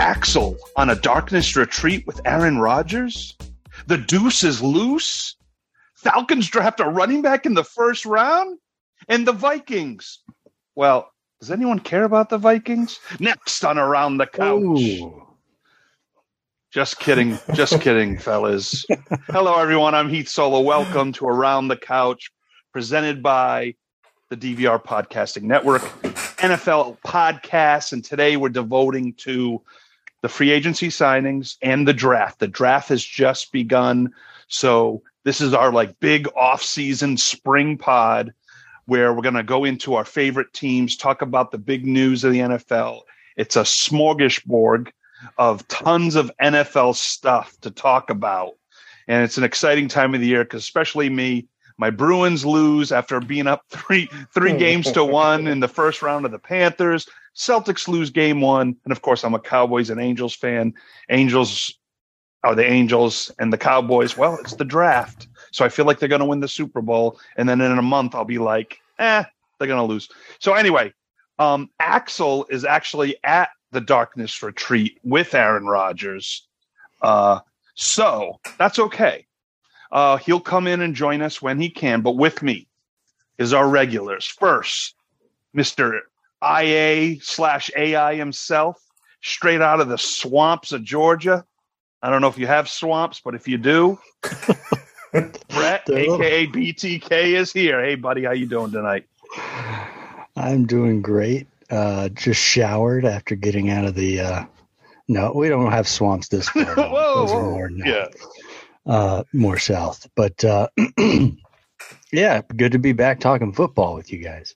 Axel on a darkness retreat with Aaron Rodgers? The deuce is loose? Falcons draft a running back in the first round? And the Vikings? Well, does anyone care about the Vikings? Next on Around the Couch. Ooh. Just kidding. Just kidding, fellas. Hello, everyone. I'm Heath Solo. Welcome to Around the Couch, presented by the DVR Podcasting Network, NFL podcasts. And today we're devoting to the free agency signings and the draft. The draft has just begun. So this is our like big off-season spring pod where we're going to go into our favorite teams, talk about the big news of the NFL. It's a smorgasbord of tons of NFL stuff to talk about. And it's an exciting time of the year because especially me, my Bruins lose after being up three three hmm. games to one in the first round of the Panthers. Celtics lose game one, and of course, I'm a Cowboys and Angels fan. Angels are the Angels, and the Cowboys. Well, it's the draft, so I feel like they're going to win the Super Bowl, and then in a month, I'll be like, eh, they're going to lose. So anyway, um, Axel is actually at the Darkness Retreat with Aaron Rodgers, uh, so that's okay. Uh, he'll come in and join us when he can, but with me is our regulars. First, Mr. IA slash AI himself, straight out of the swamps of Georgia. I don't know if you have swamps, but if you do, Brett, aka BTK, is here. Hey, buddy, how you doing tonight? I'm doing great. Uh, just showered after getting out of the. Uh, no, we don't have swamps this far. whoa, whoa. More, yeah uh, more south. But uh, yeah, good to be back talking football with you guys.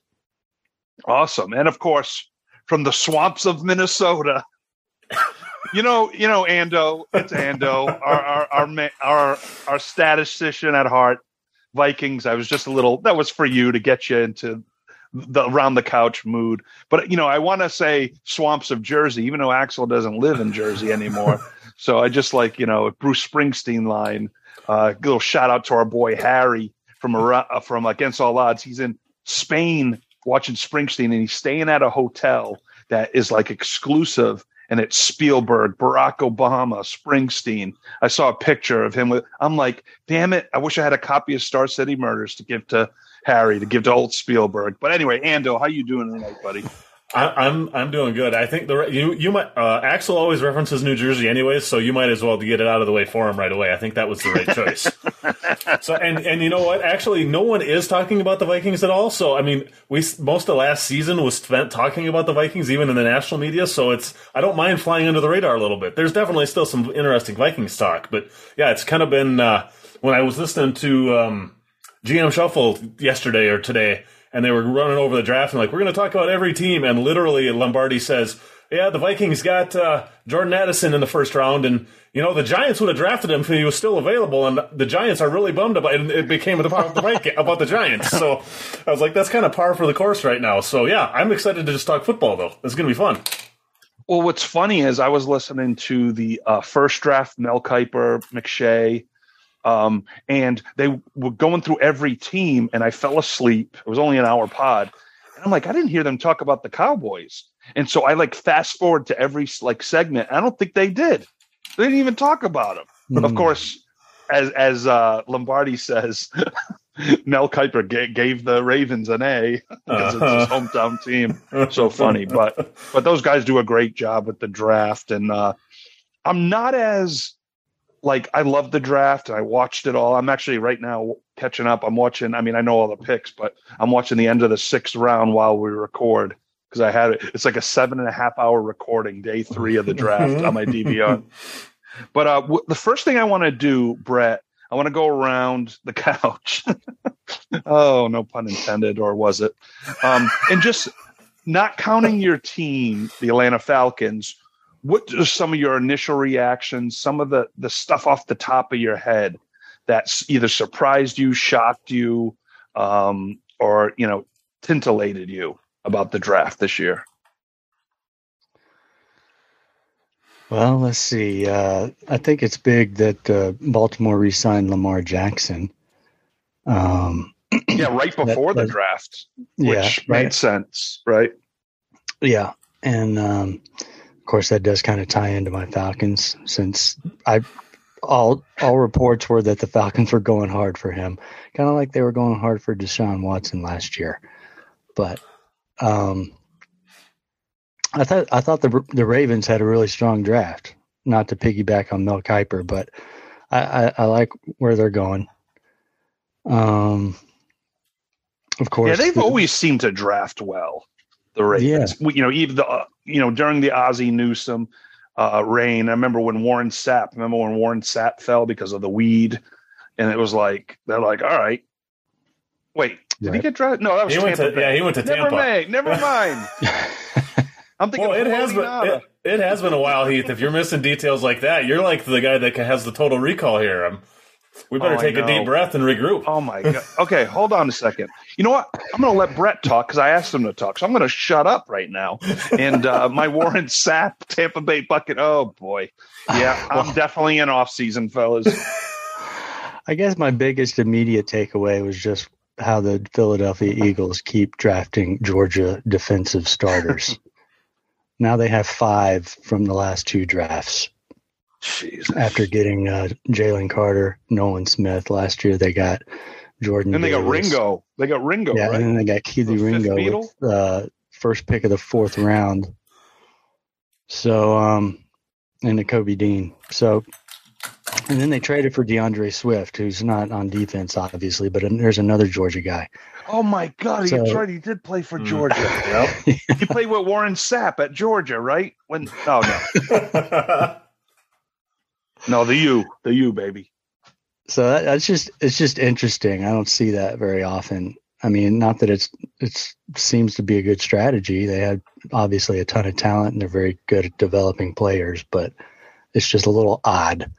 Awesome, and of course, from the swamps of Minnesota. you know, you know, Ando. It's Ando, our our our our, our statistician at heart. Vikings. I was just a little. That was for you to get you into the around the couch mood. But you know, I want to say swamps of Jersey, even though Axel doesn't live in Jersey anymore. So I just like you know Bruce Springsteen line. Uh, little shout out to our boy Harry from uh, from Against All Odds. He's in Spain watching Springsteen, and he's staying at a hotel that is like exclusive, and it's Spielberg, Barack Obama, Springsteen. I saw a picture of him with. I'm like, damn it! I wish I had a copy of Star City Murders to give to Harry to give to old Spielberg. But anyway, Ando, how you doing tonight, buddy? I, am I'm, I'm doing good. I think the you you might uh, Axel always references New Jersey anyways, so you might as well get it out of the way for him right away. I think that was the right choice. so and and you know what? Actually, no one is talking about the Vikings at all. So I mean, we most of last season was spent talking about the Vikings, even in the national media. So it's I don't mind flying under the radar a little bit. There's definitely still some interesting Vikings talk, but yeah, it's kind of been uh, when I was listening to um, GM Shuffle yesterday or today and they were running over the draft and like we're going to talk about every team and literally Lombardi says yeah the Vikings got uh, Jordan Addison in the first round and you know the Giants would have drafted him if he was still available and the Giants are really bummed about it and it became about the about the Giants. So I was like that's kind of par for the course right now. So yeah I'm excited to just talk football though. It's going to be fun. Well, what's funny is I was listening to the uh, first draft, Mel Kiper, McShay, um, and they were going through every team, and I fell asleep. It was only an hour pod. And I'm like, I didn't hear them talk about the Cowboys. And so I like fast forward to every like segment. I don't think they did. They didn't even talk about them. Mm. Of hmm. course, as as uh, Lombardi says, Mel Kiper g- gave the Ravens an A because uh-huh. it's his hometown team. So funny, but but those guys do a great job with the draft, and uh, I'm not as like I love the draft and I watched it all. I'm actually right now catching up. I'm watching. I mean, I know all the picks, but I'm watching the end of the sixth round while we record because I had it. It's like a seven and a half hour recording, day three of the draft on my DVR. But uh, w- the first thing I want to do, Brett, I want to go around the couch. oh, no pun intended, or was it? Um, and just not counting your team, the Atlanta Falcons what are some of your initial reactions some of the the stuff off the top of your head that's either surprised you shocked you um, or you know tintillated you about the draft this year? Well let's see uh, i think it's big that uh, baltimore re-signed lamar jackson. Um, yeah right before that, the draft which yeah, made sense right? Yeah and um, of course, that does kind of tie into my Falcons since I all all reports were that the Falcons were going hard for him, kind of like they were going hard for Deshaun Watson last year. But um, I thought I thought the the Ravens had a really strong draft. Not to piggyback on Mel Kiper, but I, I, I like where they're going. Um, of course, yeah, they've the, always seemed to draft well. The Ravens, yeah. you know, even the uh, you know during the Ozzie Newsome uh, reign. I remember when Warren Sapp. Remember when Warren Sapp fell because of the weed, and it was like they're like, all right, wait, did right. he get drafted? No, that was he Tampa went to, Yeah, he went to never Tampa. Mind, never mind. I'm thinking. Well, it has been it, it, has been a while, Heath. If you're missing details like that, you're like the guy that has the total recall here. I'm, we better oh, take a deep breath and regroup. Oh my god. Okay, hold on a second. You know what? I'm going to let Brett talk because I asked him to talk. So I'm going to shut up right now. And uh, my Warren Sapp Tampa Bay bucket. Oh boy, yeah, I'm definitely in off season, fellas. I guess my biggest immediate takeaway was just how the Philadelphia Eagles keep drafting Georgia defensive starters. now they have five from the last two drafts. Jesus. After getting uh, Jalen Carter, Nolan Smith last year, they got Jordan. And they Davis. got Ringo. They got Ringo. Yeah, right? and then they got Kelee Ringo with uh, first pick of the fourth round. So, um, and the Kobe Dean. So, and then they traded for D'Andre Swift, who's not on defense, obviously, but there's another Georgia guy. Oh my God, so, that's right. He did play for hmm. Georgia. yep. He played with Warren Sapp at Georgia, right? When? Oh no. No, the U, the U, baby. So that, that's just it's just interesting. I don't see that very often. I mean, not that it's it seems to be a good strategy. They had obviously a ton of talent and they're very good at developing players, but it's just a little odd.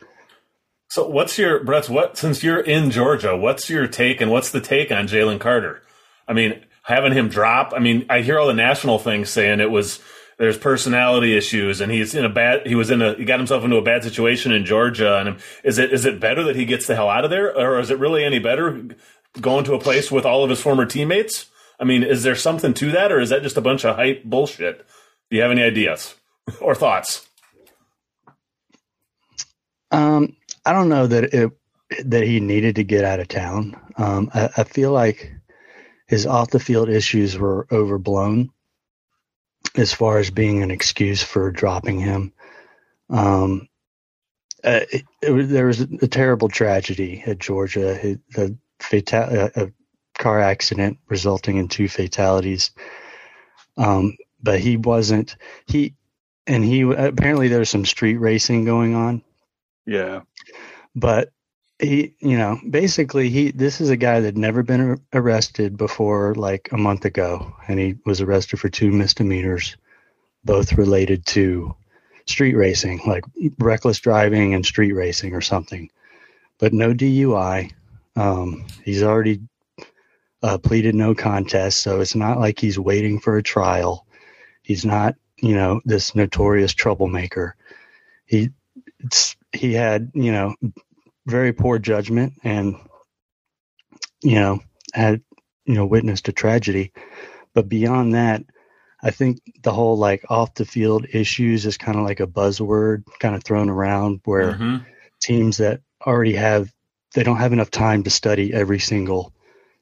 So, what's your Brett? What since you're in Georgia, what's your take and what's the take on Jalen Carter? I mean, having him drop. I mean, I hear all the national things saying it was there's personality issues and he's in a bad he was in a he got himself into a bad situation in Georgia and is it is it better that he gets the hell out of there or is it really any better going to a place with all of his former teammates? I mean, is there something to that or is that just a bunch of hype bullshit? Do you have any ideas or thoughts? Um, I don't know that it that he needed to get out of town. Um, I, I feel like his off the field issues were overblown as far as being an excuse for dropping him. Um, uh, it, it, there was a terrible tragedy at Georgia. It, the fatal, a car accident resulting in two fatalities. Um, but he wasn't he, and he apparently there was some street racing going on. Yeah, but he, you know, basically he. This is a guy that never been arrested before, like a month ago, and he was arrested for two misdemeanors both related to street racing, like reckless driving and street racing or something, but no DUI. Um, he's already uh, pleaded no contest, so it's not like he's waiting for a trial. He's not, you know, this notorious troublemaker. He he had, you know, very poor judgment and, you know, had, you know, witnessed a tragedy. But beyond that, I think the whole like off the field issues is kind of like a buzzword kind of thrown around where mm-hmm. teams that already have they don't have enough time to study every single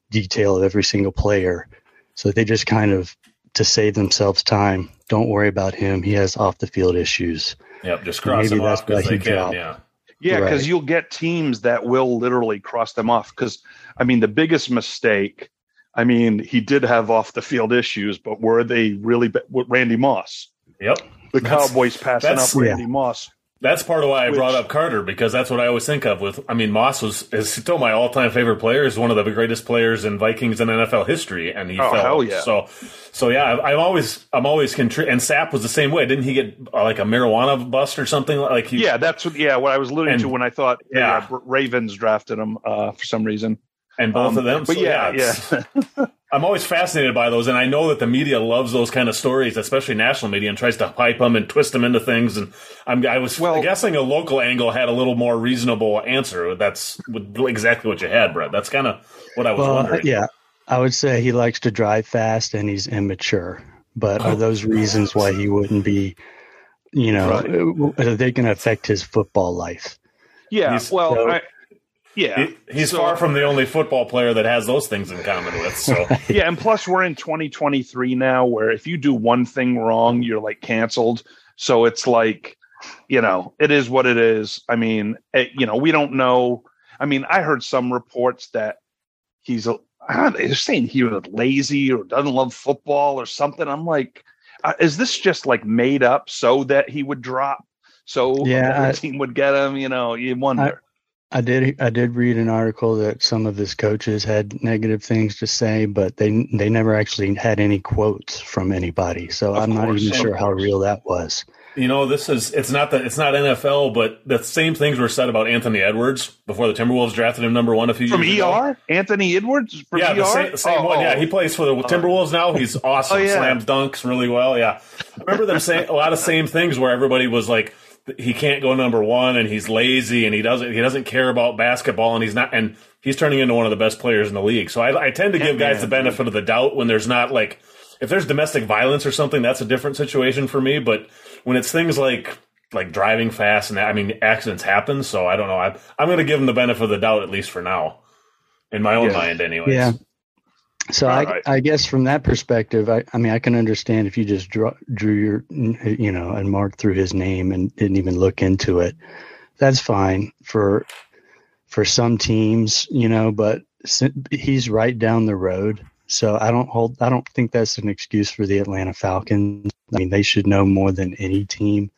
detail of every single player. So they just kind of to save themselves time, don't worry about him. He has off the field issues. Yep, just cross Maybe him off because they can. Yeah. Yeah, because right. you'll get teams that will literally cross them off. Because I mean, the biggest mistake I mean, he did have off the field issues, but were they really be- Randy Moss? Yep. The that's, Cowboys passing up Randy yeah. Moss. That's part of why I Which, brought up Carter because that's what I always think of. With I mean, Moss was is still my all time favorite player. Is one of the greatest players in Vikings and NFL history, and he oh, fell. Hell yeah. So, so yeah, I'm always I'm always contri- and Sapp was the same way. Didn't he get uh, like a marijuana bust or something? Like he, yeah, that's what yeah what I was alluding and, to when I thought yeah, yeah Ravens drafted him uh, for some reason and both um, of them. But so, yeah, yeah. yeah. I'm always fascinated by those, and I know that the media loves those kind of stories, especially national media, and tries to pipe them and twist them into things. And I'm, I was well, guessing a local angle had a little more reasonable answer. That's exactly what you had, Brett. That's kind of what I was well, wondering. Yeah, I would say he likes to drive fast and he's immature. But are oh. those reasons why he wouldn't be you know, right. Uh, are uh, they going to affect his football life? Yeah. He's, well, so, I, yeah, he, he's so, far from the only football player that has those things in common with. So yeah, and plus we're in 2023 now, where if you do one thing wrong, you're like canceled. So it's like, you know, it is what it is. I mean, it, you know, we don't know. I mean, I heard some reports that he's a. They're saying he was lazy or doesn't love football or something. I'm like, uh, is this just like made up so that he would drop? So yeah, the team would get him. You know, you wonder. I did. I did read an article that some of his coaches had negative things to say, but they they never actually had any quotes from anybody. So of I'm course, not even sure how real that was. You know, this is it's not that it's not NFL, but the same things were said about Anthony Edwards before the Timberwolves drafted him number one a few from years ER. Ago. Anthony Edwards from yeah, ER? the same, same oh, one. Yeah, he plays for the Timberwolves now. He's awesome. oh, yeah. Slams dunks really well. Yeah, I remember them saying a lot of same things where everybody was like he can't go number one and he's lazy and he doesn't he doesn't care about basketball and he's not and he's turning into one of the best players in the league. So I, I tend to give guys the benefit of the doubt when there's not like if there's domestic violence or something, that's a different situation for me. But when it's things like like driving fast and I mean accidents happen, so I don't know. I, I'm going to give him the benefit of the doubt at least for now, in my own yeah. mind, anyways. Yeah, so I, right. I guess from that perspective, I, I mean, I can understand if you just drew, drew your, you know, and marked through his name and didn't even look into it. That's fine for for some teams, you know, but he's right down the road. So I don't hold. I don't think that's an excuse for the Atlanta Falcons. I mean, they should know more than any team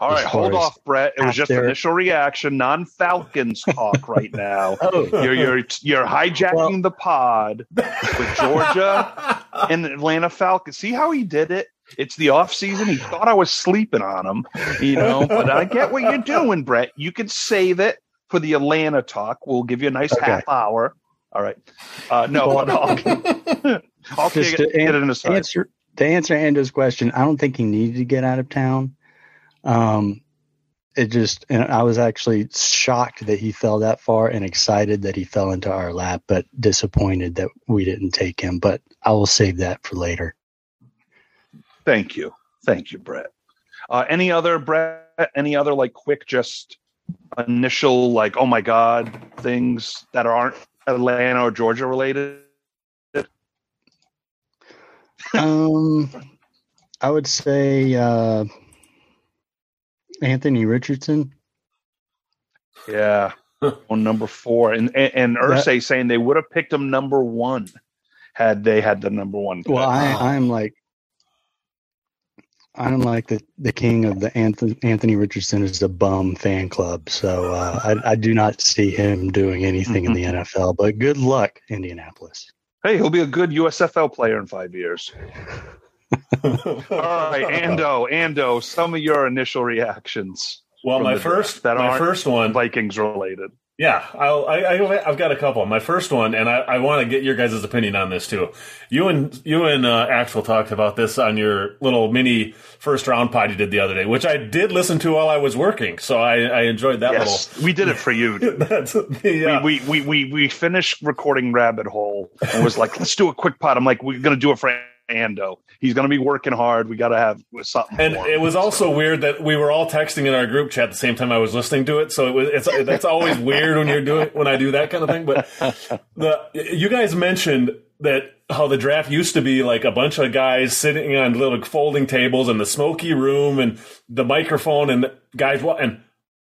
all right, hold off, Brett. It was just their... initial reaction, non Falcons talk right now. oh. You're you're you're hijacking well... the pod with Georgia and Atlanta Falcons. See how he did it? It's the off season. He thought I was sleeping on him, you know. But I get what you're doing, Brett. You can save it for the Atlanta talk. We'll give you a nice okay. half hour. All right. Uh, no, well, I'll, I'll get, to get it in a answer to answer Ando's question. I don't think he needed to get out of town. Um, it just, and I was actually shocked that he fell that far and excited that he fell into our lap, but disappointed that we didn't take him. But I will save that for later. Thank you. Thank you, Brett. Uh, any other, Brett, any other like quick, just initial, like, oh my God, things that aren't Atlanta or Georgia related? um, I would say, uh, Anthony Richardson. Yeah, on number four, and and, and Irsay saying they would have picked him number one had they had the number one. Pick. Well, I, I'm like, I'm like the, the king of the Anthony, Anthony Richardson is a bum fan club, so uh, I, I do not see him doing anything in the NFL. But good luck, Indianapolis. Hey, he'll be a good USFL player in five years. All right, Ando, Ando, some of your initial reactions. Well, my first that my first one Vikings related. Yeah, I'll, I, I have got a couple. My first one, and I, I want to get your guys' opinion on this too. You and you and uh, Axel talked about this on your little mini first round pod you did the other day, which I did listen to while I was working, so I, I enjoyed that yes, little. We did it for you. That's uh, we, we, we we we finished recording Rabbit Hole and was like, let's do a quick pod. I'm like, we're gonna do it for Ando. He's going to be working hard. We got to have something. And it was also weird that we were all texting in our group chat at the same time I was listening to it. So it was it's that's always weird when you're doing when I do that kind of thing. But the you guys mentioned that how the draft used to be like a bunch of guys sitting on little folding tables in the smoky room and the microphone and guys and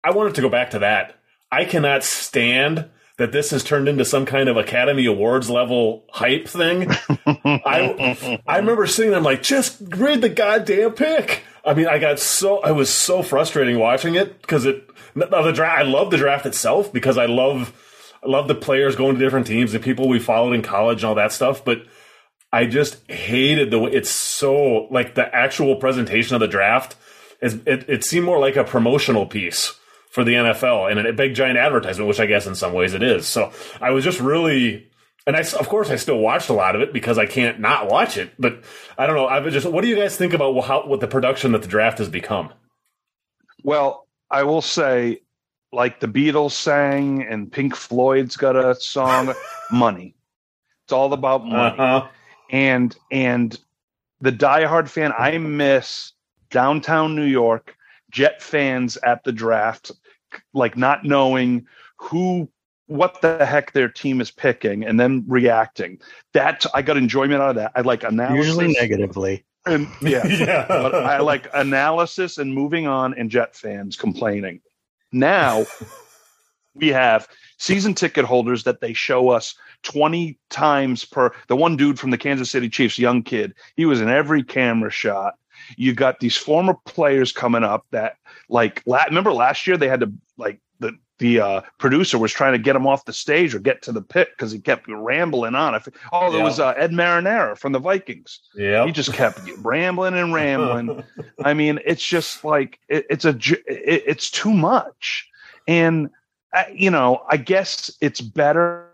I wanted to go back to that. I cannot stand that this has turned into some kind of Academy Awards level hype thing. I I remember sitting there I'm like, just read the goddamn pick. I mean, I got so I was so frustrating watching it because it the draft. I love the draft itself because I love I love the players going to different teams, and people we followed in college and all that stuff. But I just hated the way it's so like the actual presentation of the draft. It, it seemed more like a promotional piece for the NFL and a big giant advertisement, which I guess in some ways it is. So I was just really, and I of course I still watched a lot of it because I can't not watch it. But I don't know. I was just, what do you guys think about how what the production that the draft has become? Well, I will say, like the Beatles sang and Pink Floyd's got a song, money. It's all about money. Uh-huh. And and the diehard fan, I miss downtown New York Jet fans at the draft, like not knowing who what the heck their team is picking and then reacting. That I got enjoyment out of that. I like analysis. Usually negatively. And yeah, yeah. but I like analysis and moving on and Jet fans complaining. Now we have season ticket holders that they show us 20 times per the one dude from the Kansas City Chiefs, young kid, he was in every camera shot. You got these former players coming up that like remember last year they had to like the the uh, producer was trying to get him off the stage or get to the pit because he kept rambling on. If, oh, there yeah. was uh, Ed Marinaro from the Vikings. Yeah, he just kept rambling and rambling. I mean, it's just like it, it's a it, it's too much, and uh, you know, I guess it's better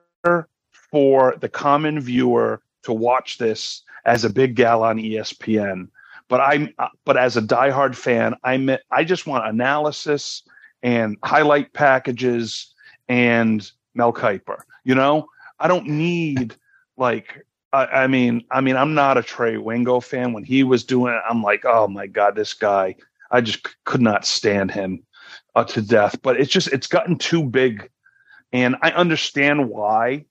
for the common viewer to watch this as a big gal on ESPN. But I'm uh, but as a diehard fan, I I just want analysis and highlight packages and Mel Kiper. You know, I don't need like I, I, mean I mean I'm not a Trey Wingo fan. When he was doing it, I'm like, oh my god, this guy. I just could not stand him uh, to death. But it's just it's gotten too big, and I understand why,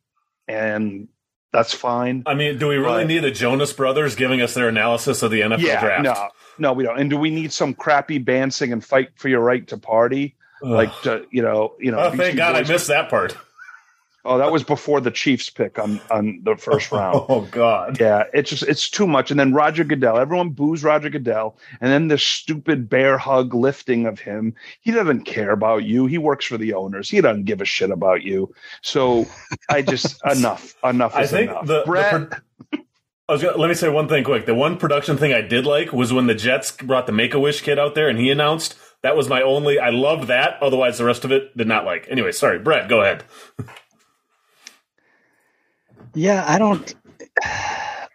and that's fine. I mean, do we really but, need the Jonas Brothers giving us their analysis of the NFL yeah, draft? No, no, we don't. And do we need some crappy band singing "Fight for Your Right to Party"? like to, you know, you know. Oh, thank God I missed that part. Oh, that was before the Chiefs pick on on the first round. oh God. Yeah, it's just it's too much. And then Roger Goodell, everyone boos Roger Goodell, and then this stupid bear hug lifting of him. He doesn't care about you. He works for the owners. He doesn't give a shit about you. So I just enough. Enough is I think enough. The, Brett, the pro- I was gonna, let me say one thing quick. The one production thing I did like was when the Jets brought the Make a Wish kid out there and he announced that was my only. I loved that. Otherwise, the rest of it did not like. Anyway, sorry, Brett. Go ahead. yeah, I don't.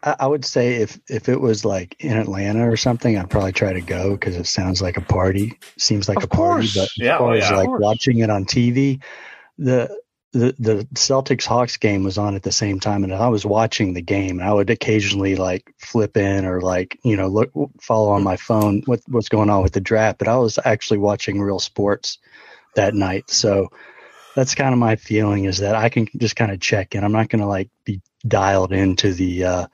I would say if if it was like in Atlanta or something, I'd probably try to go because it sounds like a party. Seems like of a party, course. but as yeah, far oh, yeah, as like watching it on TV, the the the Celtics Hawks game was on at the same time, and I was watching the game. And I would occasionally like flip in or like you know look follow on my phone what what's going on with the draft. But I was actually watching real sports that night, so that's kind of my feeling is that I can just kind of check in. I'm not going to like be dialed into the uh,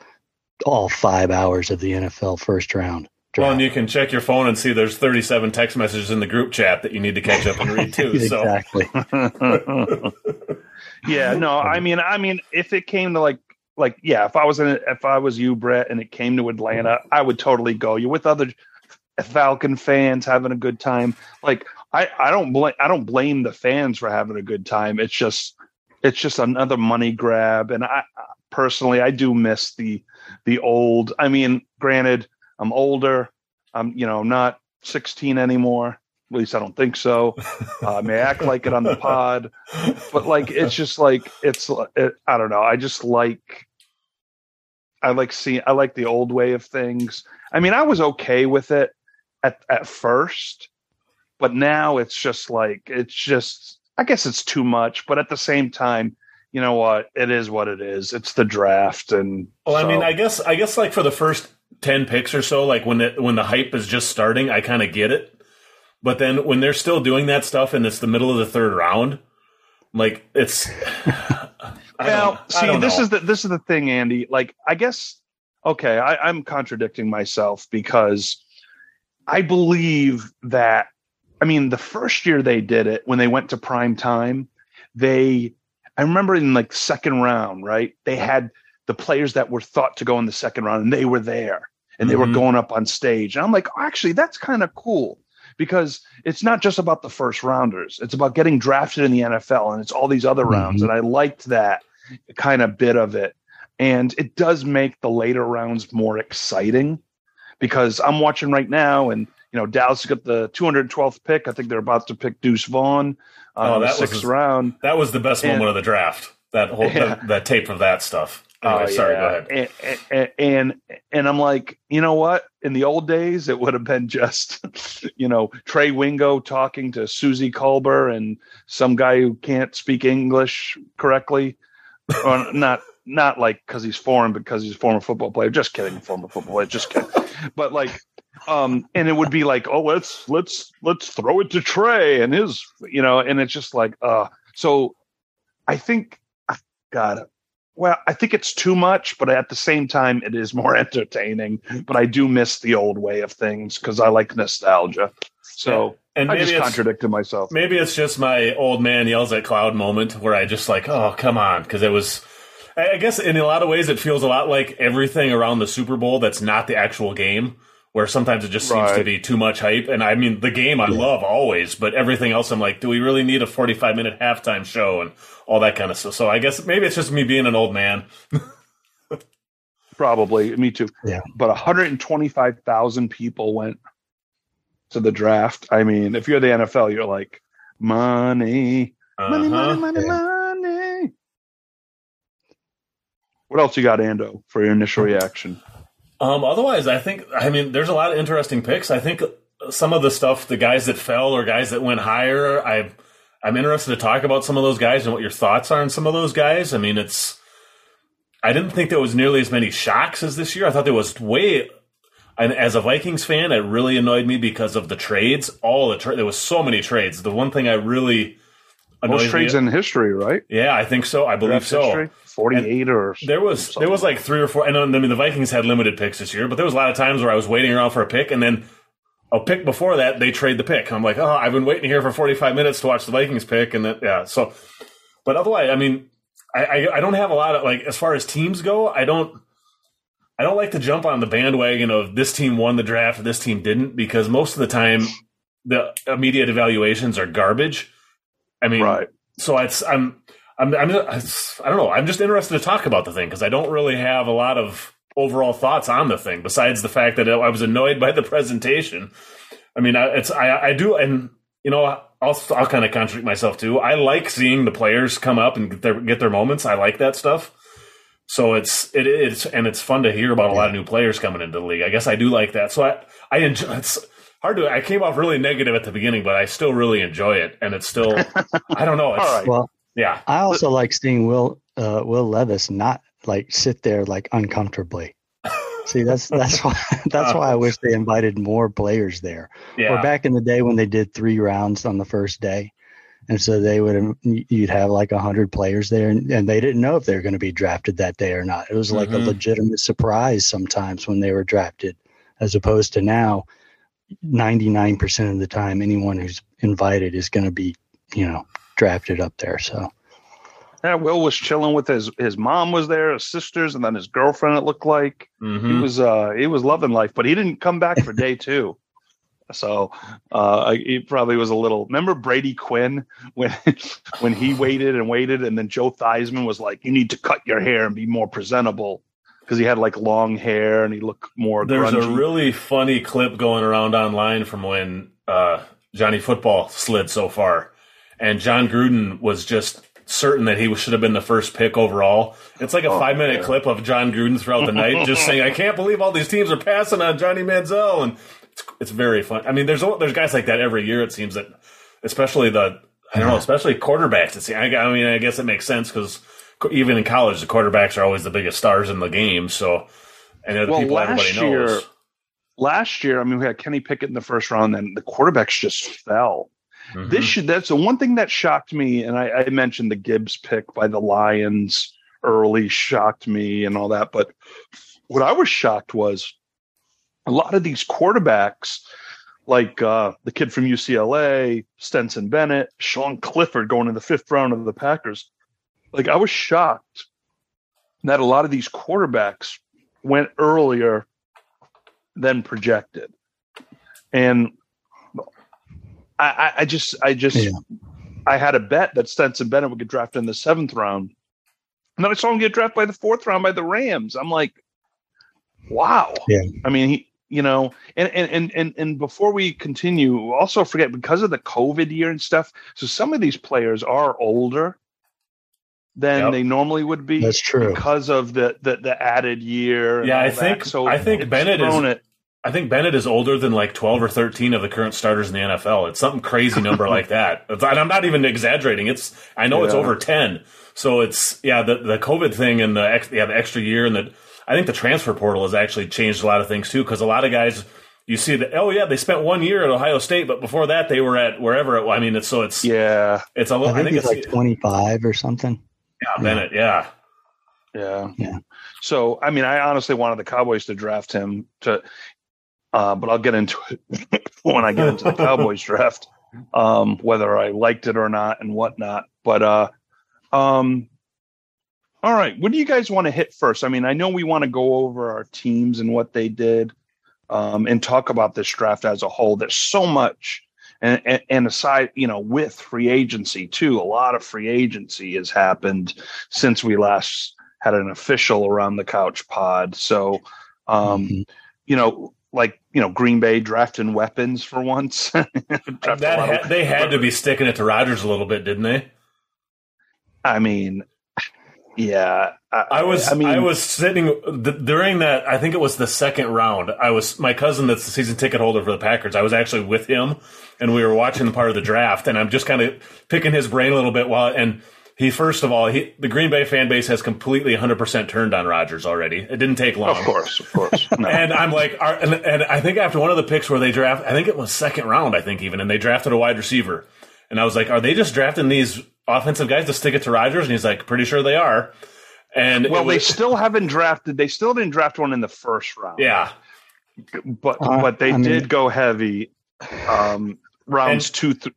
all five hours of the NFL first round. Well, and you can check your phone and see there's 37 text messages in the group chat that you need to catch up and read too. exactly. yeah, no, I mean, I mean, if it came to like, like, yeah, if I was in, if I was you, Brett, and it came to Atlanta, I would totally go. You're with other Falcon fans having a good time. Like, I, I don't blame, I don't blame the fans for having a good time. It's just, it's just another money grab. And I personally, I do miss the, the old. I mean, granted I'm older. I'm, you know, not 16 anymore. At least I don't think so. Uh, I may act like it on the pod, but like it's just like it's. It, I don't know. I just like. I like seeing. I like the old way of things. I mean, I was okay with it at at first, but now it's just like it's just. I guess it's too much, but at the same time, you know what? It is what it is. It's the draft, and well, so. I mean, I guess I guess like for the first 10 picks or so like when it when the hype is just starting i kind of get it but then when they're still doing that stuff and it's the middle of the third round like it's well see this is the this is the thing andy like i guess okay I, i'm contradicting myself because i believe that i mean the first year they did it when they went to prime time they i remember in like second round right they had the players that were thought to go in the second round and they were there and they mm-hmm. were going up on stage. And I'm like, actually, that's kind of cool because it's not just about the first rounders. It's about getting drafted in the NFL and it's all these other rounds. Mm-hmm. And I liked that kind of bit of it. And it does make the later rounds more exciting because I'm watching right now and you know, Dallas got the 212th pick. I think they're about to pick Deuce Vaughn uh, oh, that the sixth was, round. That was the best and, moment of the draft. That whole yeah. that, that tape of that stuff. Anyway, oh, sorry, yeah. go ahead. And, and, and and I'm like, you know what? In the old days, it would have been just, you know, Trey Wingo talking to Suzy Kolber and some guy who can't speak English correctly, or not not like because he's foreign, because he's a former football player. Just kidding, former football player. Just kidding. but like, um, and it would be like, oh, let's let's let's throw it to Trey and his, you know, and it's just like, uh. So, I think, God, well, I think it's too much, but at the same time, it is more entertaining. But I do miss the old way of things because I like nostalgia. So. And I just contradicted myself. Maybe it's just my old man yells at cloud moment where I just like, oh, come on, because it was. I guess in a lot of ways it feels a lot like everything around the Super Bowl that's not the actual game where sometimes it just seems right. to be too much hype. And I mean, the game I yeah. love always, but everything else I'm like, do we really need a 45 minute halftime show and all that kind of stuff? So I guess maybe it's just me being an old man. Probably, me too. Yeah. But 125,000 people went to the draft. I mean, if you're the NFL, you're like, money, uh-huh. money, money, money, yeah. money. What else you got, Ando, for your initial reaction? Um, otherwise, I think I mean there's a lot of interesting picks. I think some of the stuff, the guys that fell or guys that went higher, I I'm interested to talk about some of those guys and what your thoughts are on some of those guys. I mean, it's I didn't think there was nearly as many shocks as this year. I thought there was way. And as a Vikings fan, it really annoyed me because of the trades. All the tra- there was so many trades. The one thing I really most trades me, in history, right? Yeah, I think so. I believe Draft so. History? 48 or there was there was like three or four and um, I mean the Vikings had limited picks this year but there was a lot of times where I was waiting around for a pick and then a pick before that they trade the pick. I'm like oh I've been waiting here for 45 minutes to watch the Vikings pick and then yeah so but otherwise I mean I, I, I don't have a lot of like as far as teams go I don't I don't like to jump on the bandwagon of this team won the draft this team didn't because most of the time the immediate evaluations are garbage. I mean right. so it's I'm I'm, I'm I don't know. I'm just interested to talk about the thing because I don't really have a lot of overall thoughts on the thing besides the fact that I was annoyed by the presentation. I mean, it's I, I do, and you know, I'll I'll kind of contradict myself too. I like seeing the players come up and get their get their moments. I like that stuff. So it's it is and it's fun to hear about a lot of new players coming into the league. I guess I do like that. So I I enjoy. It's hard to. I came off really negative at the beginning, but I still really enjoy it, and it's still. I don't know. It's, All right. Well, yeah. I also like seeing Will uh, Will Levis not like sit there like uncomfortably. See, that's that's why that's why I wish they invited more players there. Yeah. Or back in the day when they did three rounds on the first day, and so they would you'd have like a hundred players there, and, and, they didn't know if they were going to be drafted that day or not. It was like mm-hmm. a legitimate surprise sometimes when they were drafted, as opposed to now, ninety nine percent of the time, anyone who's invited is going to be you know drafted up there. So. Yeah, Will was chilling with his his mom was there, his sisters, and then his girlfriend. It looked like mm-hmm. he was uh he was loving life, but he didn't come back for day two. So uh, he probably was a little. Remember Brady Quinn when when he waited and waited, and then Joe Theismann was like, "You need to cut your hair and be more presentable," because he had like long hair and he looked more. There's grungy. a really funny clip going around online from when uh, Johnny Football slid so far and Jon Gruden was just certain that he should have been the first pick overall. It's like a oh, five minute clip of Jon Gruden throughout the night, just saying, "I can't believe all these teams are passing on Johnny Manziel," and it's, it's very fun. I mean, there's there's guys like that every year. It seems that, especially the I don't know, especially quarterbacks. It's, I, I mean, I guess it makes sense because even in college, the quarterbacks are always the biggest stars in the game. So, and they're the well, people everybody knows. Year, last year, I mean, we had Kenny Pickett in the first round, and the quarterbacks just fell. Mm-hmm. This should that's the one thing that shocked me, and I, I mentioned the Gibbs pick by the Lions early shocked me and all that. But what I was shocked was a lot of these quarterbacks, like uh, the kid from UCLA, Stetson Bennett, Sean Clifford going in the fifth round of the Packers. Like I was shocked that a lot of these quarterbacks went earlier than projected. And I, I just, I just, yeah. I had a bet that Stetson Bennett would get drafted in the seventh round, and then I saw him get drafted by the fourth round by the Rams. I'm like, wow. Yeah. I mean, he, you know, and and and and before we continue, also forget because of the COVID year and stuff. So some of these players are older than yep. they normally would be. That's true because of the the, the added year. Yeah, I think that. so. I think Bennett is. It, I think Bennett is older than like 12 or 13 of the current starters in the NFL. It's something crazy number like that. And I'm not even exaggerating. It's I know yeah. it's over 10. So it's yeah, the the COVID thing and the ex, yeah, the extra year and the I think the transfer portal has actually changed a lot of things too cuz a lot of guys you see that oh yeah they spent one year at Ohio State, but before that they were at wherever. It, I mean, it's so it's yeah, it's a little. I think, I think it's like twenty five or something. Yeah, Bennett. Yeah. yeah, yeah, So I mean, I honestly wanted the Cowboys to draft him to, uh, but I'll get into it when I get into the Cowboys draft, um, whether I liked it or not and whatnot. But uh, um, all right, what do you guys want to hit first? I mean, I know we want to go over our teams and what they did um, and talk about this draft as a whole. There's so much. And, and, and, aside, you know, with free agency too, a lot of free agency has happened since we last had an official around the couch pod. So, um, mm-hmm. you know, like you know, Green Bay drafting weapons for once. that had, they had to be sticking it to Rodgers a little bit, didn't they? I mean, yeah, I, I, was. I mean, I was sitting th- during that. I think it was the second round. I was my cousin, that's the season ticket holder for the Packers. I was actually with him, and we were watching the part of the draft. And I'm just kind of picking his brain a little bit while. And he, first of all, he the Green Bay fan base has completely 100 percent turned on Rodgers already. It didn't take long. Of course, of course. No. and I'm like, are, and, and I think after one of the picks where they draft, I think it was second round, I think even, and they drafted a wide receiver. And I was like, are they just drafting these offensive guys to stick it to Rodgers? And he's like, pretty sure they are. And well, was, they still haven't drafted. They still didn't draft one in the first round. Yeah, but uh, but they I did mean, go heavy. Um, rounds two. Th-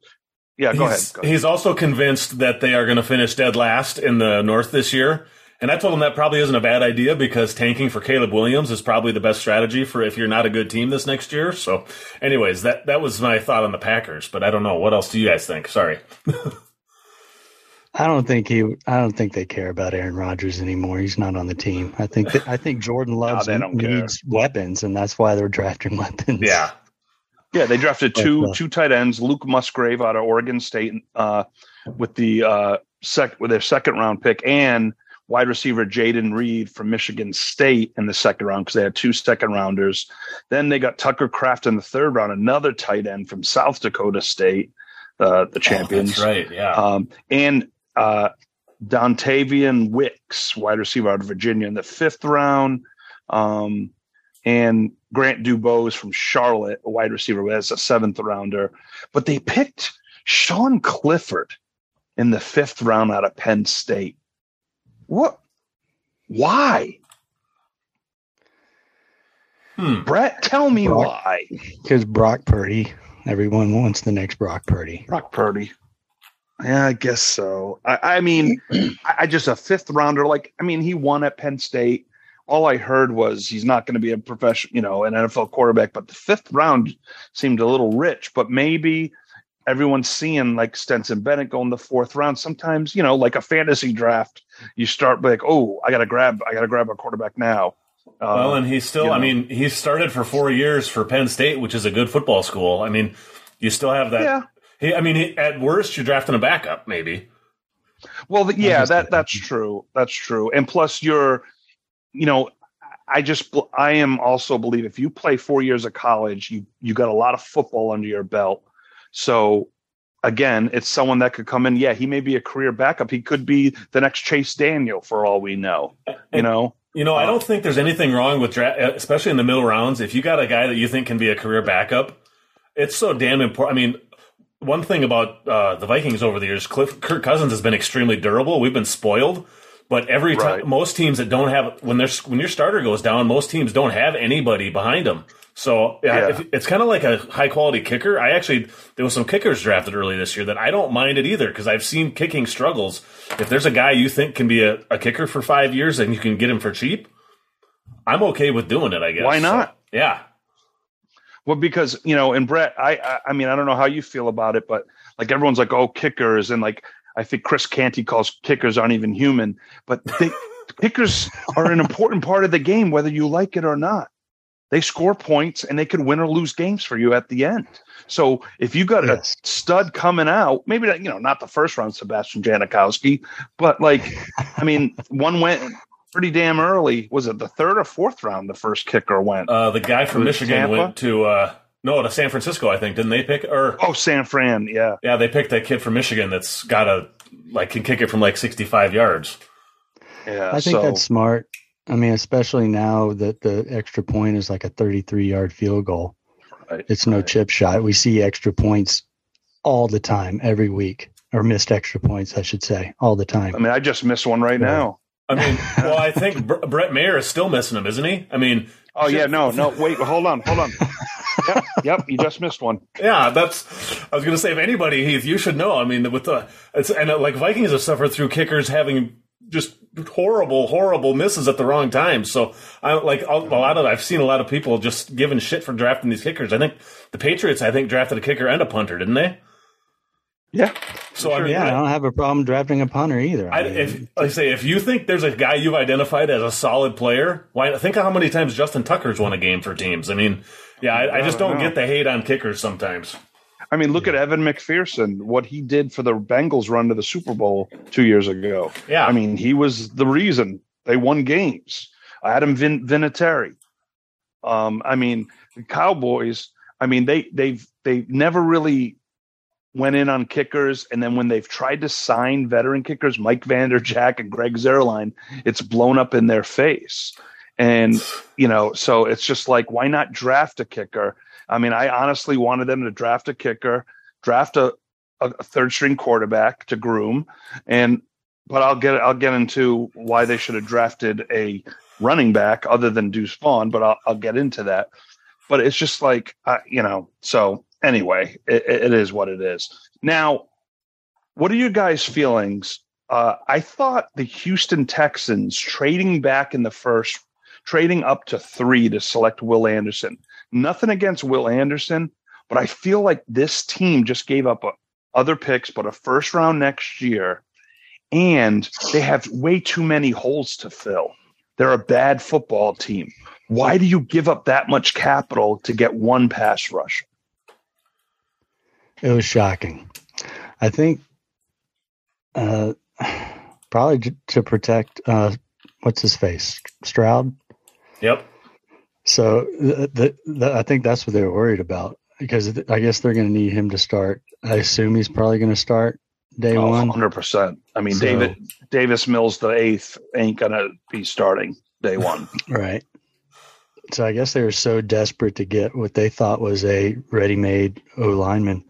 yeah, go ahead, go ahead. He's also convinced that they are going to finish dead last in the North this year. And I told him that probably isn't a bad idea because tanking for Caleb Williams is probably the best strategy for if you're not a good team this next year. So, anyways, that that was my thought on the Packers. But I don't know what else do you guys think? Sorry. I don't think he. I don't think they care about Aaron Rodgers anymore. He's not on the team. I think. That, I think Jordan loves no, needs care. weapons, and that's why they're drafting weapons. Yeah, yeah. They drafted two uh, two tight ends. Luke Musgrave out of Oregon State, uh, with the uh, sec with their second round pick, and wide receiver Jayden Reed from Michigan State in the second round because they had two second rounders. Then they got Tucker Kraft in the third round, another tight end from South Dakota State. Uh, the champions, oh, right? Yeah, um, and uh, Dontayvion Wicks, wide receiver out of Virginia, in the fifth round. Um, and Grant DuBose from Charlotte, a wide receiver, as a seventh rounder. But they picked Sean Clifford in the fifth round out of Penn State. What? Why? Hmm. Brett, tell me Brock, why. Because Brock Purdy. Everyone wants the next Brock Purdy. Brock Purdy. Yeah, I guess so. I, I mean, I just a fifth rounder. Like, I mean, he won at Penn State. All I heard was he's not going to be a professional, you know, an NFL quarterback. But the fifth round seemed a little rich. But maybe everyone's seeing like Stetson Bennett go in the fourth round. Sometimes, you know, like a fantasy draft, you start like, oh, I got to grab, I got to grab a quarterback now. Uh, well, and he's still, you know. I mean, he started for four years for Penn State, which is a good football school. I mean, you still have that. Yeah. He, I mean, he, at worst, you're drafting a backup, maybe. Well, yeah, that that's true. That's true. And plus, you're, you know, I just I am also believe if you play four years of college, you you got a lot of football under your belt. So again, it's someone that could come in. Yeah, he may be a career backup. He could be the next Chase Daniel for all we know. You know. You know, I don't think there's anything wrong with draft, especially in the middle rounds. If you got a guy that you think can be a career backup, it's so damn important. I mean, one thing about uh, the Vikings over the years, Cliff, Kirk Cousins has been extremely durable. We've been spoiled, but every right. time most teams that don't have when there's when your starter goes down, most teams don't have anybody behind them. So yeah, yeah. it's kind of like a high quality kicker. I actually there was some kickers drafted early this year that I don't mind it either because I've seen kicking struggles. If there's a guy you think can be a, a, kicker for five years and you can get him for cheap, I'm okay with doing it. I guess. Why not? So, yeah. Well, because you know, and Brett, I, I, I mean, I don't know how you feel about it, but like everyone's like, oh, kickers, and like I think Chris Canty calls kickers aren't even human, but they, kickers are an important part of the game, whether you like it or not. They score points and they can win or lose games for you at the end. So if you got yes. a stud coming out, maybe not, you know, not the first round, Sebastian Janikowski, but like, I mean, one went pretty damn early. Was it the third or fourth round? The first kicker went. Uh, the guy from Michigan Tampa? went to uh, no to San Francisco. I think didn't they pick or oh San Fran? Yeah, yeah. They picked that kid from Michigan that's got a like can kick it from like sixty five yards. Yeah, I think so. that's smart. I mean, especially now that the extra point is like a thirty three yard field goal. Right. It's no right. chip shot. We see extra points all the time, every week, or missed extra points, I should say, all the time. I mean, I just missed one right yeah. now. I mean, well, I think Brett Maher is still missing them, isn't he? I mean, oh yeah, no, no, wait, hold on, hold on. yep, yep, you just missed one. Yeah, that's. I was going to say, if anybody, Heath, you should know. I mean, with the it's and uh, like Vikings have suffered through kickers having just horrible, horrible misses at the wrong time. So I like a lot of I've seen a lot of people just giving shit for drafting these kickers. I think the Patriots, I think, drafted a kicker and a punter, didn't they? Yeah. So sure, I mean, yeah, I, I, don't have a problem drafting a punter either. I, I mean, if I say if you think there's a guy you've identified as a solid player, why think of how many times Justin Tucker's won a game for teams. I mean, yeah, I, just don't, don't get the hate on kickers sometimes. I mean, look yeah. at Evan McPherson, what he did for the Bengals run to the Super Bowl two years ago. Yeah. I mean, he was the reason they won games. Adam Vin- Vinatieri. Um, I mean, the Cowboys, I mean, they they've they never really went in on kickers, and then when they've tried to sign veteran kickers, Mike Vanderjagt and Greg Zuerlein, it's blown up in their face. And you know, so it's just like, why not draft a kicker? I mean, I honestly wanted them to draft a kicker, draft a, a third string quarterback to groom, and but I'll get I'll get into why they should have drafted a running back other than Deuce Vaughn, but I'll, I'll get into that. But it's just like uh, you know, so anyway, it, it is what it is. Now, what are your guys' feelings? Uh, I thought the Houston Texans trading back in the first, trading up to three to select Will Anderson. Nothing against Will Anderson, but I feel like this team just gave up a, other picks, but a first round next year, and they have way too many holes to fill. They're a bad football team. Why do you give up that much capital to get one pass rusher? It was shocking. I think uh, probably to protect uh, what's his face Stroud. Yep. So the, I think that's what they were worried about because I guess they're going to need him to start. I assume he's probably going to start day oh, one. Hundred percent. I mean, so, David Davis Mills the eighth ain't going to be starting day one. right. So I guess they were so desperate to get what they thought was a ready-made O lineman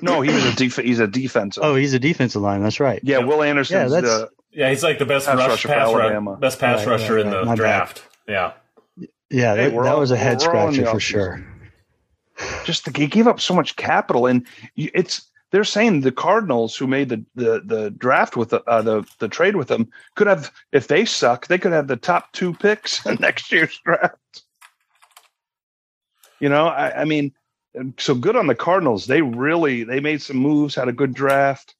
no, he was a def- he's a defensive. Oh, he's a defensive line. That's right. Yeah, Will Anderson. Yeah, that's, the, yeah, he's like the best pass rush, rusher pass Alabama. best pass right, rusher right, right, in the draft. Bad. Yeah. Yeah, hey, that, that all, was a head scratcher for sure. Just the, he gave up so much capital, and it's they're saying the Cardinals, who made the the, the draft with the, uh, the the trade with them, could have if they suck, they could have the top two picks in next year's draft. You know, I, I mean, so good on the Cardinals. They really they made some moves, had a good draft.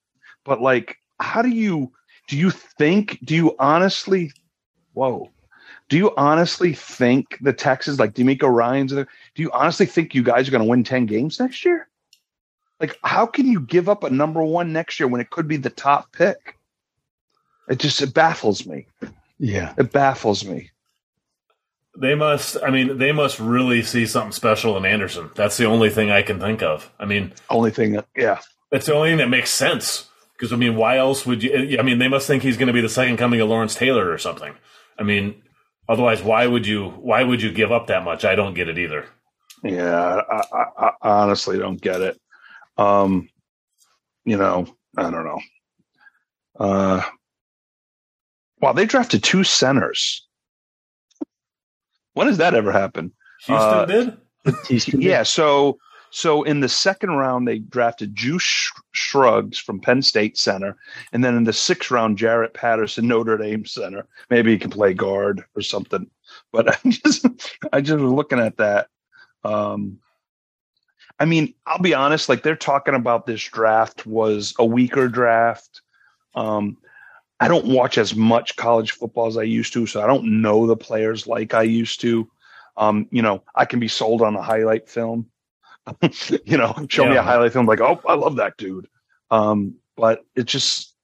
But like, how do you do you think? Do you honestly? Whoa. Do you honestly think the Texans, like DeMeco Ryans, do you honestly think you guys are going to win 10 games next year? Like, how can you give up a number one next year when it could be the top pick? It just it baffles me. Yeah. It baffles me. They must. I mean, they must really see something special in Anderson. That's the only thing I can think of. I mean, only thing that yeah, that's the only thing that makes sense. Because I mean, why else would you? I mean, they must think he's going to be the second coming of Lawrence Taylor or something. I mean, otherwise, why would you? Why would you give up that much? I don't get it either. Yeah, I, I, I honestly don't get it. Um, you know, I don't know. Uh, well, they drafted two centers. When does that ever happen? Houston uh, did. yeah. So so in the second round, they drafted Juice Scruggs from Penn State center, and then in the sixth round, Jarrett Patterson, Notre Dame center. Maybe he can play guard or something. But I just I just was looking at that. Um, I mean, I'll be honest. Like they're talking about this draft was a weaker draft. Um, I don't watch as much college football as I used to, so I don't know the players like I used to. Um, you know, I can be sold on a highlight film. you know, show yeah. me a highlight film, like, oh, I love that dude. Um, but it just,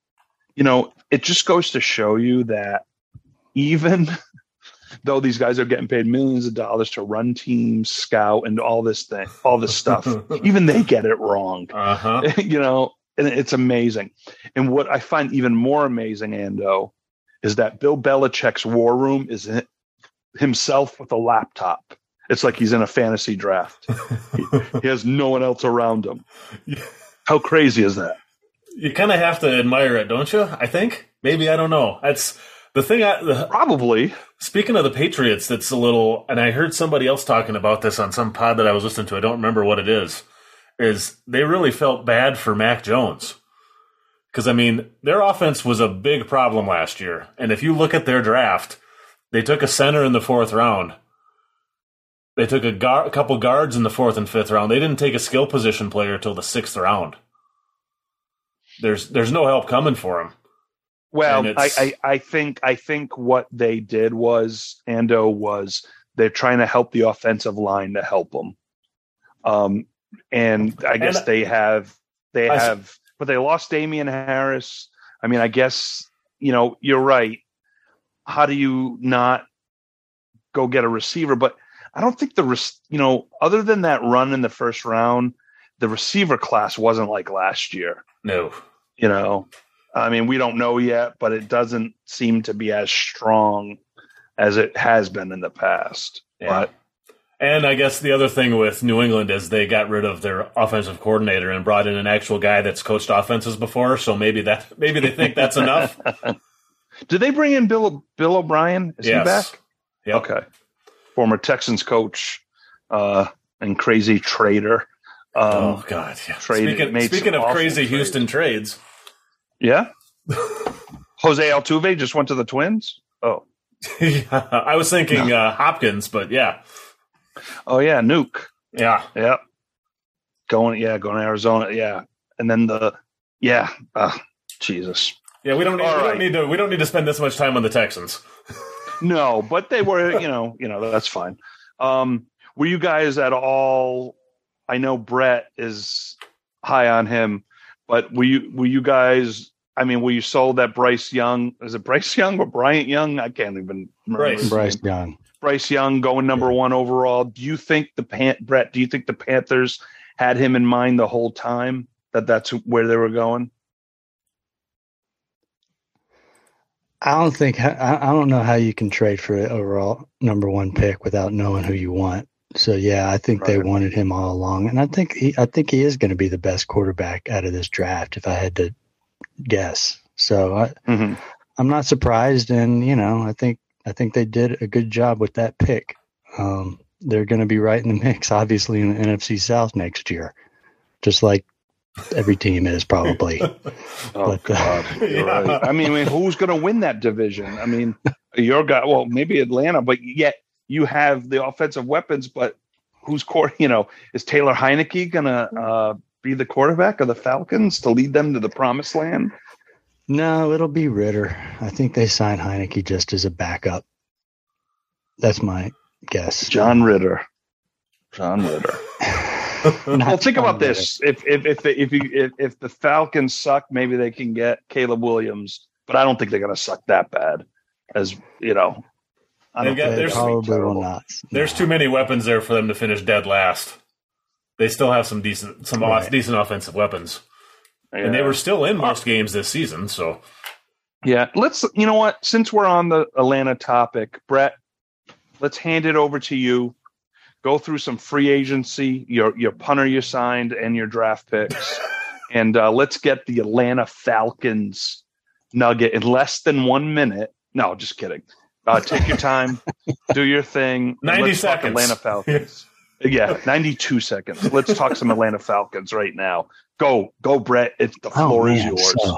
you know, it just goes to show you that even though these guys are getting paid millions of dollars to run teams, scout, and all this thing, all this stuff, even they get it wrong. Uh-huh. you know, and it's amazing. And what I find even more amazing, Ando, is that Bill Belichick's war room is himself with a laptop It's like he's in a fantasy draft. he, he has no one else around him. How crazy is that? You kind of have to admire it, don't you? I think maybe I don't know. That's the thing. I the, probably speaking of the Patriots. That's a little. And I heard somebody else talking about this on some pod that I was listening to. I don't remember what it is. Is they really felt bad for Mac Jones because I mean their offense was a big problem last year, and if you look at their draft, they took a center in the fourth round they took a, gar- a couple guards in the fourth and fifth round. They didn't take a skill position player until the sixth round. There's there's no help coming for him. Well, I, I, I think I think what they did was Ando was they're trying to help the offensive line to help them. Um, and I guess and they have they I, have, but they lost Damian Harris. I mean, I guess you know you're right. How do you not go get a receiver? But I don't think the you know other than that run in the first round, the receiver class wasn't like last year. No, you know, I mean we don't know yet, but it doesn't seem to be as strong as it has been in the past. Yeah. But and I guess the other thing with New England is they got rid of their offensive coordinator and brought in an actual guy that's coached offenses before. So maybe that maybe they think that's enough. Did they bring in Bill Bill O'Brien? Is yes. he back? Yep. Okay former Texans coach uh, and crazy trader. Um, oh God! Yeah. Traded, speaking, speaking of crazy trades. Houston trades, yeah. Jose Altuve just went to the Twins. Oh, yeah, I was thinking no. uh, Hopkins, but yeah. Oh yeah, Nuke. Yeah, yeah. Going, yeah, going to Arizona. Yeah, and then the, yeah. Uh, Jesus. Yeah, we don't need, we right. don't need to we don't need to spend this much time on the Texans no, but they were, you know, you know, that's fine. Um, were you guys at all? I know Brett is high on him, but were you were you guys? I mean, were you sold that Bryce Young? Is it Bryce Young or Bryant Young? I can't even remember. Bryce, Bryce Young. Bryce Young going number one overall. Do you think the Pan- Brett? Do you think the Panthers had him in mind the whole time that that's where they were going? I don't think I, don't know how you can trade for an overall number one pick without knowing who you want. So yeah, I think right. they wanted him all along, and I think he, I think he is going to be the best quarterback out of this draft if I had to guess. So I, mm-hmm. I'm not surprised, and you know, I think I think they did a good job with that pick. Um, they're going to be right in the mix, obviously, in the NFC South next year, just like every team is probably. oh but, uh, God, uh, yeah. right. I mean, I mean, who's going to win that division? I mean, your guy. Well, maybe Atlanta, but yet you have the offensive weapons. But who's core? You know, is Taylor Heinicke going to uh, be the quarterback of the Falcons to lead them to the promised land? No, it'll be Ridder. I think they signed Heinicke just as a backup. That's my guess. John Ritter. John Ridder. well, think about this: if if if if, you, if if the Falcons suck, maybe they can get Caleb Williams, but I don't think they're going to suck that bad. As you know, I don't got, there's, probably will not. There's too many weapons there for them to finish dead last. They still have some decent some right. decent offensive weapons, yeah. and they were still in most games this season. So, yeah, let's. You know what? Since we're on the Atlanta topic, Brett, let's hand it over to you go through some free agency, your your punter you signed, and your draft picks, and uh, let's get the Atlanta Falcons nugget in less than one minute. No, just kidding. Uh, take your time, do your thing. Ninety seconds. Atlanta Falcons. yeah, ninety-two seconds. Let's talk some Atlanta Falcons right now. Go, go, Brett. It's the oh, floor oh, is yours. So,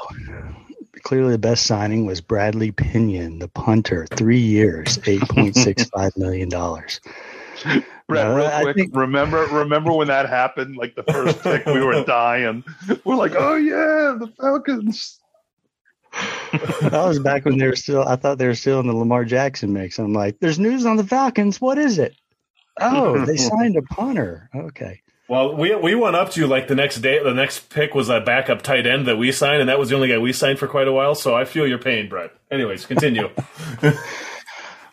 clearly, the best signing was Bradley Pinion, the punter. Three years, eight point six five million dollars. Brett, no, real quick, think... remember remember when that happened? Like the first pick, we were dying. We're like, oh yeah, the Falcons. that was back when they were still. I thought they were still in the Lamar Jackson mix. I'm like, there's news on the Falcons. What is it? Oh, they signed a punter. Okay. Well, we we went up to like the next day. The next pick was a backup tight end that we signed, and that was the only guy we signed for quite a while. So I feel your pain, Brett. Anyways, continue.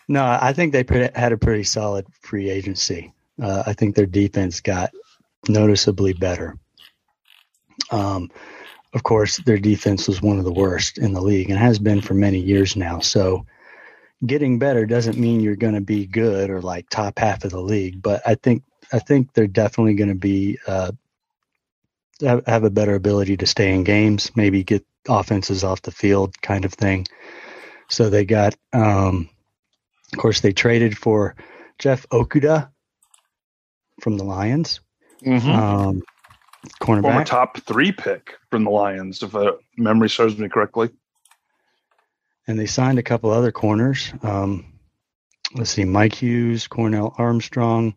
No, I think they had a pretty solid free agency. Uh, I think their defense got noticeably better. Um, of course, their defense was one of the worst in the league and has been for many years now. So, getting better doesn't mean you're going to be good or like top half of the league. But I think I think they're definitely going to be uh, have, have a better ability to stay in games, maybe get offenses off the field, kind of thing. So they got, um, of course, they traded for Jeff Okudah from the Lions, mm-hmm. um, cornerback, former top three pick from the Lions, if uh, memory serves me correctly. And they signed a couple other corners. Um, let's see, Mike Hughes, Cornell Armstrong.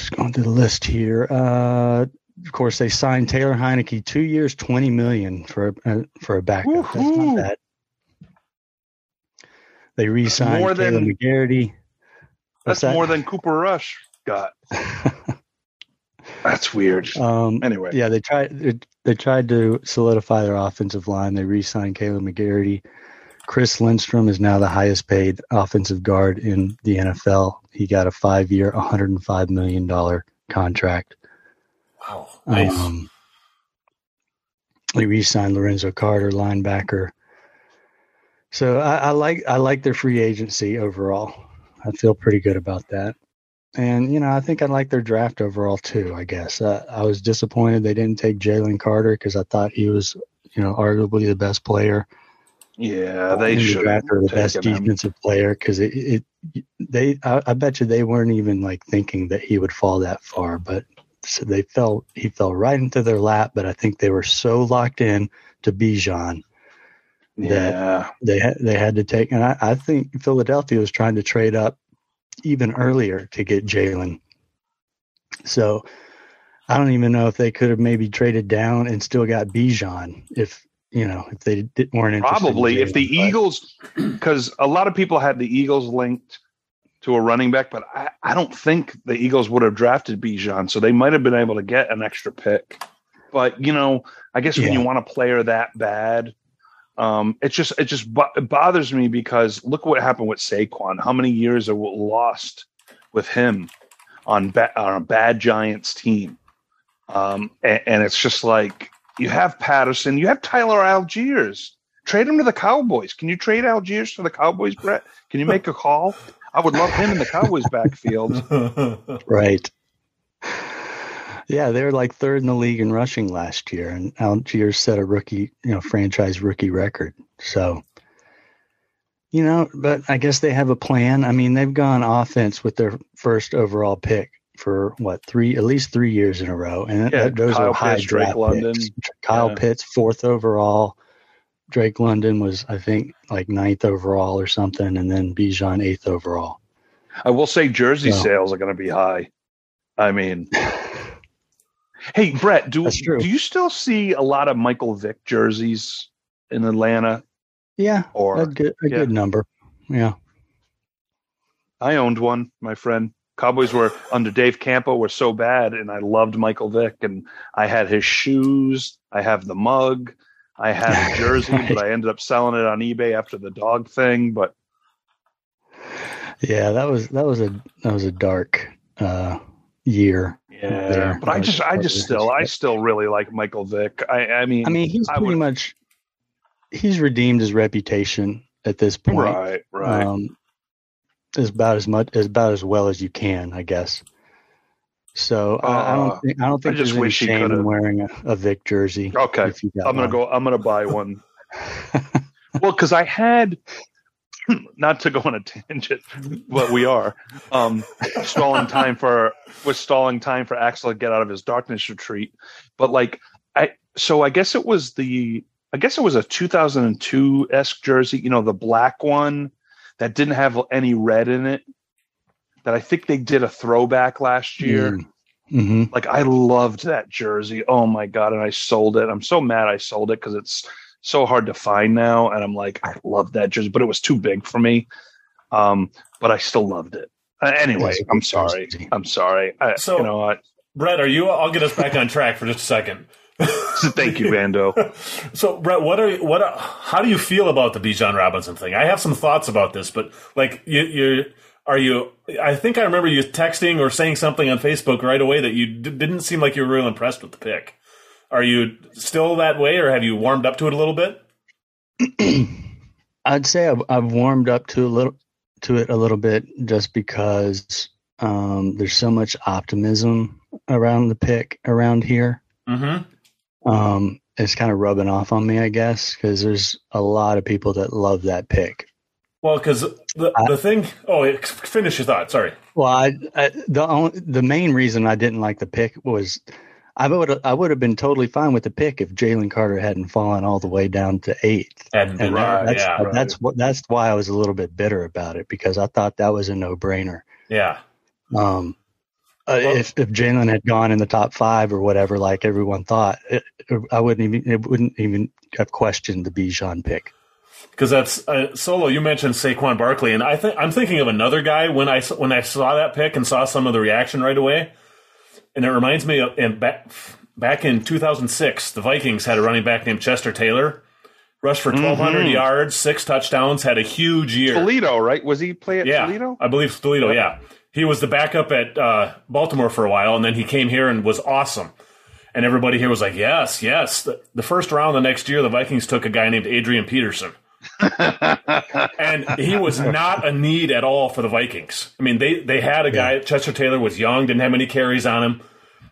Just going through the list here. Uh, of course, they signed Taylor Heinicke two years, twenty million for a, uh, for a backup. Woo-hoo. That's not bad. They re-signed more than McGarity. That's that? more than Cooper Rush got. that's weird. Um, anyway, yeah, they tried. They tried to solidify their offensive line. They re-signed Caleb McGarity. Chris Lindstrom is now the highest paid offensive guard in the NFL. He got a five-year, $105 million contract. Wow, nice. Um, they re-signed Lorenzo Carter, linebacker. So I, I, like I like their free agency overall. I feel pretty good about that. And you know, I think I like their draft overall too. I guess uh, I was disappointed they didn't take Jalen Carter because I thought he was, you know, arguably the best player. Yeah, they should draft the best defensive player because it, it, they. I, I bet you they weren't even like thinking that he would fall that far, but so they fell. He fell right into their lap. But I think they were so locked in to Bijan that yeah. they had they had to take. And I, I think Philadelphia was trying to trade up even earlier to get Jalen. So I don't even know if they could have maybe traded down and still got Bijan if you know if they did, weren't interested. Probably if the but. Eagles, because a lot of people had the Eagles linked to a running back, but I, I don't think the Eagles would have drafted Bijan, so they might have been able to get an extra pick. But you know, I guess yeah. when you want a player that bad, um, it just it just it bothers me because look what happened with Saquon. How many years are lost with him on, ba- on a bad Giants team? Um, and, and, it's just like you have Patterson, you have Tyler Allgeier. Trade him to the Cowboys. Can you trade Allgeier to the Cowboys, Brett? Can you make a call? I would love him in the Cowboys backfield. right. Yeah, they were like third in the league in rushing last year, and Allgeier set a rookie, you know, franchise rookie record. So, you know, but I guess they have a plan. I mean, they've gone offense with their first overall pick for what three, at least three years in a row, and yeah, those Kyle are high Pitts, draft Drake picks. London. Kyle yeah. Pitts, fourth overall. Drake London was, I think, like ninth overall or something, and then Bijan eighth overall. I will say jersey so. sales are going to be high. I mean, Hey, Brett, do do you still see a lot of Michael Vick jerseys in Atlanta? Yeah, or a good, a yeah. good number. Yeah, I owned one, my friend. Cowboys were under Dave Campo were so bad, and I loved Michael Vick, and I had his shoes. I have the mug. I had a jersey, but I ended up selling it on eBay after the dog thing. But yeah, that was that was a that was a dark uh, year yeah, there. but I just, I just still, I still really like Michael Vick. I, I mean, I mean, he's pretty would, much, he's redeemed his reputation at this point. Right, right. Um, is about as much, as about as well as you can, I guess. So uh, I don't think I don't think I just there's wish any shame in wearing a, a Vick jersey. Okay, I'm gonna one. go. I'm gonna buy one. well, because I had not to go on a tangent, but we are um, stalling time for was stalling time for Axel to get out of his darkness retreat. But like, I so I guess it was the I guess it was a 2002 esque jersey, you know, the black one that didn't have any red in it. That I think they did a throwback last year. Mm. Mm-hmm. Like I loved that jersey. Oh my god! And I sold it. I'm so mad I sold it because it's so hard to find now. And I'm like, I love that jersey, but it was too big for me. Um, but I still loved it. Uh, anyway, I'm sorry. I'm sorry. I, so, you know what? Brett, are you? I'll get us back on track for just a second. Thank you, Vando. so, Brett, what are what? Are, how do you feel about the Bijan Robinson thing? I have some thoughts about this, but like you, you are you? I think I remember you texting or saying something on Facebook right away that you d- didn't seem like you were real impressed with the pick. Are you still that way, or have you warmed up to it a little bit? I'd say I've, I've warmed up to a little to it a little bit just because um, there's so much optimism around the pick around here. Mm-hmm. Um, it's kind of rubbing off on me, I guess, because there's a lot of people that love that pick. Well, because the the thing. Oh, finish your thought. Sorry. Well, I, I, the only, the main reason I didn't like the pick was I would I would have been totally fine with the pick if Jalen Carter hadn't fallen all the way down to eighth. And, and right, that's yeah, that's what that's why I was a little bit bitter about it because I thought that was a no brainer. Yeah. Um, uh, well, if if Jalen had gone in the top five or whatever, like everyone thought, it, I wouldn't even it wouldn't even have questioned the Bijan pick. Because that's uh, solo. You mentioned Saquon Barkley, and I think I'm thinking of another guy when I when I saw that pick and saw some of the reaction right away, and it reminds me of and back back in 2006, the Vikings had a running back named Chester Taylor, rushed for 1,200 mm-hmm. yards, six touchdowns, had a huge year. Toledo, right? Was he play at yeah, Toledo? I believe Toledo. Yeah, he was the backup at uh, Baltimore for a while, and then he came here and was awesome. And everybody here was like, "Yes, yes." The, the first round the next year, the Vikings took a guy named Adrian Peterson and he was not a need at all for the Vikings. I mean, they they had a guy. Yeah. Chester Taylor was young, didn't have many carries on him,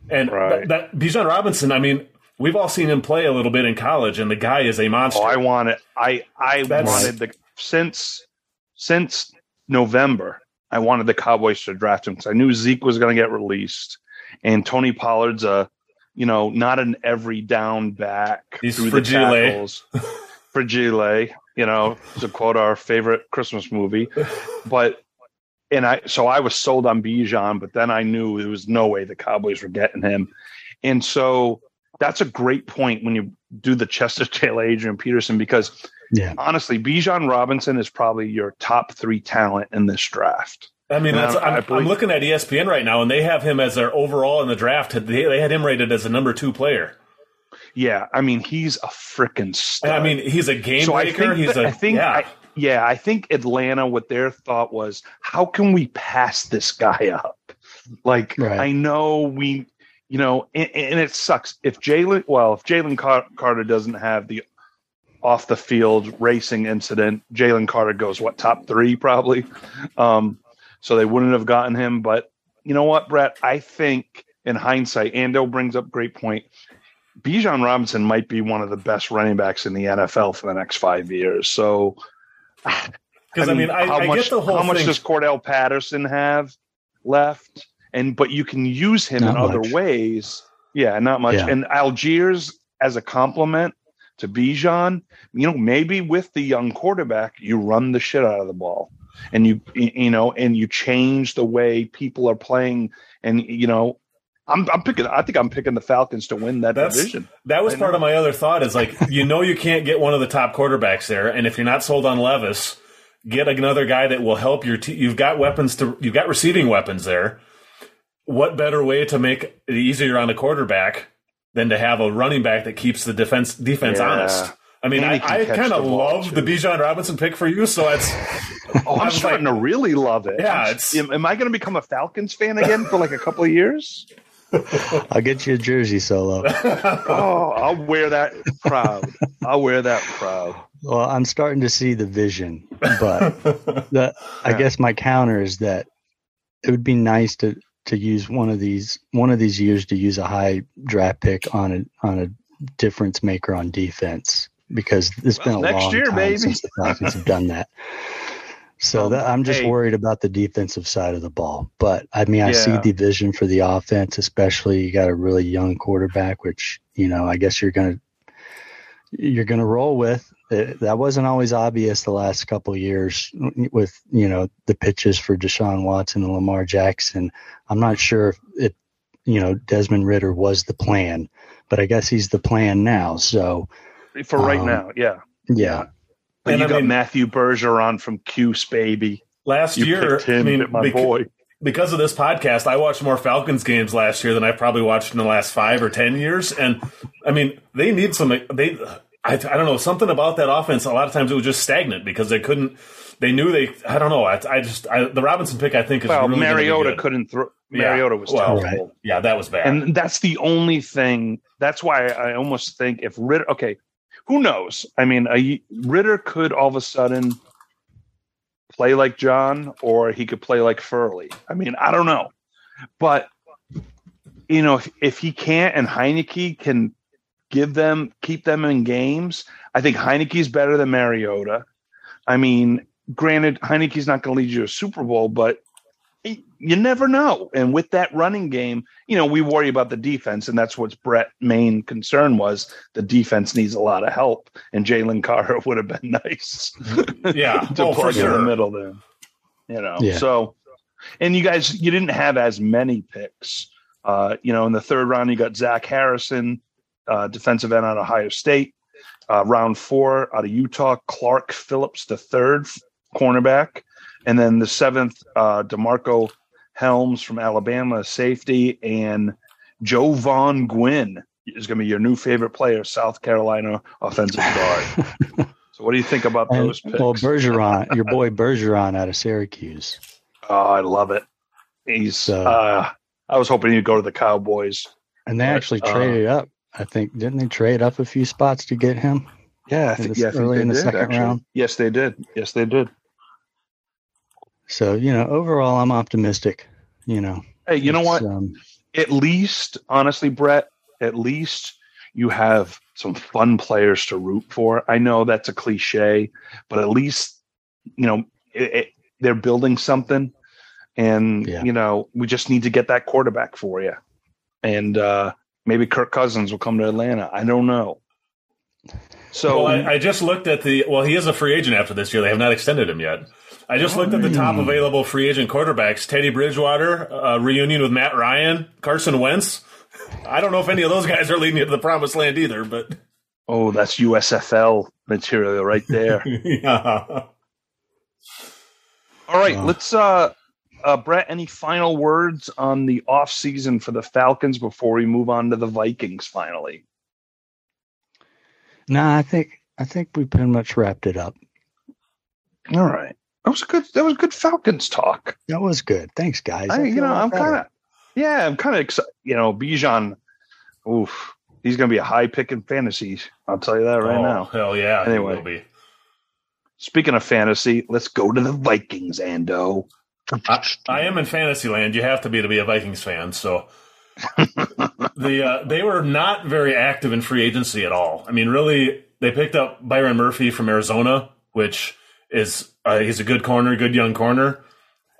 and right. that, that Bijan Robinson. I mean, we've all seen him play a little bit in college, and the guy is a monster. Oh, I want it. I I That's, wanted the since since November. I wanted the Cowboys to draft him because I knew Zeke was going to get released, and Tony Pollard's a you know not an every down back He's through fragile. the tackles. fragile you know, to quote our favorite Christmas movie. But and I so I was sold on Bijan, but then I knew there was no way the Cowboys were getting him. And so that's a great point when you do the Chester Taylor Adrian Peterson because yeah. honestly, Bijan Robinson is probably your top three talent in this draft. I mean, that's, I'm, I'm, looking at ESPN right now, and they have him as their overall in the draft. They, they had him rated as a number two player. Yeah, I mean he's a freaking star. I mean he's a game so maker. He's that, a I think yeah. I, yeah, I think Atlanta what their thought was, how can we pass this guy up? Like right. I know we, you know, and, and it sucks if Jalen. Well, if Jalen Carter doesn't have the off the field racing incident, Jalen Carter goes what top three probably. Um, so they wouldn't have gotten him. But you know what, Brett? I think in hindsight, Ando brings up great point. Bijan Robinson might be one of the best running backs in the NFL for the next five years. So, because I mean, I, mean, I, how I much, How thing. much does Cordarrelle Patterson have left? And but you can use him not in much. other ways. Yeah, not much. Yeah. And Allgeier as a complement to Bijan, you know, maybe with the young quarterback, you run the shit out of the ball, and you you know, and you change the way people are playing. And you know, I'm, I'm picking. I think I'm picking the Falcons to win that That's, division. That was part of my other thought. Is like you know you can't get one of the top quarterbacks there, and if you're not sold on Levis, get another guy that will help your team. You've got weapons to. You've got receiving weapons there. What better way to make it easier on a quarterback than to have a running back that keeps the defense defense yeah. honest? I mean, I, I kind of love the Bijan Robinson pick for you, so it's. oh, I'm starting like, to really love it. Yeah, it's. Am, am I going to become a Falcons fan again for like a couple of years? I'll get you a jersey solo. oh, I'll wear that proud. I'll wear that proud. Well, I'm starting to see the vision, but the, I guess my counter is that it would be nice to to use one of these one of these years to use a high draft pick on a on a difference maker on defense because it's well, been a long year, time baby. since the Falcons have done that. So um, that, I'm just hey, worried about the defensive side of the ball. But I mean, I yeah. see the vision for the offense, especially you got a really young quarterback, which you know I guess you're gonna you're gonna roll with. It, that wasn't always obvious the last couple years with you know the pitches for Deshaun Watson and Lamar Jackson. I'm not sure if it you know Desmond Ridder was the plan, but I guess he's the plan now. So for right um, now, yeah, yeah. But and you I got mean, Matthew Bergeron from Cuse, baby. Last you year, him, I mean, my boy. Because of this podcast, I watched more Falcons games last year than I probably watched in the last five or ten years. And I mean, they need some. They, I, I don't know, something about that offense. A lot of times it was just stagnant because they couldn't. They knew they. I don't know. I, I just I, the Robinson pick. I think is well. Really Mariota couldn't throw. Mariota yeah. was well, terrible. Yeah, that was bad. And that's the only thing. That's why I almost think if Ridder. Okay, who knows? I mean, a, Ridder could all of a sudden play like John, or he could play like Furley. I mean, I don't know, but you know, if, if he can't and Heinicke can give them keep them in games, I think Heinicke's better than Mariota. I mean, granted, Heinicke's not going to lead you to a Super Bowl, but you never know. And with that running game, you know, we worry about the defense, and that's what's Brett's main concern was the defense needs a lot of help, and Jalen Carter would have been nice. Yeah, to oh, plug sure. in the middle there. You know, yeah. so and you guys, you didn't have as many picks. Uh, you know, in the third round, you got Zach Harrison, uh, defensive end out of Ohio State. Uh, round four out of Utah, Clark Phillips, the third cornerback. And then the seventh, uh, DeMarcco Hellams from Alabama, safety, and Jovaughn Gwynn is going to be your new favorite player, South Carolina offensive guard. so, what do you think about and, those picks? Well, Bergeron, your boy Bergeron out of Syracuse. Oh, I love it. He's. uh, I was hoping he'd go to the Cowboys. And they but, actually uh, traded up. I think didn't they trade up a few spots to get him? Yeah, I think, yeah, I think early in the did, second actually. round. Yes, they did. Yes, they did. So you know, overall, I'm optimistic. You know. Hey, you know what? Um, at least, honestly, Brett, at least you have some fun players to root for. I know that's a cliche, but at least you know it, it, they're building something, and yeah. you know we just need to get that quarterback for you, and uh, maybe Kirk Cousins will come to Atlanta. I don't know. So well, I, I, just looked at the. Well, he is a free agent after this year. They have not extended him yet. I just looked at the top hmm. available free agent quarterbacks: Teddy Bridgewater, uh, reunion with Matt Ryan, Carson Wentz. I don't know if any of those guys are leading you to the promised land either, but oh, that's USFL material right there. yeah. All right, let's uh uh, Brett, any final words on the off season for the Falcons before we move on to the Vikings finally? No, I think I think we pretty much wrapped it up. All right. That was good. That was good Falcons talk. That was good. Thanks, guys. I, I you know, I'm kind of, yeah, I'm kind of excited. You know, Bijan, oof, he's going to be a high pick in fantasy. I'll tell you that right oh, now. Hell yeah. Anyway, speaking of fantasy, let's go to the Vikings, Ando. I, I am in fantasy land. You have to be to be a Vikings fan. So the uh, they were not very active in free agency at all. I mean, really, they picked up Byron Murphy from Arizona, which is uh, he's a good corner, good young corner.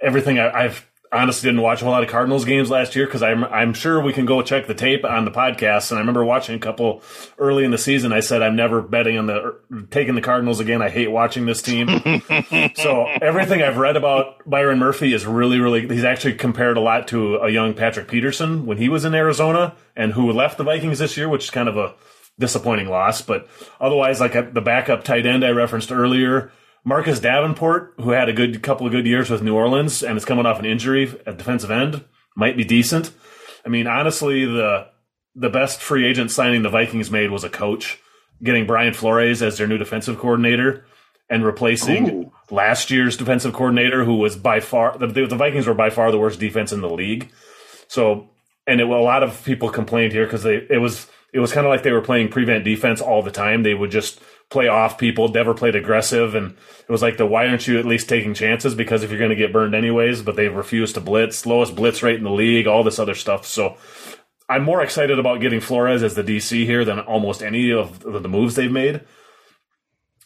Everything I, have honestly didn't watch a whole lot of Cardinals games last year because I'm I'm sure we can go check the tape on the podcast. And I remember watching a couple early in the season. I said I'm never betting on the er, taking the Cardinals again. I hate watching this team. so everything I've read about Byron Murphy is really really. He's actually compared a lot to a young Patrick Peterson when he was in Arizona and who left the Vikings this year, which is kind of a disappointing loss. But otherwise, like the backup tight end I referenced earlier. Marcus Davenport, who had a good couple of good years with New Orleans and is coming off an injury at defensive end, might be decent. I mean, honestly, the the best free agent signing the Vikings made was a coach, getting Brian Flores as their new defensive coordinator and replacing Ooh. last year's defensive coordinator, who was by far the, the, Vikings were by far the worst defense in the league. So, and it, a lot of people complained here because they it was it was kind of like they were playing prevent defense all the time. They would just play off people. Never played aggressive, and it was like the why aren't you at least taking chances? Because if you're going to get burned anyways, but they refused to blitz, lowest blitz rate in the league, all this other stuff. So I'm more excited about getting Flores as the DC here than almost any of the moves they've made.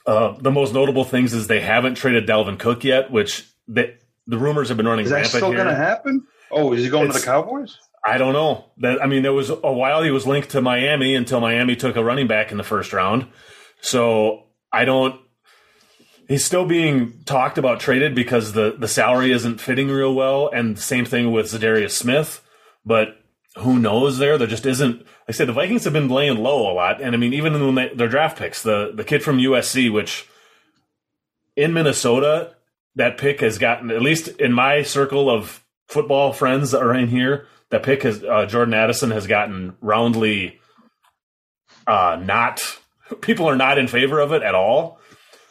Uh, the most notable things is they haven't traded Dalvin Cook yet, which they, the rumors have been running is that rampant still going to happen? Oh, is he going it's, to the Cowboys? I don't know. That I mean, there was a while he was linked to Miami until Miami took a running back in the first round. So I don't. He's still being talked about traded because the the salary isn't fitting real well, and same thing with Za'Darius Smith. But who knows? There, there just isn't. Like I said the Vikings have been laying low a lot, and I mean, even in their draft picks, the the kid from USC, which in Minnesota, that pick has gotten at least in my circle of football friends that are in here. That pick has uh, Jordan Addison has gotten roundly uh, not people are not in favor of it at all.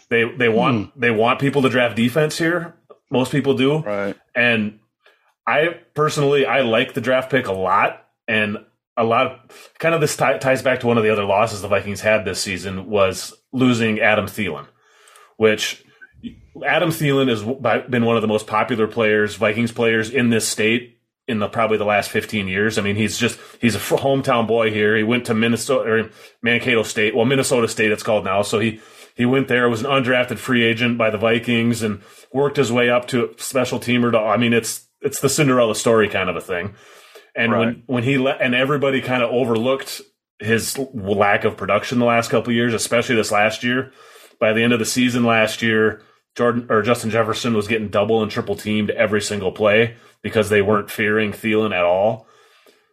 They they want hmm. they want people to draft defense here. Most people do. Right. And I personally I like the draft pick a lot and a lot of kind of this t- ties back to one of the other losses the Vikings had this season was losing Adam Thielen, which Adam Thielen has been one of the most popular players, Vikings players in this state in the probably the last 15 years. I mean, he's just he's a hometown boy here. He went to Minnesota or Mankato State, well Minnesota State it's called now. So he he went there, was an undrafted free agent by the Vikings and worked his way up to a special teamer to I mean, it's it's the Cinderella story kind of a thing. And right. when when he let and everybody kind of overlooked his lack of production the last couple years, especially this last year. By the end of the season last year, Jordan or Justin Jefferson was getting double and triple teamed every single play because they weren't fearing Thielen at all.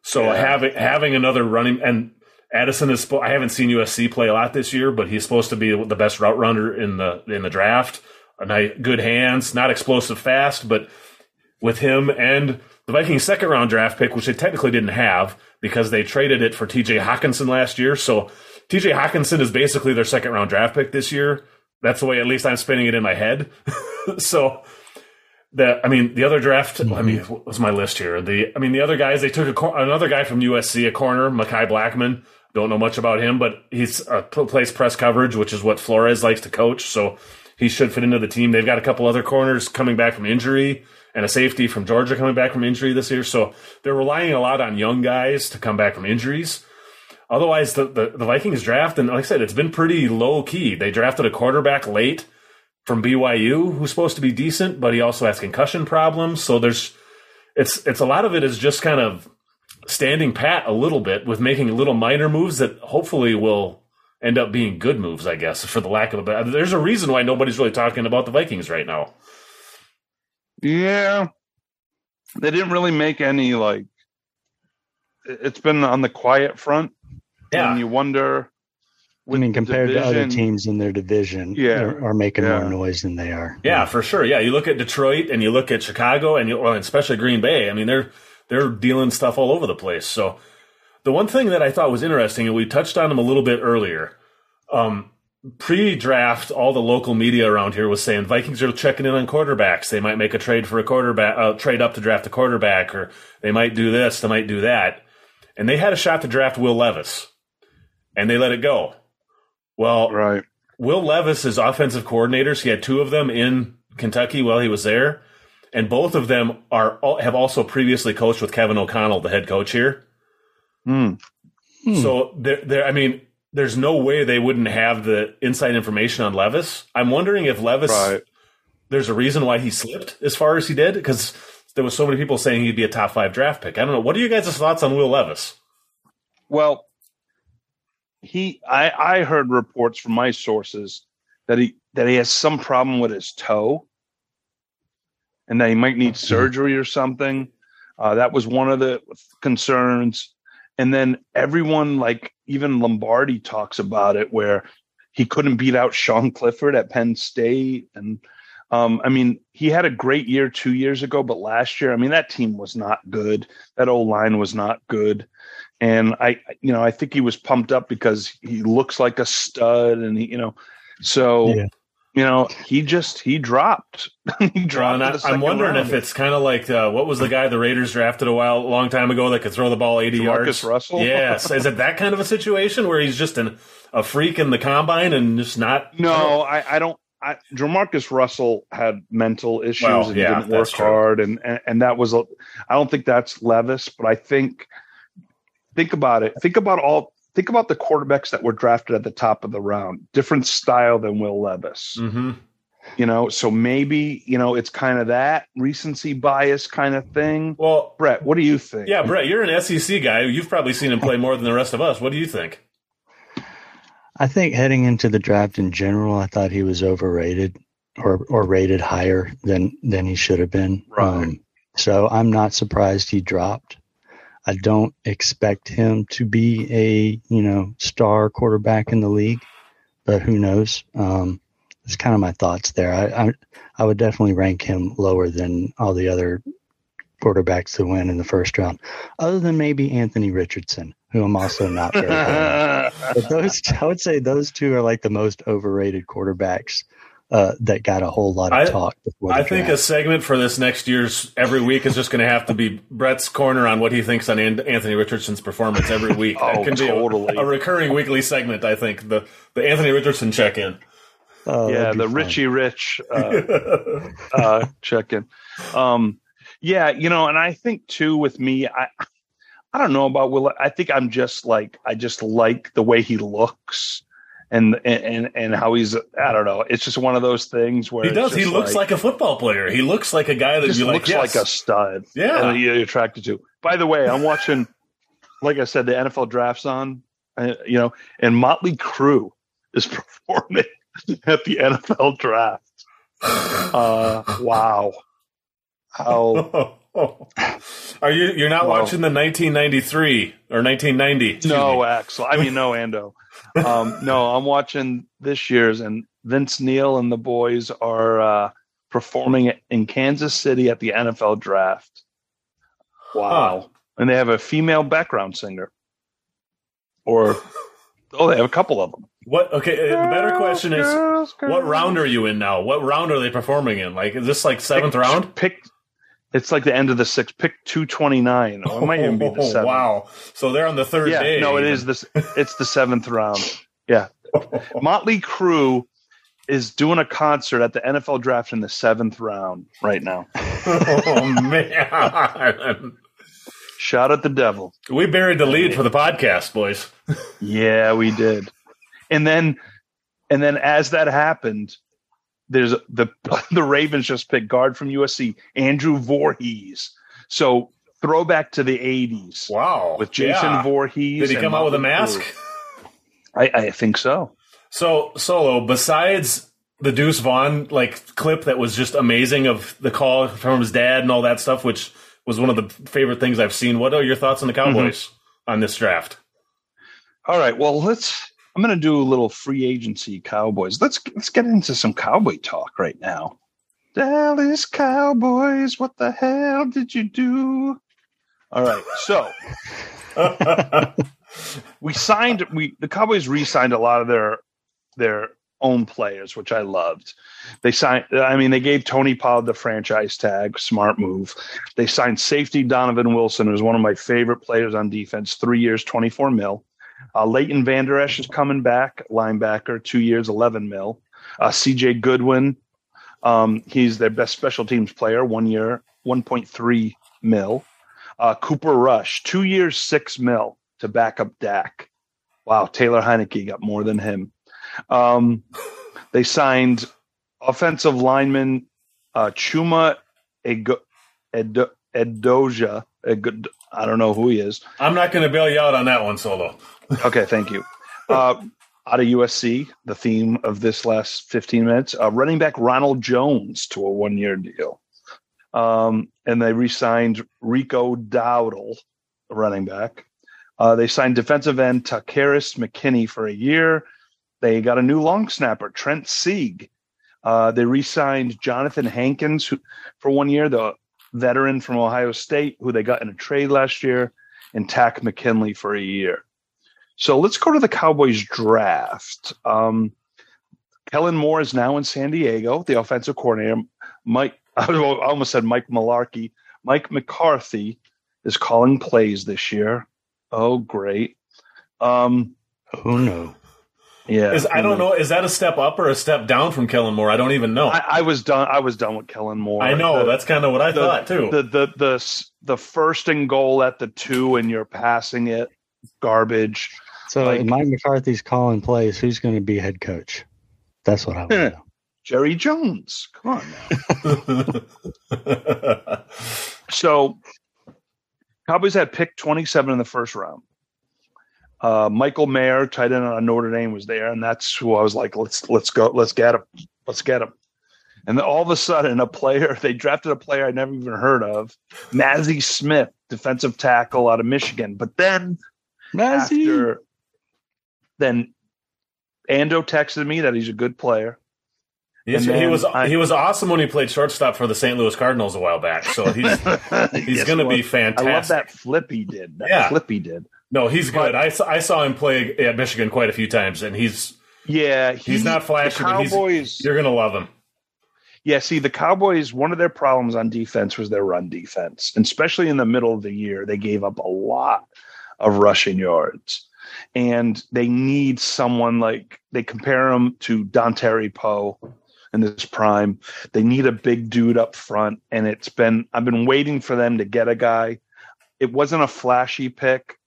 So yeah. having having another running and Addison is I haven't seen USC play a lot this year, but he's supposed to be the best route runner in the in the draft. A nice, good hands, not explosive fast, but with him and the Vikings second round draft pick, which they technically didn't have because they traded it for TJ Hockenson last year. So TJ Hockenson is basically their second round draft pick this year. That's the way at least I'm spinning it in my head. so the I mean the other draft. Mm-hmm. I mean, what's my list here? The I mean the other guys they took a, another guy from USC, a corner, Mekhi Blackman. Don't know much about him, but he's uh, plays press coverage, which is what Flores likes to coach. So he should fit into the team. They've got a couple other corners coming back from injury and a safety from Georgia coming back from injury this year. So they're relying a lot on young guys to come back from injuries. Otherwise, the, the, the Vikings draft, and like I said, it's been pretty low key. They drafted a quarterback late from BYU who's supposed to be decent, but he also has concussion problems. So there's, it's, it's a lot of it is just kind of standing pat a little bit with making little minor moves that hopefully will end up being good moves, I guess, for the lack of a better. There's a reason why nobody's really talking about the Vikings right now. Yeah. They didn't really make any like it's been on the quiet front. Yeah. And you wonder I mean, compared division, to other teams in their division, yeah, are, are making yeah. more noise than they are. Yeah, yeah, for sure. Yeah, you look at Detroit and you look at Chicago and you, well, especially Green Bay. I mean, they're they're dealing stuff all over the place. So, the one thing that I thought was interesting, and we touched on them a little bit earlier, um, pre-draft, all the local media around here was saying Vikings are checking in on quarterbacks. They might make a trade for a quarterback, uh, trade up to draft a quarterback, or they might do this, they might do that. And they had a shot to draft Will Levis, and they let it go. Well, right. Will Levis is offensive coordinators. He had two of them in Kentucky while he was there, and both of them are have also previously coached with Kevin O'Connell, the head coach here. Hmm. So there, there. I mean, there's no way they wouldn't have the inside information on Levis. I'm wondering if Levis, right. there's a reason why he slipped as far as he did because there was so many people saying he'd be a top five draft pick. I don't know. What are you guys' thoughts on Will Levis? Well, he, I, I heard reports from my sources that he that he has some problem with his toe, and that he might need surgery or something. Uh, that was one of the concerns. And then everyone, like even Lombardi, talks about it, where he couldn't beat out Sean Clifford at Penn State. And um, I mean, he had a great year two years ago, but last year, I mean, that team was not good. That old line was not good. And I, you know, I think he was pumped up because he looks like a stud, and he, you know, so yeah you know, he just he dropped. he dropped. Well, I, am wondering round. if it's kind of like uh, what was the guy the Raiders drafted a while, a long time ago that could throw the ball 80 yards? Russell. Yes, is it that kind of a situation where he's just an, a freak in the combine and just not? No, I, I don't. I, Jamarcus Russell had mental issues well, and yeah, didn't work hard, and, and and that was. A, I don't think that's Levis, but I think think about it. Think about all think about the quarterbacks that were drafted at the top of the round. Different style than Will Levis. Mm-hmm. You know, so maybe you know it's kind of that recency bias kind of thing. Well, Brett, what do you think? Yeah, Brett, you're an SEC guy. You've probably seen him play more than the rest of us. What do you think? I think heading into the draft in general, I thought he was overrated or or rated higher than than he should have been. Right. Um, so I'm not surprised he dropped. I don't expect him to be a you know star quarterback in the league, but who knows? Um, it's kind of my thoughts there. I, I, I would definitely rank him lower than all the other quarterbacks to win in the first round, other than maybe Anthony Richardson, who I'm also not very. but those I would say those two are like the most overrated quarterbacks uh, that got a whole lot of I, talk. I think a segment for this next year's every week is just going to have to be Brett's corner on what he thinks on Anthony Richardson's performance every week. oh, that can totally. be a, a, recurring weekly segment. I think the the Anthony Richardson check in. Oh, yeah, the fun. Richie Rich uh, uh, check in. Um, yeah, you know, and I think too with me, I I don't know about Will. I think I'm just like I just like the way he looks and and and how he's I don't know. It's just one of those things where he does. He looks like, like, a football player. He looks like a guy that you like. Looks yes. like a stud. Yeah, you're attracted to. By the way, I'm watching. like I said, the NFL drafts on. Uh, you know, and Motley Crue is performing at the NFL draft. Uh, wow. How Are you you're not watching the 1993 or 1990? No, Axel. I mean no Ando. Um, no, I'm watching this year's, and Vince Neil and the boys are uh, performing in Kansas City at the NFL draft. Wow. Huh. And they have a female background singer. Or, oh, they have a couple of them. What? Okay, uh, the better question is, girls, girls. what round are you in now? What round are they performing in? Like, is this like seventh pick, round? Pick. It's like the end of the sixth. Pick two twenty nine. Or it might even be the oh, seventh. Wow! So they're on the third yeah, day. No, it is this. It's the seventh round. Yeah, Motley Crue is doing a concert at the NFL draft in the seventh round right now. oh man! Shout at the devil. We buried the lead for the podcast, boys. yeah, we did. And then, and then as that happened, there's the the Ravens just picked guard from USC, Andrew Vorhees. So throwback to the '80s. Wow, with Jason yeah. Voorhees. Did he come out with a mask? I, I think so. So solo, besides the Deuce Vaughn like clip that was just amazing of the call from his dad and all that stuff, which was one of the favorite things I've seen. What are your thoughts on the Cowboys mm-hmm. on this draft? All right, well let's. I'm going to do a little free agency Cowboys. Let's let's get into some Cowboy talk right now. Dallas Cowboys, what the hell did you do? All right, so we signed we the Cowboys re-signed a lot of their their own players, which I loved. They signed I mean they gave Tony Pollard the franchise tag, smart move. They signed safety Donovan Wilson, who's one of my favorite players on defense, three years, 24 mil. Uh, Leighton Vander Esch is coming back, linebacker, two years, 11 mil. Uh, CJ Goodwin, um, he's their best special teams player, one year, 1.3 mil. Uh, Cooper Rush, two years, six mil to back up Dak. Wow, Taylor Heinicke got more than him. Um, they signed offensive lineman uh, Chuma Edo, Edo, Edoja. I don't know who he is. I'm not going to bail you out on that one, Solo. okay, thank you. Uh, out of USC, the theme of this last 15 minutes, uh, running back Ronald Jones to a one year deal. Um, and they re signed Rico Dowdle, running back. Uh, they signed defensive end Takkarist McKinney for a year. They got a new long snapper, Trent Sieg. Uh, they re-signed Jonathan Hankins who, for one year, the veteran from Ohio State, who they got in a trade last year, and Tack McKinley for a year. So let's go to the Cowboys draft. Um, Kellen Moore is now in San Diego, the offensive coordinator. Mike, I almost said Mike Malarkey. Mike McCarthy is calling plays this year. Oh, great. Um, oh no. Yeah, is, I don't know. Is that a step up or a step down from Kellen Moore? I don't even know. I, I was done. I was done with Kellen Moore. I know the, that's kind of what I the, thought too. The, the the the first and goal at the two, and you're passing it, garbage. So like, Mike McCarthy's calling plays. Who's going to be head coach? That's what I want to know. Jerry Jones. Come on now. so Cowboys had picked 27 in the first round. Uh, Michael Mayer, tight end on Notre Dame, was there, and that's who I was like, let's let's go, let's get him, let's get him. And then all of a sudden, a player they drafted a player I never even heard of, Mazi Smith, defensive tackle out of Michigan. But then, Mazi. after then, Ando texted me that he's a good player. Yes, he was I, he was awesome when he played shortstop for the St. Louis Cardinals a while back. So he's he's going to be fantastic. I love that flip he did. That yeah. flip he did. No, he's good. I, I saw him play at Michigan quite a few times, and he's Yeah, he, he's not flashy. Cowboys, you're gonna love him. Yeah, see, the Cowboys, one of their problems on defense was their run defense, and especially in the middle of the year, they gave up a lot of rushing yards. And they need someone like they compare him to Dontari Poe in this prime. They need a big dude up front, and it's been I've been waiting for them to get a guy. It wasn't a flashy pick,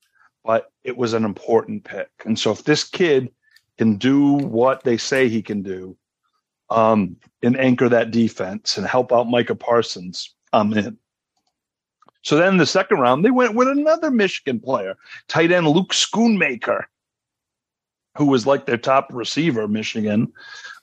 but it was an important pick. And so if this kid can do what they say he can do, um, and anchor that defense and help out Micah Parsons, I'm in. So then the second round, they went with another Michigan player, tight end Luke Schoonmaker, who was like their top receiver, Michigan.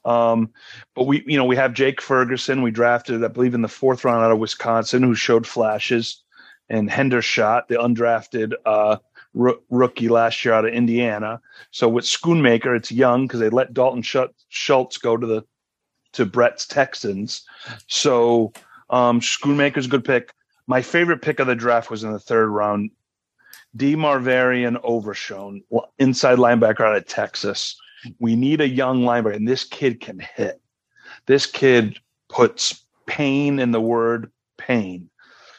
Um, but we, you know, we have Jake Ferguson. We drafted, I believe, in the fourth round out of Wisconsin, who showed flashes, and Hendershot, the undrafted uh, r- rookie last year out of Indiana. So with Schoonmaker, it's young because they let Dalton Schultz go to the to Brett's Texans. So um, Schoonmaker's a good pick. My favorite pick of the draft was in the third round. DeMarvion Overshown, inside linebacker out of Texas. We need a young linebacker, and this kid can hit. This kid puts pain in the word pain.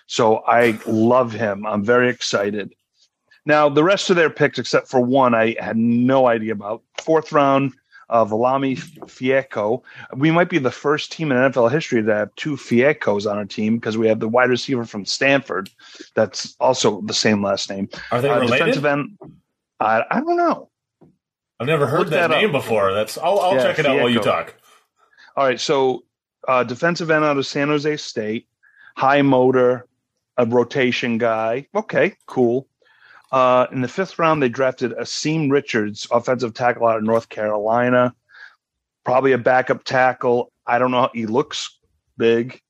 So I love him. I'm very excited. Now, the rest of their picks, except for one, I had no idea about. Fourth round, uh, Viliami Fehoko. We might be the first team in NFL history to have two Fehokos on our team because we have the wide receiver from Stanford that's also the same last name. Are they uh, related? Defensive end, I, I don't know. I've never heard that, that, name before. That's I'll, I'll yeah, check it out while you talk. All right, so uh, defensive end out of San Jose State, high motor, a rotation guy. Okay, cool. Uh, in the fifth round, they drafted Asim Richards, offensive tackle out of North Carolina. Probably a backup tackle. I don't know. How he looks big.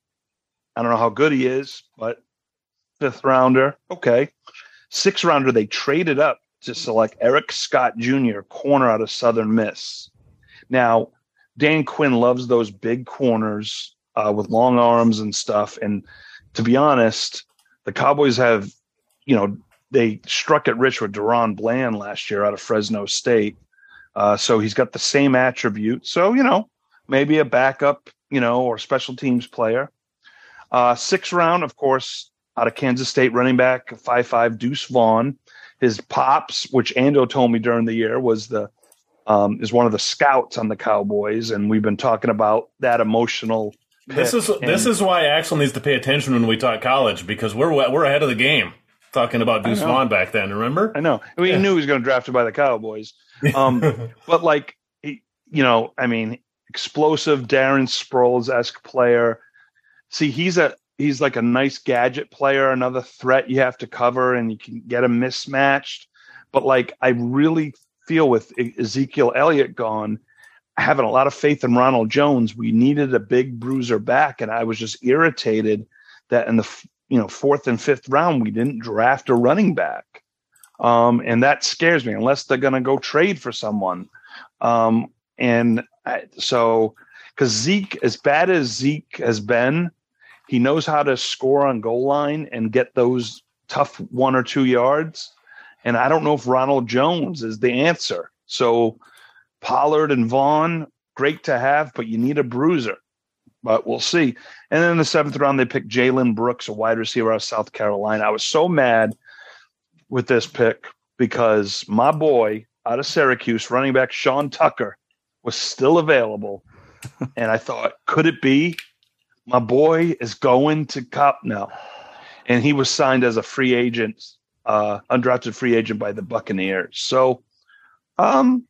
I don't know how good he is, but fifth rounder. Okay. Sixth rounder, they traded up to select Eric Scott Jr., corner out of Southern Miss. Now, Dan Quinn loves those big corners uh, with long arms and stuff. And to be honest, the Cowboys have, you know, they struck it rich with DaRon Bland last year out of Fresno State. Uh, so he's got the same attribute. So, you know, maybe a backup, you know, or special teams player. Uh, sixth round, of course, out of Kansas State, running back five five Deuce Vaughn. His pops, which Ando told me during the year, was the um, is one of the scouts on the Cowboys, and we've been talking about that emotional. This is and, this is why Axel needs to pay attention when we talk college because we're we're ahead of the game talking about Deuce Vaughn back then. Remember? I know. We yeah. knew he was going to draft it by the Cowboys. Um, but like, he, you know, I mean, explosive Darren Sproles esque player. See, he's a he's like a nice gadget player, another threat you have to cover, and you can get him mismatched. But like, I really feel with Ezekiel Elliott gone, having a lot of faith in Ronald Jones. We needed a big bruiser back, and I was just irritated that in the you know fourth and fifth round we didn't draft a running back. Um, and that scares me unless they're going to go trade for someone. Um, and I, so because zeke as bad as zeke has been he knows how to score on goal line and get those tough one or two yards. And i don't know if ronald jones is the answer. So pollard and vaughn great to have but you need a bruiser but we'll see. And then in the seventh round, they picked Jalen Brooks, a wide receiver out of South Carolina. I was so mad with this pick because my boy out of Syracuse, running back Sean Tucker, was still available. and I thought, could it be my boy is going to Cop now? And he was signed as a free agent, uh, undrafted free agent by the Buccaneers. So, um,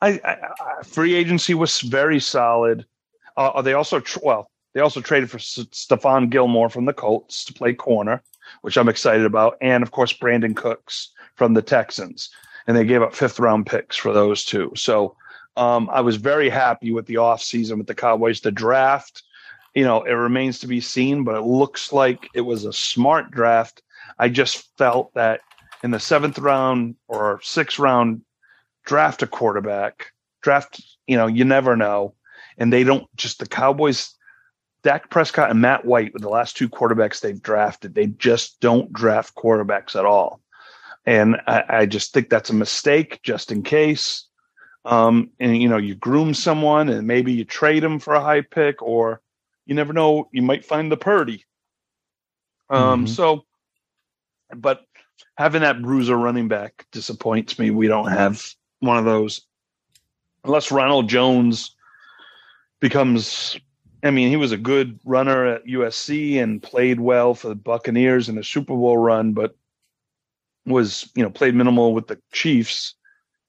I, I, I free agency was very solid. Uh, they also tr- well, they also traded for S- Stephon Gilmore from the Colts to play corner, which I'm excited about, and of course Brandin Cooks from the Texans, and they gave up fifth round picks for those two. So um, I was very happy with the offseason with the Cowboys. The draft, you know, it remains to be seen, but it looks like it was a smart draft. I just felt that in the seventh round or sixth round, draft a quarterback. Draft, you know, you never know and they don't just the Cowboys. Dak Prescott and Matt White were the last two quarterbacks they've drafted. They just don't draft quarterbacks at all, and I, I just think that's a mistake. Just in case, Um, and you know, you groom someone, and maybe you trade them for a high pick, or you never know, you might find the Purdy. Um, mm-hmm. so, but having that bruiser running back disappoints me. We don't have one of those unless Ronald Jones becomes. I mean, he was a good runner at USC and played well for the Buccaneers in the Super Bowl run, but was you know played minimal with the Chiefs.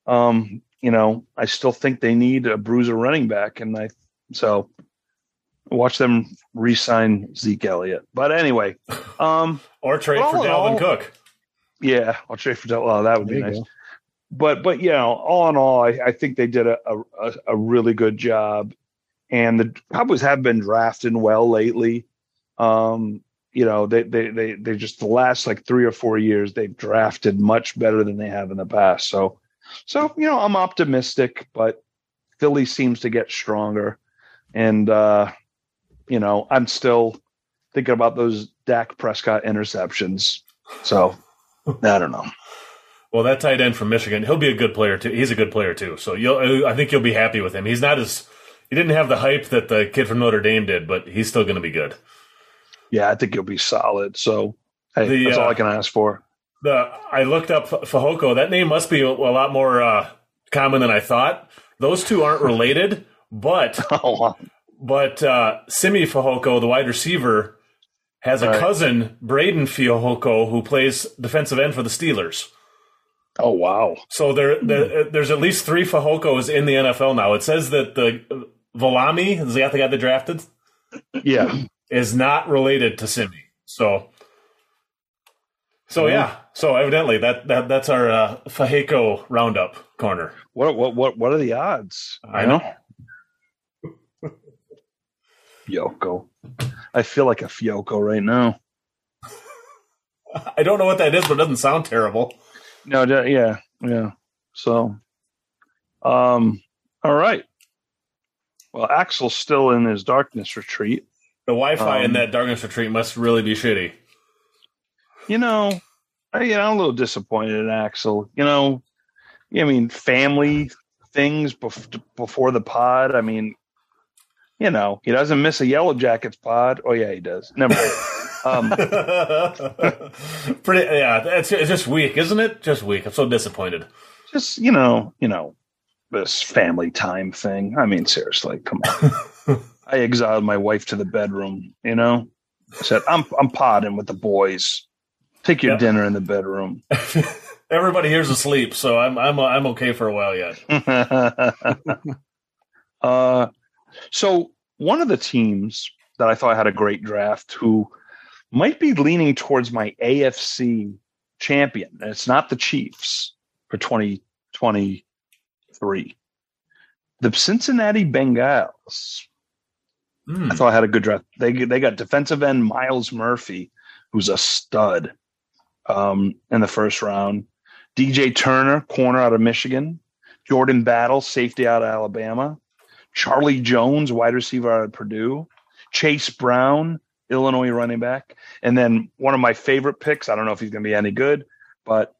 Um, you know, I still think they need a bruiser running back, and I so watch them re-sign Zeke Elliott. But anyway, um, or trade for Dalvin all, Cook. Yeah, I'll trade for Dalvin. Oh, that would there be nice. Go but but you know, all in all, I, I think they did a, a, a really good job, and the Cowboys have been drafting well lately. Um, you know, they they they they just the last like three or four years they've drafted much better than they have in the past. So so you know, I'm optimistic, but Philly seems to get stronger, and uh, you know, I'm still thinking about those Dak Prescott interceptions. So I don't know. Well, that tight end from Michigan, he'll be a good player too. He's a good player too. So I think you'll be happy with him. He's not as, he didn't have the hype that the kid from Notre Dame did, but he's still going to be good. Yeah, I think he'll be solid. So hey, the, that's all I uh, can ask for. The I looked up Fehoko. That name must be a, a lot more uh, common than I thought. Those two aren't related, but oh, but uh, Simi Fehoko, the wide receiver, has a right. cousin, Braden Fehoko, who plays defensive end for the Steelers. Oh wow! So there, there, there's at least three Fehokos in the NFL now. It says that the Viliami is the guy that drafted. Yeah, is not related to Simi. So, so yeah. yeah. So evidently that that that's our uh, Fehoko roundup corner. What what what what are the odds? I know. Yoko. I feel like a Fiocco right now. I don't know what that is, but it doesn't sound terrible. No, yeah, yeah. So, um, all right. Well, Axel's still in his darkness retreat. The Wi-Fi um, in that darkness retreat must really be shitty. You know, I, you know, I'm a little disappointed in Axel. You know, I mean, family things bef- before the pod. I mean, you know, he doesn't miss a Yellow Jackets pod. Oh yeah, he does. Never. Um, Pretty, yeah. It's, it's just weak, isn't it? Just weak. I'm so disappointed. Just you know, you know, this family time thing. I mean, seriously, come on. I exiled my wife to the bedroom. You know, I said, "I'm I'm potting with the boys. Take your yep. dinner in the bedroom." Everybody here's asleep, so I'm I'm I'm okay for a while yet. uh, so one of the teams that I thought had a great draft, who might be leaning towards my AFC champion. And it's not the Chiefs for 2023. The Cincinnati Bengals. Mm. I thought I had a good draft. They they got defensive end Myles Murphy, who's a stud, um, in the first round. DJ Turner, corner out of Michigan. Jordan Battle, safety out of Alabama. Charlie Jones, wide receiver out of Purdue. Chase Brown, Illinois running back. And then one of my favorite picks, I don't know if he's going to be any good, but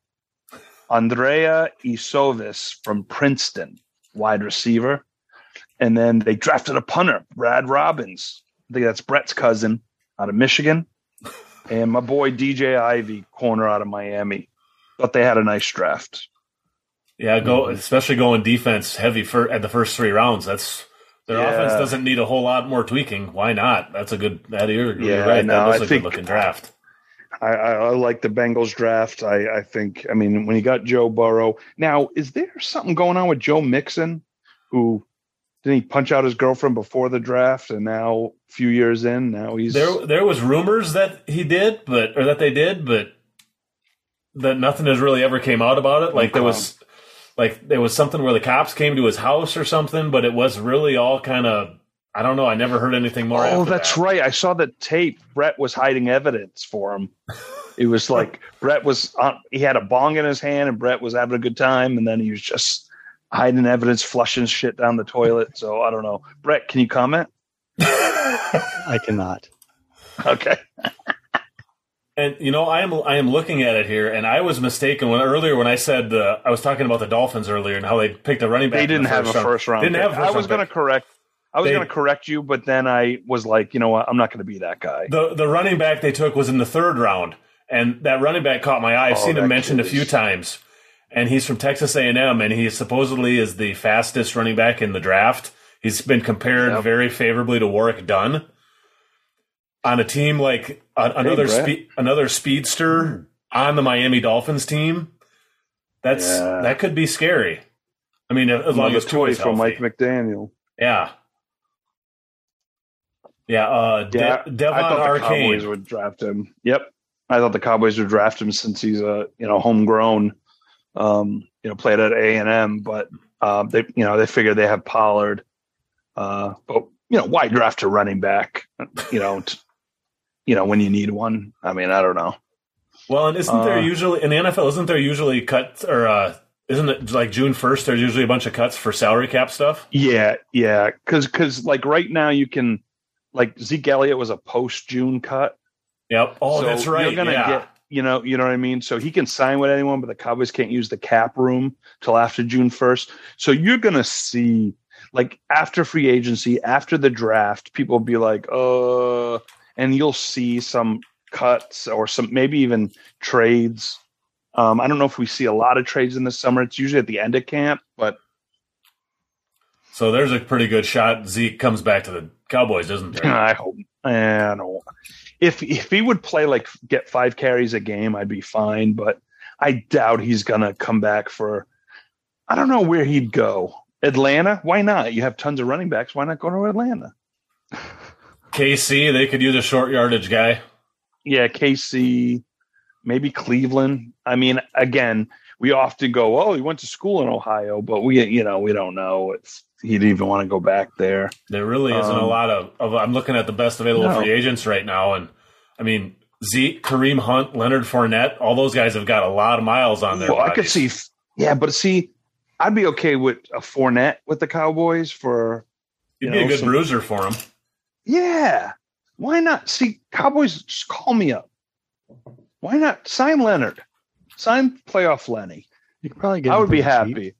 Andrei Iosivas from Princeton, wide receiver. And then they drafted a punter, Brad Robbins. I think that's Brett's cousin out of Michigan. And my boy DJ Ivey, corner out of Miami. Thought they had a nice draft. Yeah, go especially going defense heavy for at the first three rounds. That's their yeah. offense doesn't need a whole lot more tweaking. Why not? That's a good. That you're, yeah, right. No, that was I a think, good looking draft. I, I, I, like the Bengals draft. I, I think. I mean, when you got Joe Burrow, now is there something going on with Joe Mixon, who didn't he punch out his girlfriend before the draft, and now a few years in, now he's there. There was rumors that he did, but or that they did, but that nothing has really ever came out about it. Like there was like there was something where the cops came to his house or something, but it was really all kind of I don't know. I never heard anything more. Oh, that's that. right. I saw the tape. Brett was hiding evidence for him. it was like Brett was on, he had a bong in his hand and Brett was having a good time, and then he was just hiding evidence, flushing shit down the toilet. So I don't know. Brett, can you comment? I cannot. Okay. And you know, I am I am looking at it here, and I was mistaken when earlier when I said uh, I was talking about the Dolphins earlier and how they picked a running back. They didn't have a first round. Didn't have. I was going to correct. I was going to correct you, but then I was like, you know what? I'm not going to be that guy. The the running back they took was in the third round, and that running back caught my eye. I've oh, seen him mentioned a few times, and he's from Texas A&M, and he supposedly is the fastest running back in the draft. He's been compared yep. very favorably to Warrick Dunn on a team like uh, another spe- another speedster mm. on the Miami Dolphins team. That's yeah. that could be scary. I mean, as long as choice from Mike McDaniel. Yeah. Yeah, uh, yeah. De- Devon I thought Achane. the Cowboys would draft him. Yep, I thought the Cowboys would draft him since he's a you know homegrown, um, you know, played at A and M. But uh, they you know they figured they have Pollard, uh, but you know why draft a running back? You know, t- you know, when you need one. I mean, I don't know. Well, and isn't there uh, usually in the NFL? Isn't there usually cuts or uh, isn't it like June first? There's usually a bunch of cuts for salary cap stuff. Yeah, yeah, because because like right now you can like Zeke Elliott was a post June cut. Yep. Oh, so that's right. You're gonna yeah. get you know you know what I mean. So he can sign with anyone, but the Cowboys can't use the cap room till after June first. So you're gonna see like after free agency, after the draft, people will be like, uh and you'll see some cuts or some maybe even trades. Um, I don't know if we see a lot of trades in the summer. It's usually at the end of camp, but so there's a pretty good shot Zeke comes back to the Cowboys, isn't there? I hope. Eh, I don't. If if he would play like get five carries a game, I'd be fine. But I doubt he's gonna come back for. I don't know where he'd go. Atlanta? Why not? You have tons of running backs. Why not go to Atlanta? KC, they could use a short yardage guy. Yeah, KC, maybe Cleveland. I mean, again, we often go, "Oh, he went to school in Ohio," but we, you know, we don't know if he'd even want to go back there. There really isn't um, a lot of, of, I'm looking at the best available no. free agents right now, and I mean, Zeke, Kareem Hunt, Leonard Fournette, all those guys have got a lot of miles on their. Well, bodies. I could see, yeah, but see, I'd be okay with a Fournette with the Cowboys for. You'd you be know, a good some, bruiser for him. Yeah. Why not? See, Cowboys just call me up. Why not sign Leonard? Sign playoff Lenny. You could probably get. I would be happy. Cheap.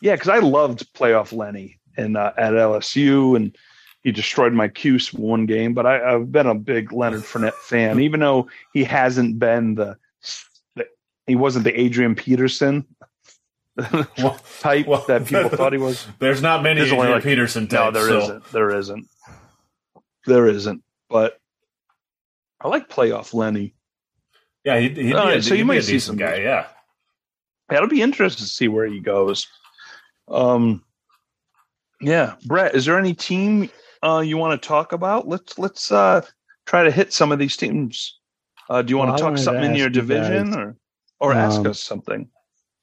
Yeah, because I loved playoff Lenny and uh, at LSU, and he destroyed my Cuse one game. But I, have been a big Leonard Fournette fan, even though he hasn't been the, the he wasn't the Adrian Peterson well, type well, that people thought he was. There's not many There's Adrian like, Peterson types. No, there so. not There isn't. There isn't, but I like playoff Lenny. Yeah, he'd, he'd right, so you might see some guy. Yeah, that'll be interesting to see where he goes. Um, yeah, Brett, is there any team uh, you want to talk about? Let's let's uh, try to hit some of these teams. Uh, do you want well, to talk something in your division, or or um, ask us something?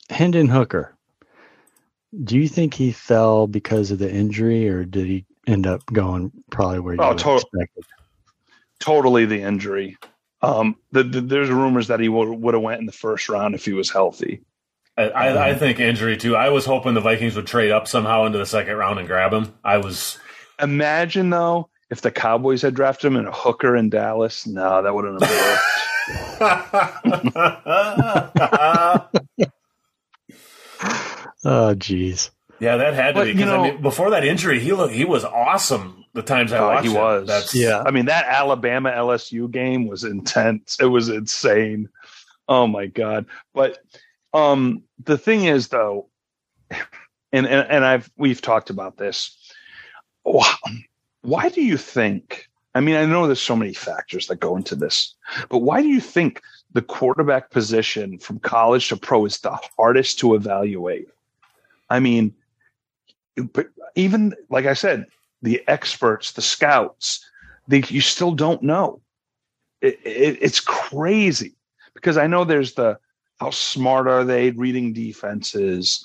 Hendon Hooker. Do you think he fell because of the injury, or did he end up going probably where you oh, to- expected. Totally the injury. Um, the, the, there's rumors that he would, would have went in the first round if he was healthy. I, I, um, think injury too. I was hoping the Vikings would trade up somehow into the second round and grab him. I was. Imagine though if the Cowboys had drafted him in a hooker in Dallas. No, that wouldn't have worked. oh, jeez. Yeah, that had to but, be because I mean, before that injury, he looked, he was awesome. The times I uh, watched, he was. That's, yeah, I mean that Alabama LSU game was intense. It was insane. Oh my god! But um, the thing is, though, and, and and I've we've talked about this. Why do you think? I mean, I know there's so many factors that go into this, but why do you think the quarterback position from college to pro is the hardest to evaluate? I mean, but even like I said, the experts, the scouts, they, you still don't know. It, it, it's crazy because I know there's the how smart are they reading defenses,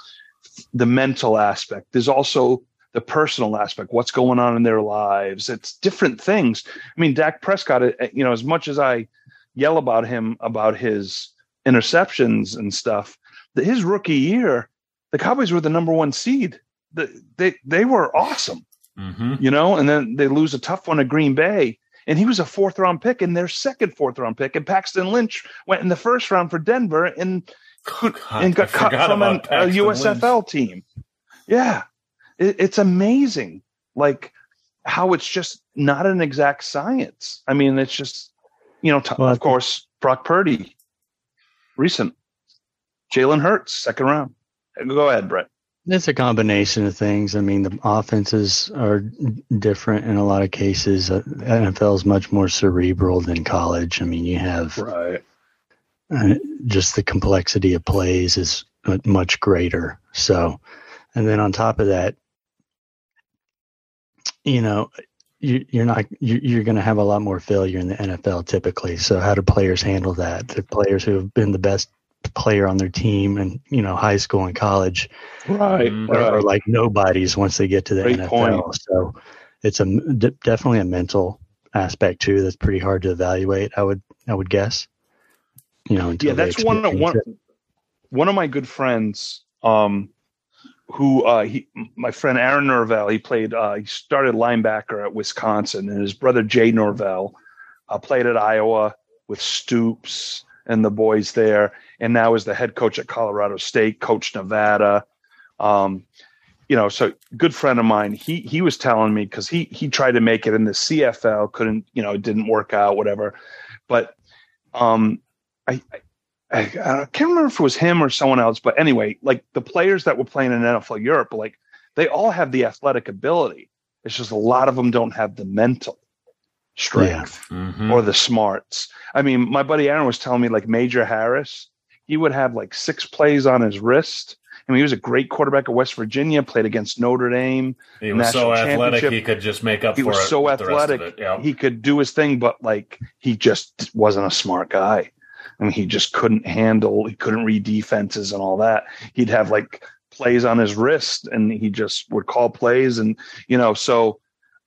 the mental aspect. There's also the personal aspect, what's going on in their lives. It's different things. I mean, Dak Prescott, uh, you know, as much as I yell about him about his interceptions and stuff, his rookie year, the Cowboys were the number one seed they they were awesome, mm-hmm. you know. And then they lose a tough one to Green Bay, and he was a fourth round pick and their second fourth round pick. And Paxton Lynch went in the first round for Denver and God, and got cut from an, a USFL Lynch. team. Yeah, it, it's amazing, like how it's just not an exact science. I mean, it's just you know, t- well, of course, Brock Purdy, recent, Jalen Hurts, second round. Go ahead, Brett. It's a combination of things. I mean, the offenses are different in a lot of cases. Uh, NFL is much more cerebral than college. I mean, you have right. Uh, just the complexity of plays is much greater. So, and then on top of that, you know, you, are not you, are going to have a lot more failure in the NFL typically. So, how do players handle that? The players who have been the best player on their team and you know high school and college. Right, are, right. are like nobodies once they get to the Great NFL point. so it's a d- definitely a mental aspect too that's pretty hard to evaluate I would I would guess. You know yeah that's one of one, one of my good friends um who uh he my friend Aaron Norvell he played uh he started linebacker at Wisconsin and his brother Jay Norvell uh, played at Iowa with Stoops and the boys there, and now is the head coach at Colorado State, coach Nevada. Um, you know, so good friend of mine. He he was telling me because he he tried to make it in the CFL, couldn't, you know, it didn't work out, whatever. But um, I, I, I can't remember if it was him or someone else. But anyway, like the players that were playing in NFL Europe, like they all have the athletic ability. It's just a lot of them don't have the mental strength yeah. mm-hmm. or the smarts. I mean, my buddy Aaron was telling me like Major Harris, he would have like six plays on his wrist. I mean, he was a great quarterback at West Virginia, played against Notre Dame. He was so athletic, he could just make up he for was so athletic, yeah. he could do his thing, but like he just wasn't a smart guy. I mean, he just couldn't handle, he couldn't read defenses and all that. He'd have like plays on his wrist and he just would call plays. And, you know, so,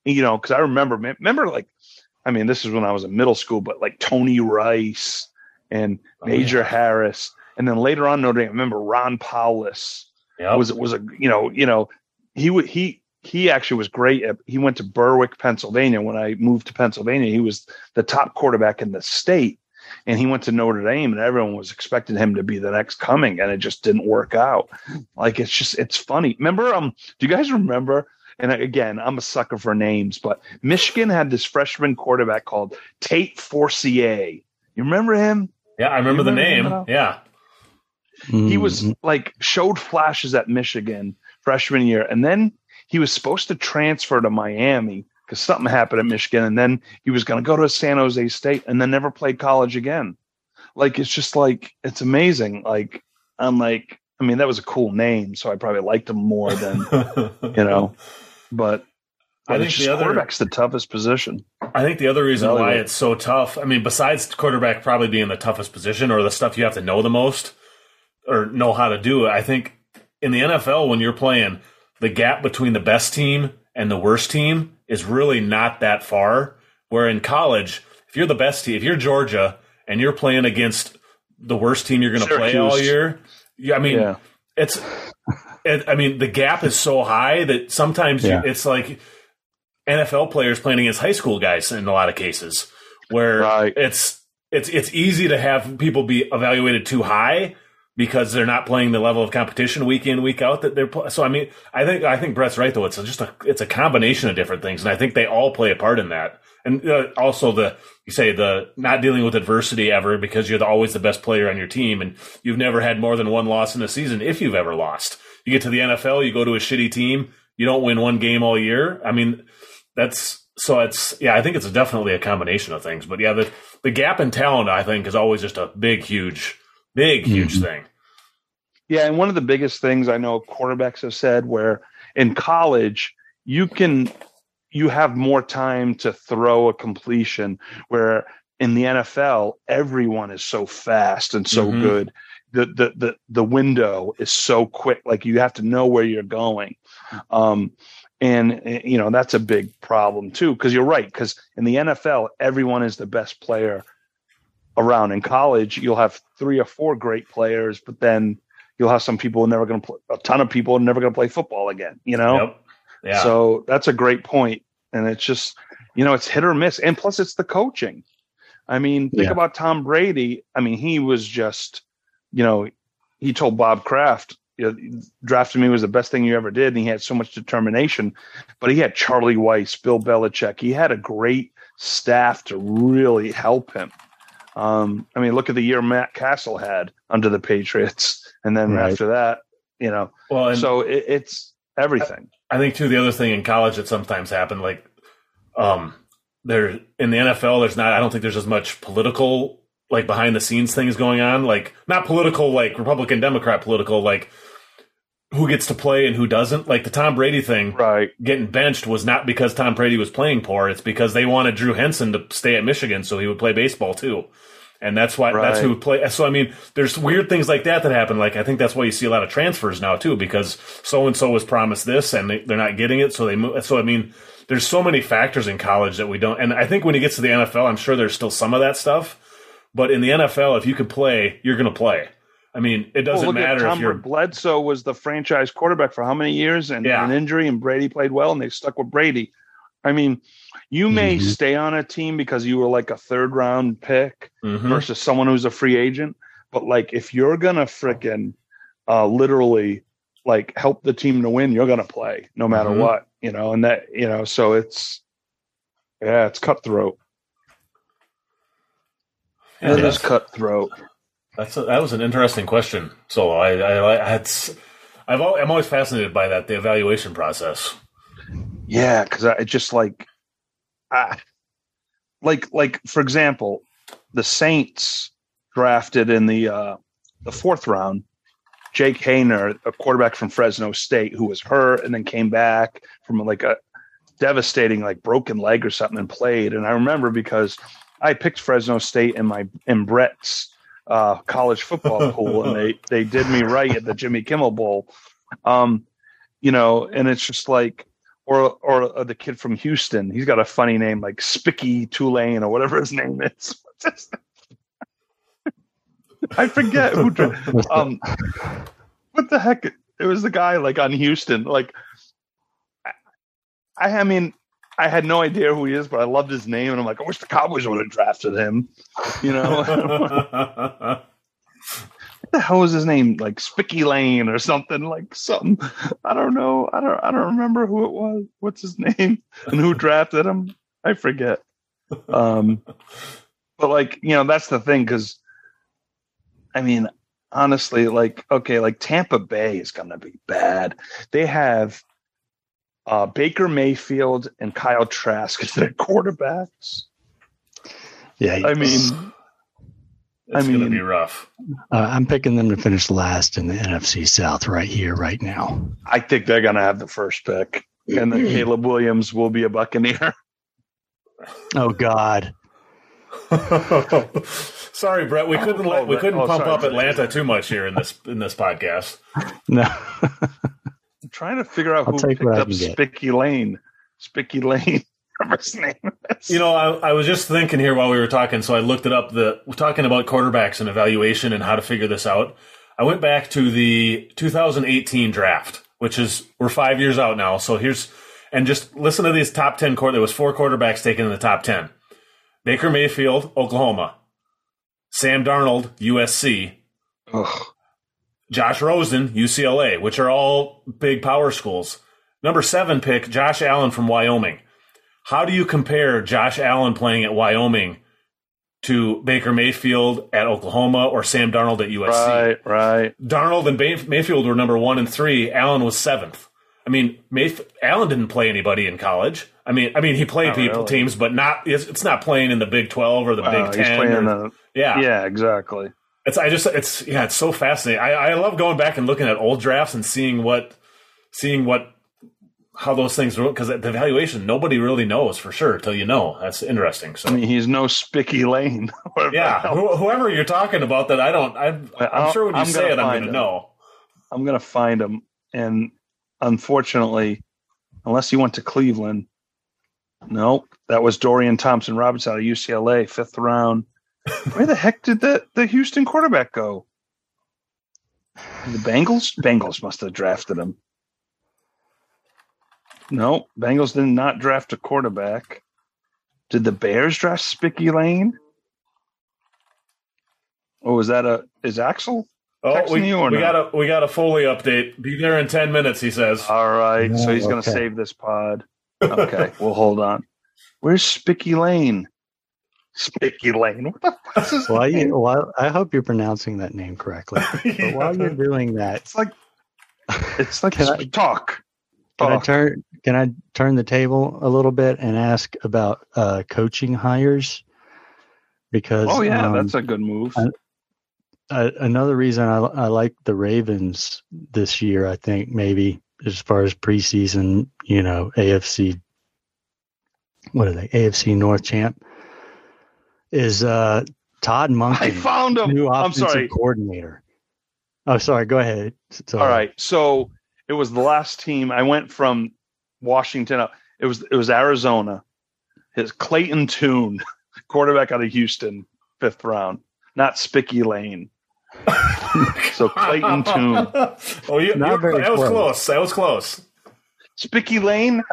you know, because I remember, remember like I mean, this is when I was in middle school, but like Tony Rice and oh, Major yeah. Harris, and then later on Notre Dame. I remember Ron Powlus yep. was was a you know you know he would he he actually was great. At, he went to Berwick, Pennsylvania. When I moved to Pennsylvania, he was the top quarterback in the state, and he went to Notre Dame, and everyone was expecting him to be the next coming, and it just didn't work out. Like it's just it's funny. Remember, um, do you guys remember? And again, I'm a sucker for names, but Michigan had this freshman quarterback called Tate Forcier. You remember him? Yeah, I remember, remember the name. Yeah. He was mm-hmm. like showed flashes at Michigan freshman year, and then he was supposed to transfer to Miami because something happened at Michigan, and then he was going to go to San Jose State, and then never played college again. Like it's just like it's amazing. Like I'm like, I mean, that was a cool name, so I probably liked him more than you know. But I think the other, quarterback's the toughest position. I think the other reason why it's so tough, I mean, besides quarterback probably being the toughest position or the stuff you have to know the most or know how to do it, I think in the NFL when you're playing, the gap between the best team and the worst team is really not that far. Where in college, if you're the best team, if you're Georgia and you're playing against the worst team you're going to play all year, I mean, yeah. it's I mean, the gap is so high that sometimes yeah. you, it's like NFL players playing against high school guys in a lot of cases, where right. it's it's it's easy to have people be evaluated too high because they're not playing the level of competition week in week out that they're so I mean I think I think Brett's right though it's just a it's a combination of different things and I think they all play a part in that and uh, also the you say the not dealing with adversity ever because you're the, always the best player on your team and you've never had more than one loss in a season if you've ever lost you get to the NFL, you go to a shitty team, you don't win one game all year. I mean, that's so it's yeah, I think it's definitely a combination of things. But yeah, the the gap in talent I think is always just a big, huge, big, huge mm-hmm. thing. Yeah, and one of the biggest things I know quarterbacks have said where in college you can you have more time to throw a completion where in the NFL everyone is so fast and so mm-hmm. good the the the the window is so quick like you have to know where you're going um and you know that's a big problem too because you're right because in the NFL everyone is the best player around in college you'll have three or four great players but then you'll have some people never going to play a ton of people are never going to play football again you know yep. yeah. so that's a great point and it's just you know, it's hit or miss. And plus, it's the coaching. I mean, think yeah. about Tom Brady. I mean, he was just, you know, he told Bob Kraft, you know, drafting me was the best thing you ever did. And he had so much determination. But he had Charlie Weis, Bill Belichick. He had a great staff to really help him. Um, I mean, look at the year Matt Cassel had under the Patriots. And then right. after that, you know, well, so it, it's everything. I think, too, the other thing in college that sometimes happened, like, um, there in the NFL, there's not. I don't think there's as much political like behind the scenes things going on. Like not political, like Republican Democrat political, like who gets to play and who doesn't. Like the Tom Brady thing, right? Getting benched was not because Tom Brady was playing poor. It's because they wanted Drew Henson to stay at Michigan so he would play baseball too. And that's why right. that's who would play. So I mean, there's weird things like that that happen. Like I think that's why you see a lot of transfers now too, because so and so was promised this and they, are not getting it, so they move. So I mean, there's so many factors in college that we don't. And I think when he gets to the NFL, I'm sure there's still some of that stuff. But in the NFL, if you can play, you're going to play. I mean, it doesn't well, matter if you're. Bledsoe was the franchise quarterback for how many years and yeah. an injury, and Brady played well, and they stuck with Brady. I mean, you may mm-hmm. stay on a team because you were like a third round pick mm-hmm. versus someone who's a free agent. But like, if you're gonna fricking uh, literally like help the team to win, you're gonna play no matter mm-hmm. what, you know. And that you know, so it's yeah, it's cutthroat. Yeah, it is cutthroat. That's a, that was an interesting question. So I, I, I had, I've I'm always fascinated by that the evaluation process. Yeah, because I just like, I, like like for example, the Saints drafted in the uh, the fourth round Jake Haener, a quarterback from Fresno State, who was hurt and then came back from like a devastating like broken leg or something and played. And I remember because I picked Fresno State in my in Brett's uh, college football pool, and they they did me right at the Jimmy Kimmel Bowl. Um, you know, and it's just like, or or the kid from Houston, he's got a funny name like Spicky Tulane or whatever his name is. I forget who. Um, what the heck? It was the guy like on Houston. Like, I, I mean, I had no idea who he is, but I loved his name, and I'm like, I wish the Cowboys would have drafted him. You know, what the hell was his name? Like Spicky Lane or something like something. I don't know. I don't. I don't remember who it was. What's his name and who drafted him? I forget. Um, but like you know, that's the thing because I mean, honestly, like, okay, like Tampa Bay is going to be bad. They have uh, Baker Mayfield and Kyle Trask as their quarterbacks. Yeah. I mean, it's I mean, going to be rough. Uh, I'm picking them to finish last in the NFC South right here, right now. I think they're going to have the first pick, and then Caleb Williams will be a Buccaneer. Oh God. Sorry, Brett. We couldn't let, we couldn't oh, pump sorry. up Atlanta too much here in this in this podcast. No. I'm trying to figure out I'll who picked up Spicky Lane. Spicky Lane. Remember his name? You know, I, I, was just thinking here while we were talking, so I looked it up. The we're talking about quarterbacks and evaluation and how to figure this out. I went back to the 2018 draft, which is we're five years out now. So here's and just listen to these top ten. There was four quarterbacks taken in the top ten: Baker Mayfield, Oklahoma; Sam Darnold, USC. Ugh. Josh Rosen, UCLA, which are all big power schools. Number seven pick, Josh Allen from Wyoming. How do you compare Josh Allen playing at Wyoming to Baker Mayfield at Oklahoma or Sam Darnold at USC? Right, right. Darnold and Mayfield were number one and three. Allen was seventh. I mean, Mayf- Allen didn't play anybody in college. I mean, I mean, he played not people really. teams, but not. It's, it's, not playing in the Big Twelve or the Big Ten. Or, yeah, yeah, exactly. It's I just it's yeah, it's so fascinating. I, I love going back and looking at old drafts and seeing what seeing what how those things work because at the evaluation nobody really knows for sure till you know. That's interesting. So I mean, he's no Spicky Lane. yeah, wh- whoever you're talking about, that I don't. I, am sure when you I'm say it, I'm going to know. I'm going to find him, and unfortunately, unless he went to Cleveland, no, that was Dorian Thompson Robinson out of UCLA, fifth round. Where the heck did the, the Houston quarterback go? The Bengals? Bengals must have drafted him. No, Bengals did not draft a quarterback. Did the Bears draft Spicky Lane? Oh, is that a is Axel? Oh, we, we no? got a we got a Foley update. Be there in ten minutes, he says. All right, so he's oh, going to save this pod. Okay, we'll hold on. Where's Spicky Lane? Spicky Lane. What the fuck is while you, while, I hope you're pronouncing that name correctly. yeah. While you're doing that, it's like it's like I, talk. Can I turn Can I turn the table a little bit and ask about uh, coaching hires? Because oh yeah, um, that's a good move. I, another reason I, I like the Ravens this year, I think maybe as far as preseason, you know, AFC, what are they? AFC North champ is uh, Todd Monken. I found him. New offensive I'm sorry. coordinator. Oh, sorry. Go ahead. Sorry. All right. So it was the last team. I went from Washington. It was it was Arizona. His Clayton Tune, quarterback out of Houston, fifth round. Not Spicky Lane. so Clayton Tune. Oh, you, Not very that was close. close. That was close. Spicky Lane,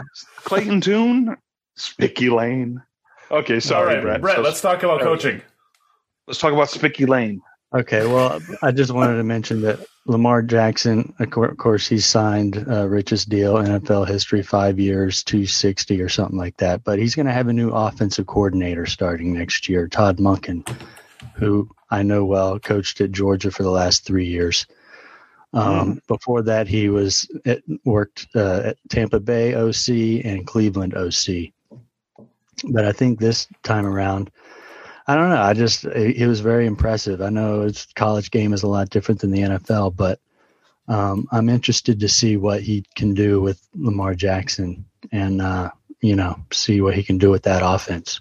Clayton Tune, Spicky Lane. Okay, sorry, right, Brett. Brett, so, let's talk about coaching. Let's talk about Spicky Lane. Okay, well, I just wanted to mention that Lamar Jackson, of course, he signed uh, richest deal NFL history, five years, two sixty or something like that. But he's going to have a new offensive coordinator starting next year, Todd Monken, who I know well, coached at Georgia for the last three years. Um, mm. Before that, he was at, worked uh, at Tampa Bay OC and Cleveland OC. But I think this time around, I don't know. I just he was very impressive. I know his college game is a lot different than the NFL, but um, I'm interested to see what he can do with Lamar Jackson and uh, you know see what he can do with that offense.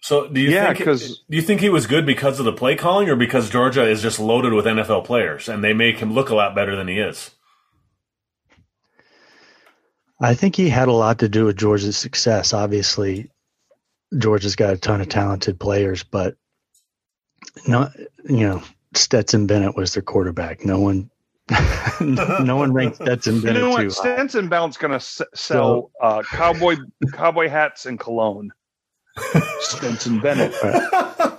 So do you yeah, think do you think he was good because of the play calling or because Georgia is just loaded with NFL players and they make him look a lot better than he is? I think he had a lot to do with Georgia's success. Obviously, Georgia's got a ton of talented players, but not you know, Stetson Bennett was their quarterback. No one, no one ranked Stetson Bennett. You know what? Stetson Bennett's going to sell so, uh, cowboy cowboy hats and cologne. Stetson Bennett.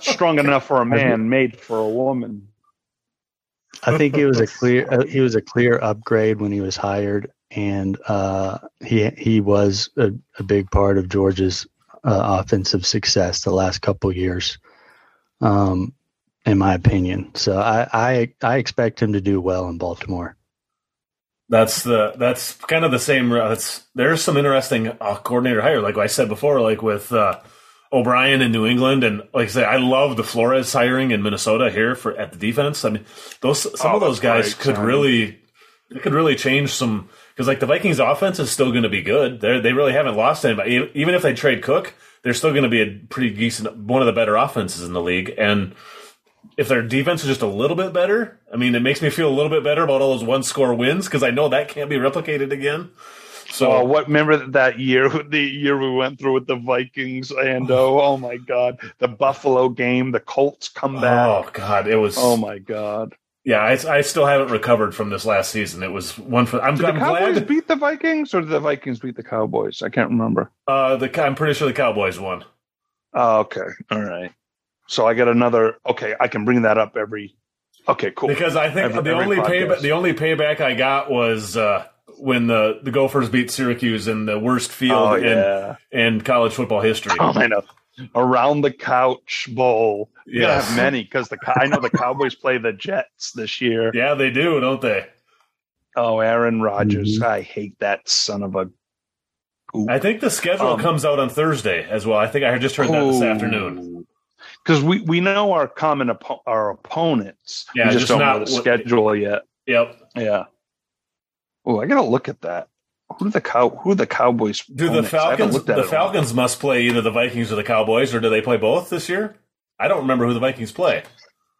Strong enough for a man, made for a woman. I think he was a clear uh, he was a clear upgrade when he was hired, and uh, he he was a, a, big part of Georgia's uh, offensive success the last couple years, um, in my opinion. So I, I I expect him to do well in Baltimore. That's the that's kind of the same. That's there's some interesting uh, coordinator hire, like I said before, like with. Uh, O'Brien in New England, and like I say, I love the Flores hiring in Minnesota here for at the defense. I mean, those some oh, of those guys great, could sorry. really it could really change some because like the Vikings offense is still going to be good. They they really haven't lost anybody. Even if they trade Cook, they're still going to be a pretty decent one of the better offenses in the league. And if their defense is just a little bit better, I mean, it makes me feel a little bit better about all those one score wins because I know that can't be replicated again. So uh, what? Remember that year, the year we went through with the Vikings, and oh, oh my God, the Buffalo game, the Colts come back. Oh God, it was. Oh my God. Yeah, I, I still haven't recovered from this last season. It was one for. I'm, did I'm the Cowboys glad. beat the Vikings, or did the Vikings beat the Cowboys? I can't remember. Uh, the I'm pretty sure the Cowboys won. Oh, okay, all right. So I get another. Okay, I can bring that up every. Okay, cool. Because I think every, the only payback the only payback I got was. Uh, when the, the Gophers beat Syracuse in the worst field oh, yeah. in, in college football history. Oh, I know. Around the Couch Bowl. You yes. have many because the I know the Cowboys play the Jets this year. Yeah, they do, don't they? Oh, Aaron Rodgers. Mm-hmm. I hate that son of a. Oop. I think the schedule um, comes out on Thursday as well. I think I just heard that this afternoon. Because we, we know our common our opponents. Yeah, we just, just don't know the schedule yet. Yep. Yeah. Oh, I gotta look at that. Who do the cow? Who are the Cowboys? Do the Falcons? The Falcons must play either the Vikings or the Cowboys, or do they play both this year? I don't remember who the Vikings play.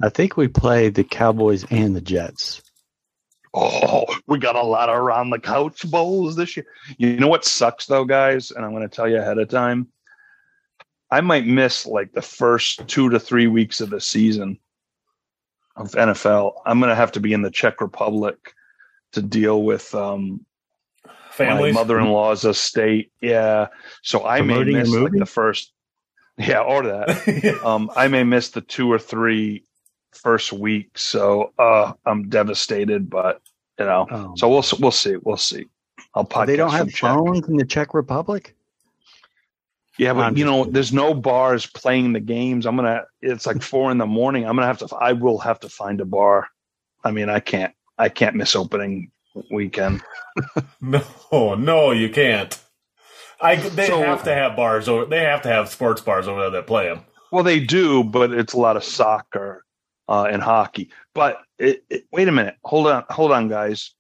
I think we play the Cowboys and the Jets. Oh, we got a lot of around the couch bowls this year. You know what sucks though, guys? And I'm going to tell you ahead of time. I might miss like the first two to three weeks of the season of NFL. I'm going to have to be in the Czech Republic to deal with um, Families? my mother-in-law's estate. Yeah, so I may miss like the first. Yeah, or that. yeah. Um, I may miss the two or three first week, so uh, I'm devastated. But you know, um, so we'll we'll see, we'll see. I'll podcast. They don't have phones in the Czech Republic. Yeah, but you know, there's no bars playing the games. I'm gonna. It's like four in the morning. I'm gonna have to. I will have to find a bar. I mean, I can't. I can't miss opening weekend. no, no, you can't. I they so, have to have bars over. They have to have sports bars over there that play them. Well, they do, but it's a lot of soccer uh, and hockey. But it, it, wait a minute, hold on, hold on, guys.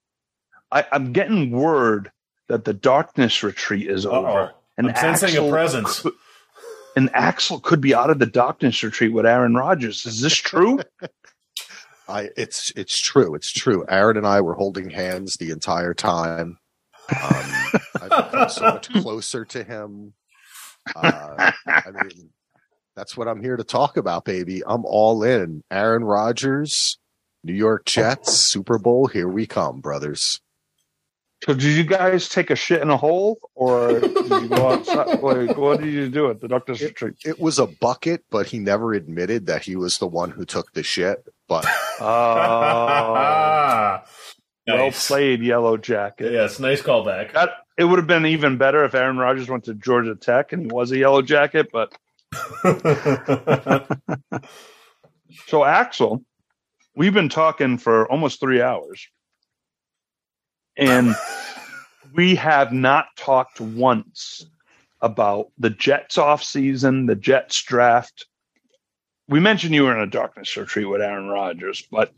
I, am getting word that the darkness retreat is Uh-oh. over. And I'm sensing Axel a presence. Could, and Axel could be out of the darkness retreat with Aaron Rodgers. Is this true? I it's it's true. It's true. Aaron and I were holding hands the entire time. Um, I've become so much closer to him. Uh, I mean, that's what I'm here to talk about, baby. I'm all in. Aaron Rodgers, New York Jets, Super Bowl. Here we come, brothers. So, did you guys take a shit in a hole, or did you go outside? like, what did you do at the doctor's it, retreat? It was a bucket, but he never admitted that he was the one who took the shit. But oh, Nice. Well played, Yellow Jacket. Yes, nice callback. That, it would have been even better if Aaron Rodgers went to Georgia Tech and he was a Yellow Jacket, but. so, Axel, we've been talking for almost three hours, and we have not talked once about the Jets off season, the Jets draft. We mentioned you were in a darkness retreat with Aaron Rodgers, but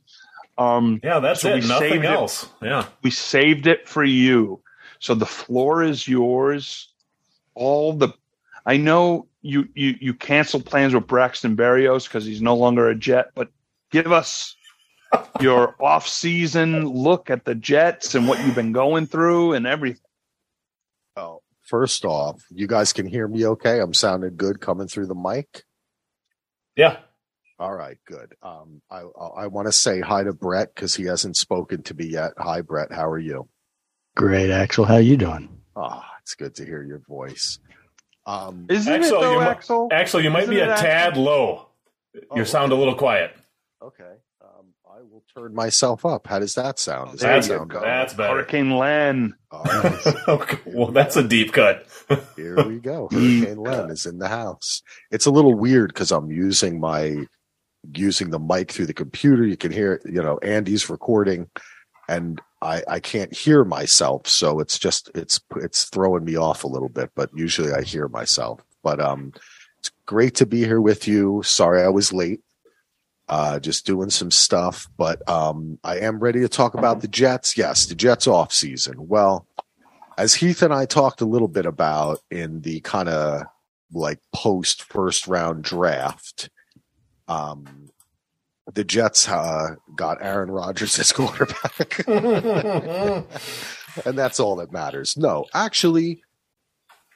um, yeah, that's so it. Nothing else. It. Yeah, we saved it for you. So the floor is yours. All the, I know you you you canceled plans with Braxton Berrios because he's no longer a Jet, but give us your off-season look at the Jets and what you've been going through and everything. Oh, first off, you guys can hear me okay? I'm sounding good coming through the mic. Yeah, all right, good. Um, I I want to say hi to Brett because he hasn't spoken to me yet. Hi, Brett. How are you? Great, Axel. How you doing? Oh, it's good to hear your voice. Um, Isn't Axel, it though, you Axel? Axel, you might Isn't be a tad low. You oh, sound a little quiet. Okay. I will turn myself up. How does that sound? Does that sound go. That's better. Hurricane Len. Oh, nice. okay. Well, that's a deep cut. Here we go. Hurricane Len is in the house. It's a little weird because I'm using my using the mic through the computer. You can hear, you know, Andy's recording and I, I can't hear myself. So it's just, it's, it's throwing me off a little bit, but usually I hear myself, but, um, it's great to be here with you. Sorry I was late. Uh, just doing some stuff, but, um, I am ready to talk about the Jets. Yes, the Jets off season. Well, as Heath and I talked a little bit about in the kind of like post first round draft, um, the Jets uh, got Aaron Rodgers as quarterback, and that's all that matters. No, actually,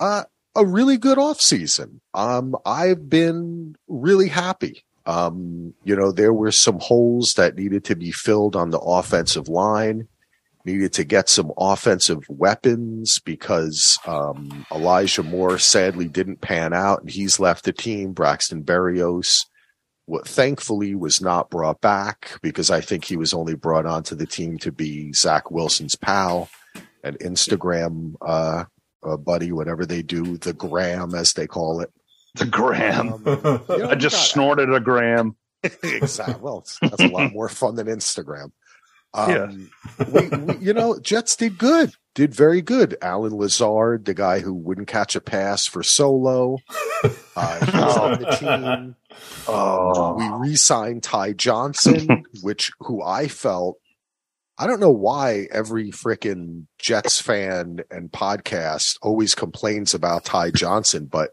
uh, a really good offseason. Um, I've been really happy. Um, you know, there were some holes that needed to be filled on the offensive line, needed to get some offensive weapons because um, Elijah Moore sadly didn't pan out and he's left the team. Braxton Berrios what thankfully was not brought back because I think he was only brought onto the team to be Zach Wilson's pal an Instagram uh, uh, buddy, whatever they do, the gram as they call it. The gram. Um, I just snorted a gram. exactly. Well, that's a lot more fun than Instagram. Um, yeah. we, we, you know, Jets did good, did very good. Allen Lazard, the guy who wouldn't catch a pass for solo, uh, he's on the team. Oh. We re-signed Ty Johnson, which who I felt I don't know why every freaking Jets fan and podcast always complains about Ty Johnson, but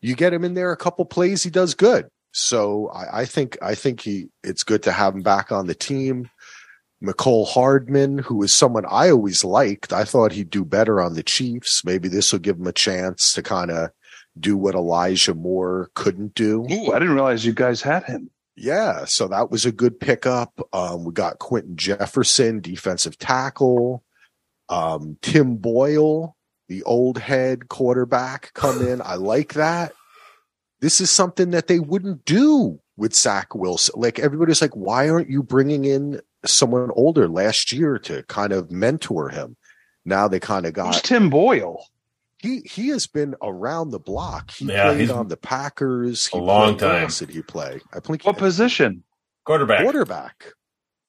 you get him in there a couple plays, he does good. So I, I think I think he it's good to have him back on the team. Mecole Hardman, who is someone I always liked. I thought he'd do better on the Chiefs. Maybe this will give him a chance to kind of do what Elijah Moore couldn't do. Ooh, I didn't realize you guys had him. Yeah, so that was a good pickup. Um, we got Quinton Jefferson, defensive tackle. Um, Tim Boyle, the old head quarterback, come in. I like that. this is something that they wouldn't do with Zach Wilson. Like everybody's like, why aren't you bringing in someone older last year to kind of mentor him? Now they kind of got Who's Tim Boyle. He he has been around the block. He Yeah, played he's on the Packers. He a long played- where time. else did he play? I think What position? Quarterback. quarterback.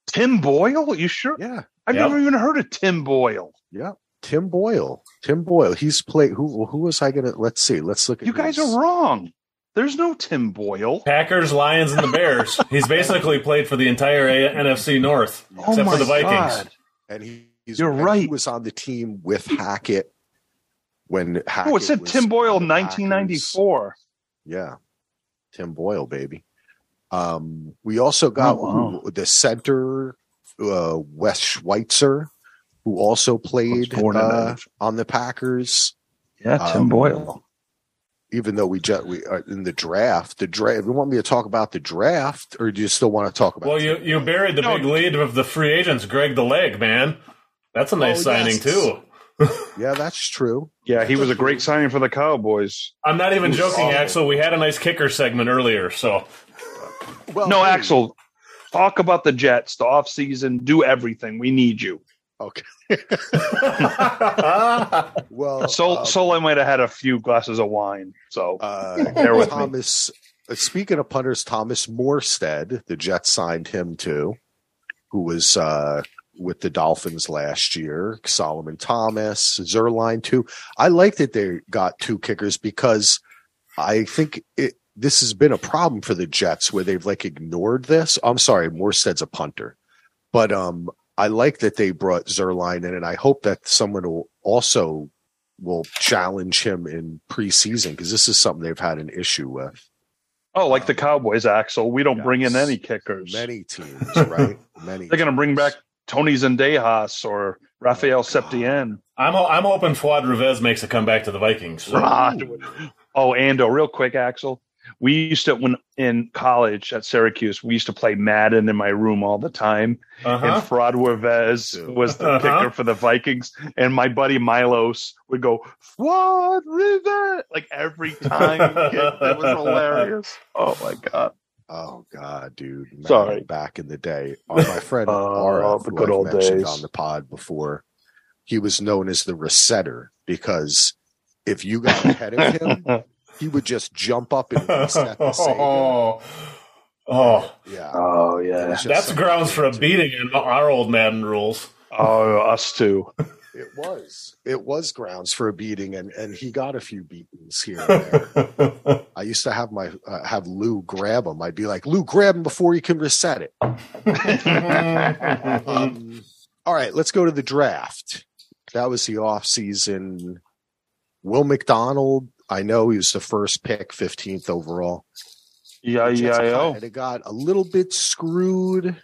Tim Boyle? You sure? Yeah, I've Yep. never even heard of Tim Boyle. yeah. Tim Boyle. Tim Boyle. He's played. Who who was I gonna? Let's see. Let's look at. You guys his- are wrong. There's no Tim Boyle. Packers, Lions, and the Bears. He's basically played for the entire A- NFC North, Oh except my for the Vikings. God. and he, he's You're and He right. was on the team with Hackett when Hackett. Oh, it said was Tim Boyle, on 1994. Yeah, Tim Boyle, baby. Um, we also got Oh, wow. the center, uh, Wes Schweitzer, who also played uh, on the Packers. Yeah, Tim Um, Boyle. Even though we just we are in the draft, the draft. You want me to talk about the draft, or do you still want to talk about? Well, you you buried the No. big lead of the free agents, Greg the Leg, man. That's a nice Oh, signing yes. too. yeah, that's true. Yeah, he was a great signing for the Cowboys. I'm not even joking, awful. Axel. We had a nice kicker segment earlier, so Well, No, hey, Axel, talk about the Jets, the offseason, do everything. We need you. Okay. Well, Sol, uh, Sol might have had a few glasses of wine. So Uh, Bear with me. Uh, Speaking of punters, Thomas Morstead, the Jets signed him too, who was uh, with the Dolphins last year. Solomon Thomas, Zuerlein too. I like that they got two kickers because I think it, this has been a problem for the Jets where they've like ignored this. I'm sorry, Morstead's a punter, but um, I like that they brought Zuerlein in, and I hope that someone will also will challenge him in preseason because this is something they've had an issue with. Oh, like the Cowboys, Axel. We don't bring in any kickers. Many teams, right? Many. They're going to bring back Tony Zendejas or Rafael Oh, Septien. I'm I'm hoping Fuad Reveiz makes a comeback to the Vikings. So. Rod. Oh, Ando, real quick, Axel. We used to, when in college at Syracuse, we used to play Madden in my room all the time. Uh-huh. And Frod Reveiz was the Uh-huh. kicker for the Vikings. And my buddy Milos would go, Frod Reveiz, like every time he kicked. It was hilarious. Oh, my God. Oh God, dude! Man, Sorry. back in the day, uh, my friend Oh, Ara, the who good old mentioned days. on the pod before, he was known as the resetter because if you got ahead of him, he would just jump up and reset the save. oh, oh, Yeah, Oh, yeah. that's grounds for a to- beating in our old Madden rules. Oh, us too. It was. It was grounds for a beating, and and he got a few beatings here and there. I used to have my uh, have Lou grab him. I'd be like, Lou, grab him before you can reset it. Um, all right, let's go to the draft. That was the off season. Will McDonald, I know he was the first pick, 15th overall. Yeah, yeah, yeah. kind of got a little bit screwed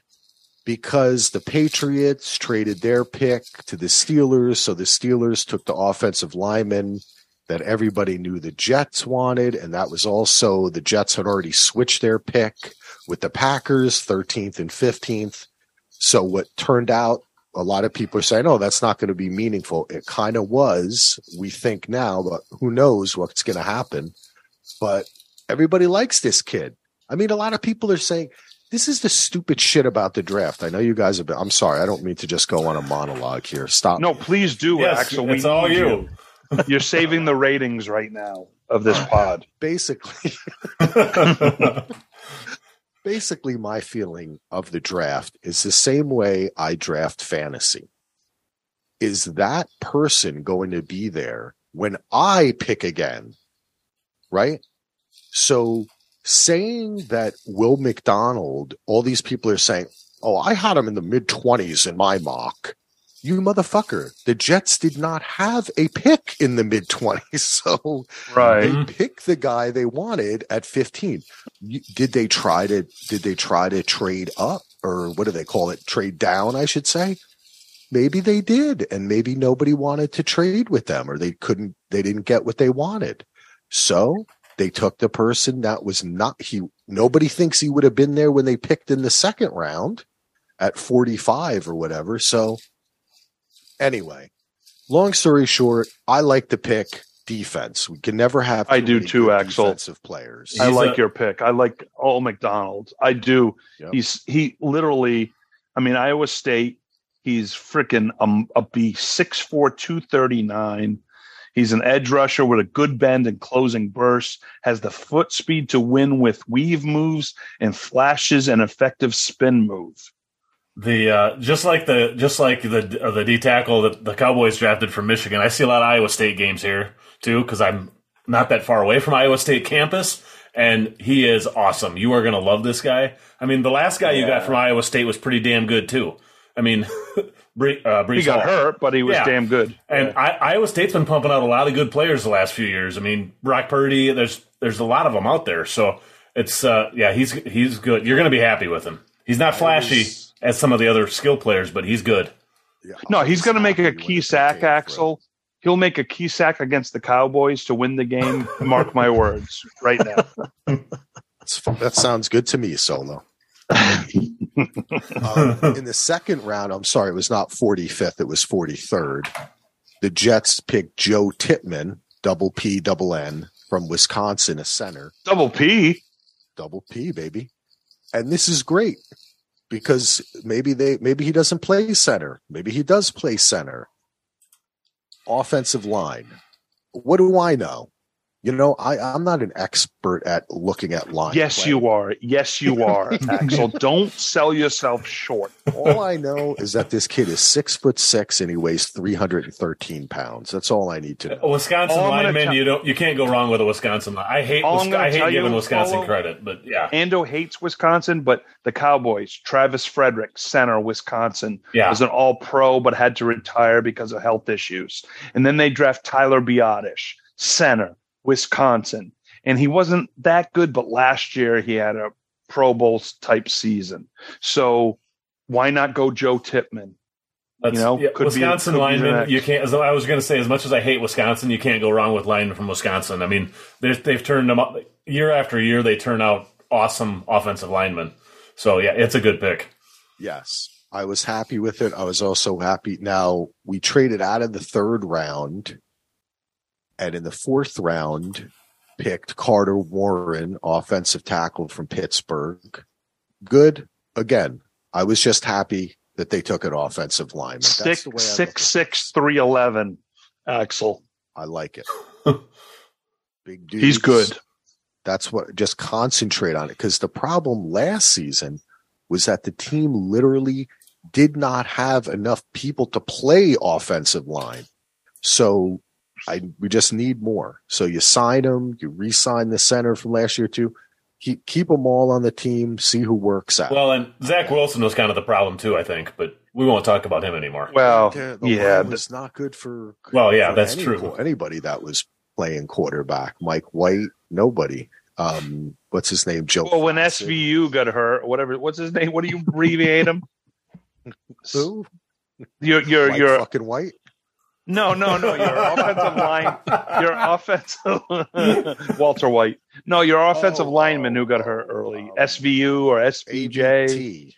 because the Patriots traded their pick to the Steelers. So the Steelers took the offensive lineman that everybody knew the Jets wanted. And that was also the Jets had already switched their pick with the Packers, 13th and 15th. So what turned out, a lot of people are saying, oh, that's not going to be meaningful. It kind of was. We think now, but who knows what's going to happen. But everybody likes this kid. I mean, a lot of people are saying this is the stupid shit about the draft. I know you guys have been. I'm sorry, I don't mean to just go on a monologue here. Stop. No, please do, yes, Axel. it's we all need you. You're saving the ratings right now of this pod. Basically, basically, my feeling of the draft is the same way I draft fantasy. Is that person going to be there when I pick again? Right. So saying that Will McDonald, all these people are saying, Oh, I had him in the mid 20s in my mock. You motherfucker. The Jets did not have a pick in the mid 20s. So Right. they Mhm. picked the guy they wanted at 15. Did they try to did they try to trade up or what do they call it? Trade down, I should say. Maybe they did and maybe nobody wanted to trade with them or they couldn't they didn't get what they wanted. So, they took the person that was not he nobody thinks he would have been there when they picked in the second round at 45 or whatever. So, anyway, long story short, I like to pick. defense. We can never have. I do too, Axel. Defensive players. I like a, your pick. I like all McDonald's. I do. Yep. He's he literally. I mean, Iowa State. He's freaking um, a beast. 6'4", 239. He's an edge rusher with a good bend and closing burst. Has the foot speed to win with weave moves and flashes an effective spin move. The uh, just like the just like the uh, the D tackle that the Cowboys drafted from Michigan. I see a lot of Iowa State games here too because I'm not that far away from Iowa State campus, and he is awesome. You are going to love this guy. I mean, the last guy yeah. you got from Iowa State was pretty damn good too. I mean, Bree, uh, he got Hall. hurt, but he was yeah. damn good. And yeah. I, Iowa State's been pumping out a lot of good players the last few years. I mean, Brock Purdy. There's there's a lot of them out there. So it's uh, yeah, he's he's good. You're going to be happy with him. He's not flashy as some of the other skill players, but he's good. Yeah, no, he's going to make a key sack, Axel. He'll make a key sack against the Cowboys to win the game. Mark my words right now. that sounds good to me, Solo. um, in the second round, I'm sorry, it was not 45th, it was 43rd. The Jets picked Joe Tippmann, double P, double N, from Wisconsin, a center. Double P? Double P, baby. And this is great because maybe they maybe he doesn't play center. Maybe he does play center. Offensive line. What do I know? You know, I, I'm not an expert at looking at lines. Yes, play. you are. Yes, you are, Axel. Don't sell yourself short. All I know is that this kid is six foot six and he weighs 313 pounds. That's all I need to know. A Wisconsin all lineman, you don't, you can't go wrong with a Wisconsin. I hate, I hate giving you, Wisconsin follow, credit, but yeah. Ando hates Wisconsin, but the Cowboys, Travis Frederick, center, Wisconsin, yeah. was an All Pro, but had to retire because of health issues. And then they draft Tyler Biadasz, center Wisconsin. And he wasn't that good, but last year he had a Pro Bowl type season. So why not go Joe Tippmann? That's, you know, yeah, Wisconsin be, lineman. You can't. As I was going to say, as much as I hate Wisconsin, you can't go wrong with linemen from Wisconsin. I mean, they've turned them up year after year. They turn out awesome offensive linemen. So yeah, it's a good pick. Yes, I was happy with it. I was also happy. Now we traded out of the third round and in the fourth round picked Carter Warren, offensive tackle from Pittsburgh. Good. Again, I was just happy that they took an offensive lineman. Six six six three eleven, Axel. I like it. Big dude. He's good. That's what just concentrate on it. Because the problem last season was that the team literally did not have enough people to play offensive line. So I we just need more. So you sign them, you re-sign the center from last year too. Keep keep them all on the team. See who works out. Well, and Zach Wilson was kind of the problem too, I think, but we won't talk about him anymore. Well, yeah, yeah was not good for. Well, yeah, for that's any, true. Anybody that was playing quarterback, Mike White, nobody. Um, what's his name? Joe. Well, when SVU got hurt, whatever. What's his name? What do you abbreviate him? Who? You're you're Mike you're fucking White. No, no, no. Your offensive line, your offensive Walter White. No, your offensive oh, lineman who got hurt early. Oh. SVU or SVJ. ABT.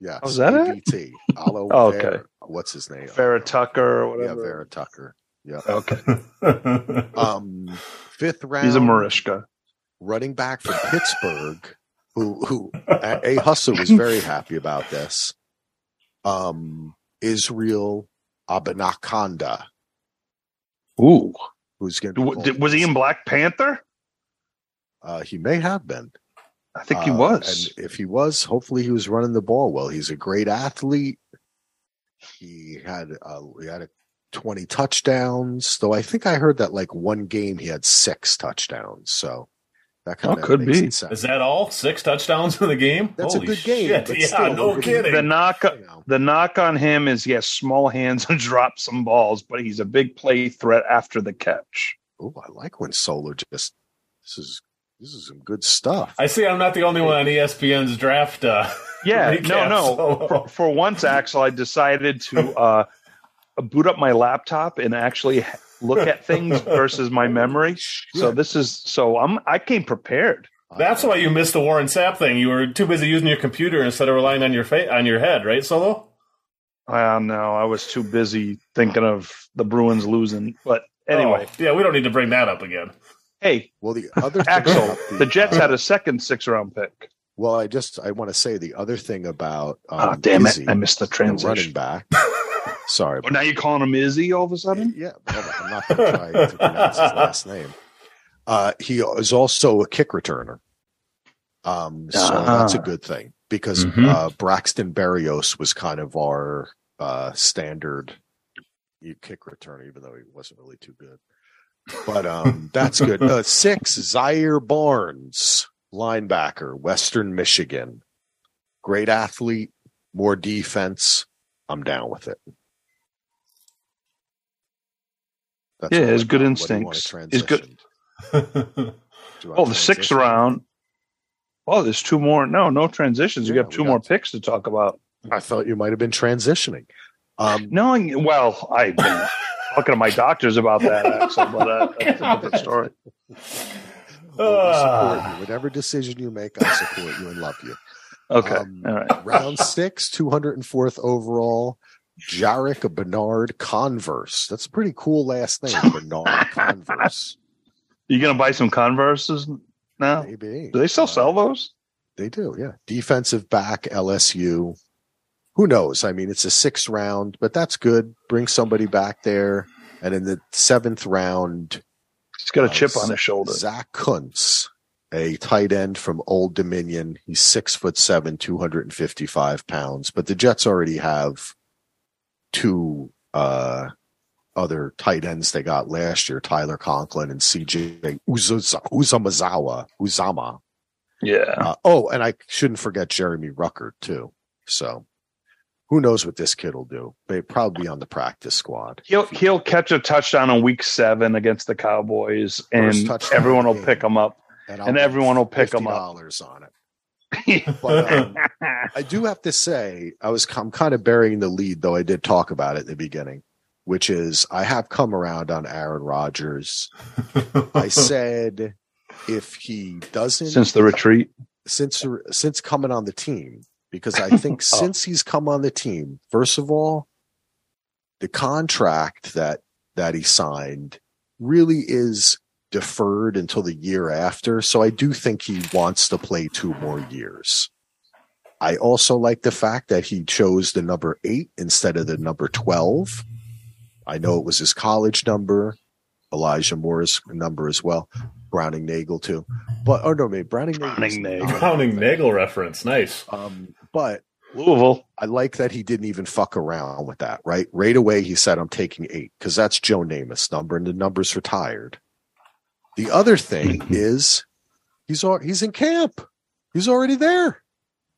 Yes. Oh, that ABT. it? oh, okay. What's his name? Vera Tucker or whatever. Yeah, Vera Tucker. Yeah. Okay. um, fifth round. He's a Marishka. Running back from Pittsburgh, who who a Hustle was very happy about this. Um, Israel Abanikanda. Ooh. Who's going to Was he in Black Panther? Uh, he may have been. I think he uh, was. And if he was, hopefully he was running the ball well. He's a great athlete. He had uh, he had a 20 touchdowns, though I think I heard that like one game he had six touchdowns. So that kind oh, of could be. Is that all? Six touchdowns in the game? That's Holy a good game. yeah, still, no kidding. The knock, the knock on him is yes, small hands and drop some balls, but he's a big play threat after the catch. Oh, I like when Solar just this is this is some good stuff. I see. I'm not the only one on ESPN's draft. Uh, yeah, no, no. For, for, once, Axel, I decided to uh, boot up my laptop and actually look at things versus my memory. So this is so I'm I came prepared. That's why you missed the Warren Sapp thing. You were too busy using your computer instead of relying on your fa- on your head, right, Solo? Well, no, I was too busy thinking of the Bruins losing. But anyway, oh, yeah, we don't need to bring that up again. Hey, well, the other Axel, the, the, Jets uh, had a second six round pick. Well, I just I want to say the other thing about um, oh damn Izzy, it, I missed the transition. running back. Sorry. Well, now you're calling him Izzy all of a sudden? Yeah, I'm not going to try to pronounce his last name. Uh, he is also a kick returner. Um, so uh-huh. that's a good thing because mm-hmm. uh, Braxton Berrios was kind of our uh, standard kick returner, even though he wasn't really too good. But um, that's good. Uh, six, Zaire Barnes, linebacker, Western Michigan. Great athlete, more defense. I'm down with it. That's yeah, his good instincts. He's good. oh, the sixth round. Oh, there's two more. No, no transitions. Yeah, you got two got more picks to talk about. I thought you might have been transitioning. Um, no, well, I've been talking to my doctors about that, Axel, but uh, that's a different story. Well, support you. Whatever decision you make, I support you and love you. Okay. Um, All right. round six, 204th overall. Jarrick Bernard Converse. That's a pretty cool last name, Bernard Converse. You gonna buy some Converses now? Maybe. Do they still uh, sell those? They do, yeah. Defensive back, LSU. Who knows? I mean, it's a sixth round, but that's good. Bring somebody back there. And in the seventh round, he's got a chip uh, on his shoulder. Zach Kuntz, a tight end from Old Dominion. He's six foot seven, 255 pounds, but the Jets already have two uh, other tight ends they got last year, Tyler Conklin and CJ Uzamazawa, Uzomah. Yeah. Uh, oh, and I shouldn't forget Jeremy Rucker too. So who knows what this kid will do? They probably be on the practice squad. He'll he'll catch a touchdown in week seven against the Cowboys, and everyone will pick him up, and, and everyone will pick him up. Dollars on it. But um, I do have to say, I was I'm kind of burying the lead, though I did talk about it in the beginning, which is I have come around on Aaron Rodgers. I said if he doesn't since the retreat, since since coming on the team, because I think oh. since he's come on the team, first of all, the contract that that he signed really is deferred until the year after. So I do think he wants to play two more years. I also like the fact that he chose the number eight instead of the number 12. I know it was his college number, Elijah Moore's number as well, Browning Nagle too. But, oh no, maybe Browning Browning Nagle. Browning Nagle reference. Nice. Um, but Louisville. I like that he didn't even fuck around with that, right? Right away, he said, I'm taking eight because that's Joe Namath's number and the number's retired. The other thing mm-hmm. is he's he's in camp. He's already there.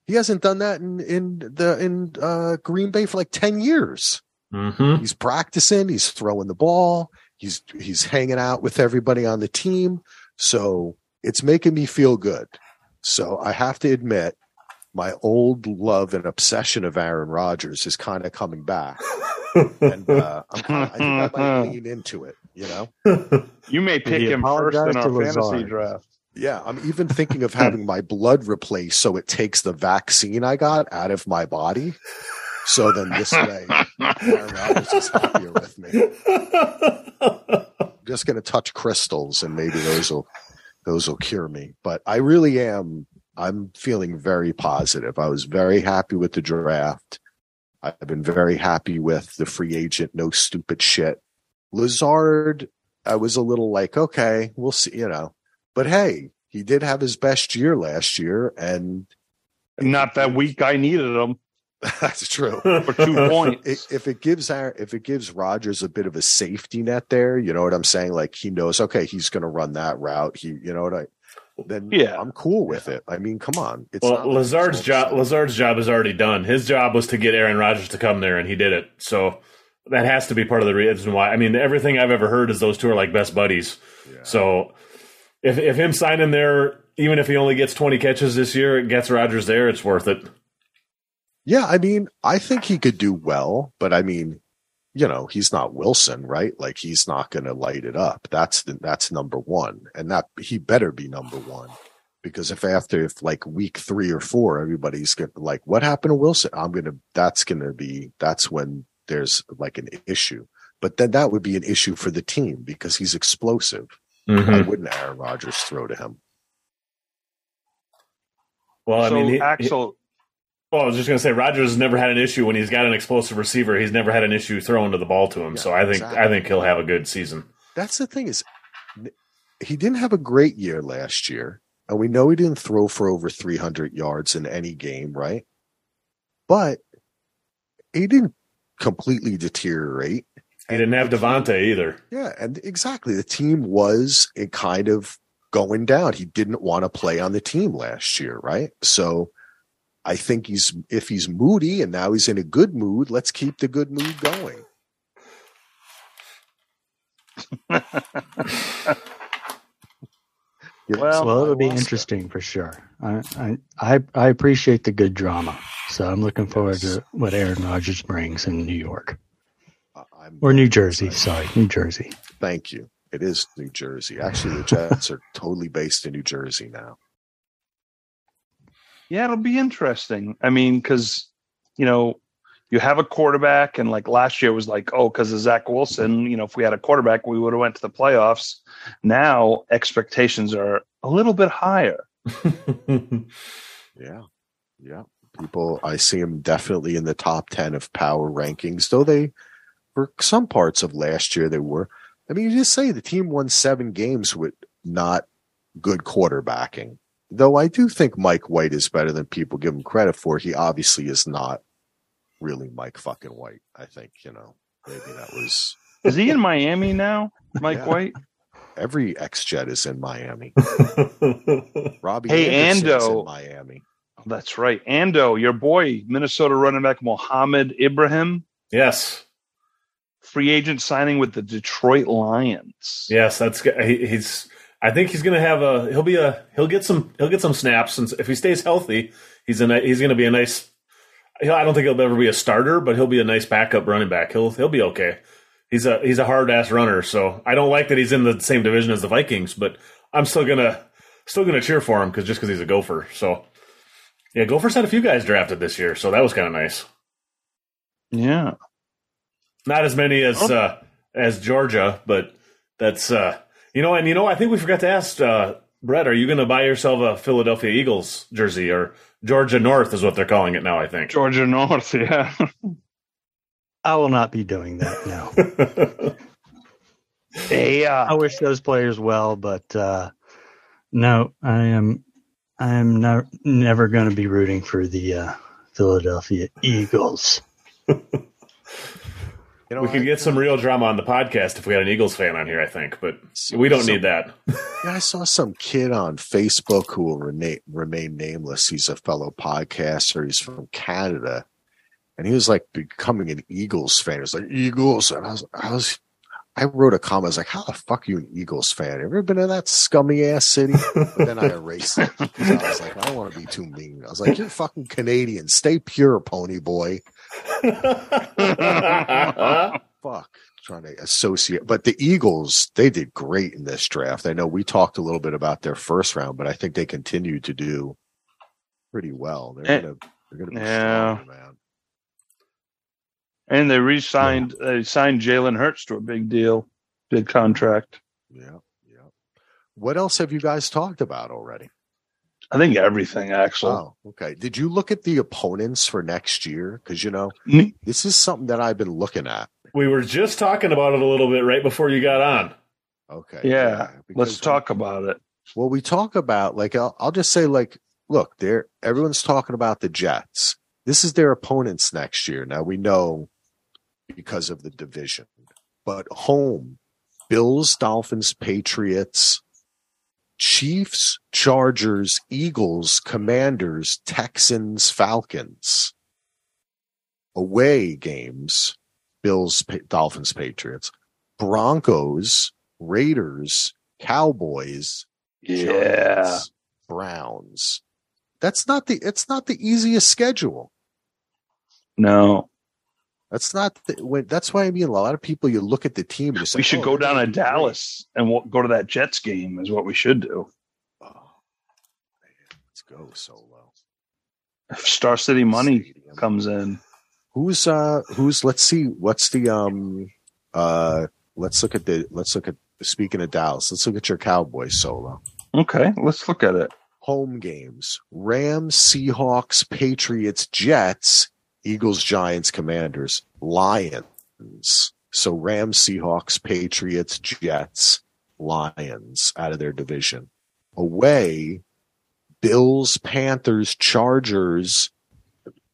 He hasn't done that in in the in uh, Green Bay for like ten years. Mm-hmm. He's practicing. He's throwing the ball. He's he's hanging out with everybody on the team. So it's making me feel good. So I have to admit, my old love and obsession of Aaron Rodgers is kind of coming back. and uh, I'm kinda, I think I might lean into it. You know, you may pick him first in our fantasy Lazard. draft. Yeah, I'm even thinking of having my blood replaced so it takes the vaccine I got out of my body. So then this way, Aaron Rodgers is happier with me. I'm just going to touch crystals and maybe those will those will cure me. But I really am. I'm feeling very positive. I was very happy with the draft. I've been very happy with the free agent, no stupid shit. Lazard, I was a little like, okay, we'll see, you know. But hey, he did have his best year last year, and not that week I needed him. That's true. For two points. If it gives our, if it gives Rodgers a bit of a safety net there, you know what I'm saying? Like he knows, okay, he's going to run that route. He, you know what I, then yeah, I'm cool with it. I mean, come on. It's well, Lazard's job, Lazard's job is already done. His job was to get Aaron Rodgers to come there, and he did it. So that has to be part of the reason why. I mean, everything I've ever heard is those two are like best buddies. Yeah. So if if him signing there, even if he only gets 20 catches this year, it gets Rodgers there, it's worth it. Yeah, I mean, I think he could do well, but I mean, you know, he's not Wilson, right? Like he's not going to light it up. That's the, that's number one, and that he better be number one Because if after if like week three or four, everybody's get like, what happened to Wilson? I'm gonna that's gonna be that's when there's like an issue. But then that would be an issue for the team because he's explosive. Mm-hmm. Why wouldn't Aaron Rodgers throw to him? Well, I so mean, he, Axel. Well, I was just going to say Rodgers has never had an issue when he's got an explosive receiver. He's never had an issue throwing to the ball to him. Yeah, so I think exactly. I think he'll have a good season. That's the thing is, he didn't have a great year last year, and we know he didn't throw for over 300 yards in any game, right? But he didn't completely deteriorate. He didn't have Davante either. Yeah, and exactly. The team was a kind of going down. He didn't want to play on the team last year, right? So I think he's if he's moody and now he's in a good mood, let's keep the good mood going. well, well, it'll be interesting that. for sure. I, I I appreciate the good drama, so I'm looking forward yes. to what Aaron Rodgers brings in New York or New Jersey. Sorry, New Jersey. Thank you. It is New Jersey. Actually, the Jets are totally based in New Jersey now. Yeah, it'll be interesting. I mean, because you know, you have a quarterback, and like last year was like, oh, because of Zach Wilson. You know, if we had a quarterback, we would have went to the playoffs. Now expectations are a little bit higher. yeah, yeah. People, I see them definitely in the top ten of power rankings, though they, for some parts of last year, they were. I mean, you just say the team won seven games with not good quarterbacking. Though I do think Mike White is better than people give him credit for. He obviously is not really Mike fucking White. I think, you know, maybe that was. Is he in Miami now, Mike yeah. White? Every ex Jet is in Miami. Robbie hey, Ando. in Miami. Oh, that's right. Ando, your boy, Minnesota running back Mohamed Ibrahim. Yes free agent signing with the Detroit Lions. Yes, that's he, he's. I think he's going to have a. He'll be a. He'll get some. He'll get some snaps, and if he stays healthy, he's a. He's going to be a nice. I don't think he'll ever be a starter, but he'll be a nice backup running back. He'll he'll be okay. He's a he's a hard ass runner, so I don't like that he's in the same division as the Vikings, but I'm still gonna still gonna cheer for him because just because he's a Gopher. So yeah, Gophers had a few guys drafted this year, so that was kind of nice. Yeah, not as many as oh. uh, as Georgia, but that's uh, you know, and you know, I think we forgot to ask uh, Brett, are you going to buy yourself a Philadelphia Eagles jersey or Georgia North is what they're calling it now? I think Georgia North, yeah. I will not be doing that now. hey, uh, I wish those players well, but uh, no, I am. I am not, never going to be rooting for the uh, Philadelphia Eagles. You know, we could get some uh, real drama on the podcast if we had an Eagles fan on here, I think, but we don't some, need that. yeah, I saw some kid on Facebook who will remain, remain nameless. He's a fellow podcaster. He's from Canada, and he was like becoming an Eagles fan. He was like Eagles, and I was, I was, I wrote a comment. I was like, "How the fuck are you an Eagles fan? Have you ever been in that scummy ass city?" But then I erased it I was like, "I don't want to be too mean." I was like, "You're fucking Canadian. Stay pure, pony boy." Fuck. Trying to associate, but the Eagles, they did great in this draft. I know we talked a little bit about their first round, but I think they continue to do pretty well. They're eh, gonna, they're gonna be yeah. strong, man. And they re-signed, yeah. they signed Jalen Hurts to a big deal, big contract. Yeah, yeah. What else have you guys talked about already? I think everything actually. Oh, okay. Did you look at the opponents for next year? Because you know mm-hmm. this is something that I've been looking at. We were just talking about it a little bit right before you got on. Okay. Yeah. yeah let's talk we, about it. Well, we talk about like I'll, I'll just say like, look, there everyone's talking about the Jets. This is their opponents next year. Now we know because of the division, but home Bills, Dolphins, Patriots, Chiefs, Chargers, Eagles, Commanders, Texans, Falcons. Away games, Bills, Dolphins, Patriots, Broncos, Raiders, Cowboys, yeah, Giants, Browns. That's not the it's not the easiest schedule. No. That's not the, when, that's why I mean a lot of people you look at the team and we should oh, go down to Dallas and we'll go to that Jets game is what we should do. Oh, man. let's go solo. If Star City Money Stadium. comes in. Who's uh who's let's see what's the um uh let's look at the let's look at speaking of Dallas, let's look at your Cowboys solo. Okay, let's look at it. Home games. Rams, Seahawks, Patriots, Jets, Eagles, Giants, Commanders, Lions. So Rams, Seahawks, Patriots, Jets, Lions out of their division. Away, Bills, Panthers, Chargers,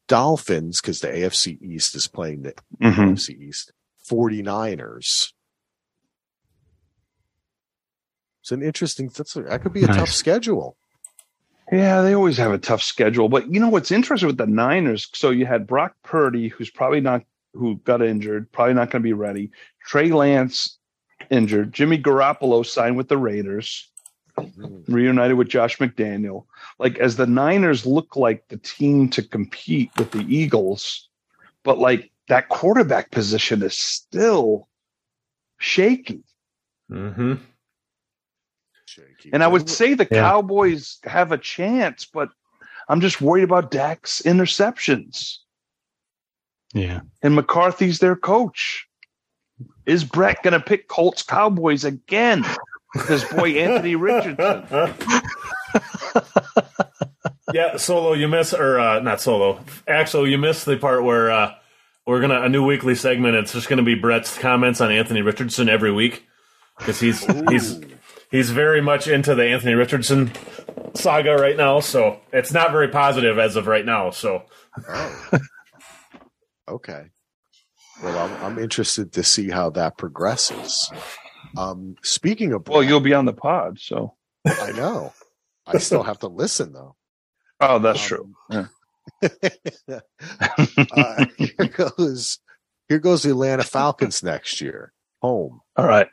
Dolphins, because the AFC East is playing the mm-hmm. AFC East, 49ers. It's an interesting, that's, that could be a nice. tough schedule. Yeah, they always have a tough schedule. But you know what's interesting with the Niners? So you had Brock Purdy, who's probably not, who got injured, probably not going to be ready. Trey Lance injured. Jimmy Garoppolo signed with the Raiders reunited with Josh McDaniel. Like as the Niners look like the team to compete with the Eagles, but like that quarterback position is still shaky. Mm-hmm. Shaky. And I would say the yeah. Cowboys have a chance, but I'm just worried about Dak's interceptions. Yeah. And McCarthy's their coach. Is Brett going to pick Colts Cowboys again? This boy Anthony Richardson. yeah, solo, you miss or uh, not solo. Actually, you missed the part where uh, we're gonna a new weekly segment. It's just gonna be Brett's comments on Anthony Richardson every week because he's Ooh. he's he's very much into the Anthony Richardson saga right now. So it's not very positive as of right now. So. Oh. Okay. Well, I'm, I'm interested to see how that progresses. Um, speaking of, well, you'll be on the pod, so I know. I still have to listen though. Oh, that's um, true. Yeah. uh, here goes. Here goes the Atlanta Falcons next year. Home. All right.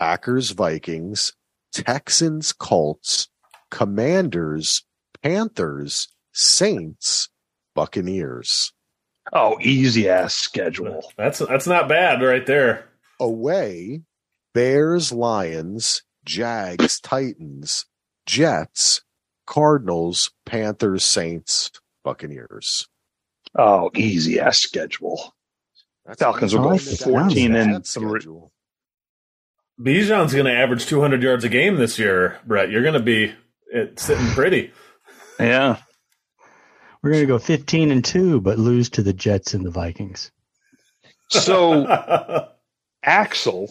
Packers, Vikings, Texans, Colts, Commanders, Panthers, Saints, Buccaneers. Oh, easy ass schedule. That's that's not bad right there. Away, Bears, Lions, Jags, Titans, Jets, Cardinals, Panthers, Saints, Buccaneers. Oh, easy ass schedule. That's Falcons will go 14 and three. Bijan's going to average 200 yards a game this year, Brett. You're going to be it, sitting pretty. yeah. We're going to go 15 and 2, but lose to the Jets and the Vikings. So, Axel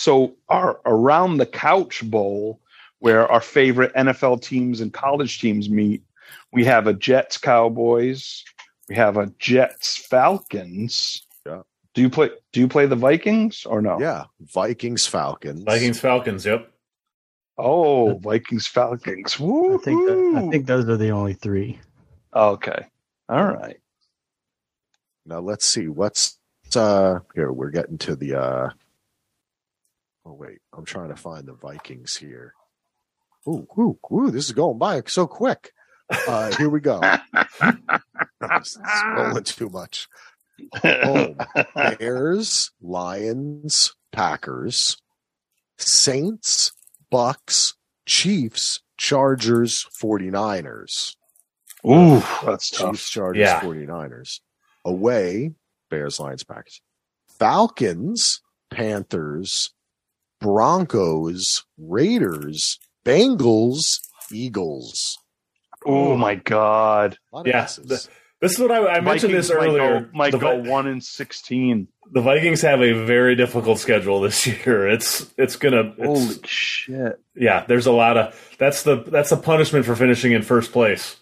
so our around the couch bowl, where our favorite NFL teams and college teams meet, we have a Jets Cowboys, we have a Jets Falcons. Yeah. Do you play? Do you play the Vikings or no? Yeah, Vikings Falcons. Vikings Falcons. Yep. Oh, Vikings Falcons. I think that, I think those are the only three. Okay. All right. Now let's see what's uh here we're getting to the uh Oh wait, I'm trying to find the Vikings here. Ooh, ooh, ooh! This is going by so quick. Uh, here we go. I'm scrolling too much. Oh, Bears, Lions, Packers, Saints, Bucks, Chiefs, Chargers, 49ers. Ooh, uh, that's tough. Chiefs, Chargers, yeah. 49ers. Away, Bears, Lions, Packers. Falcons, Panthers, Broncos, Raiders, Bengals, Eagles. Oh my God! Yeah, this is what I, I mentioned this earlier. Might go, might go one in sixteen. The Vikings have a very difficult schedule this year. It's it's gonna it's, holy shit. Yeah, there's a lot of that's the that's the punishment for finishing in first place.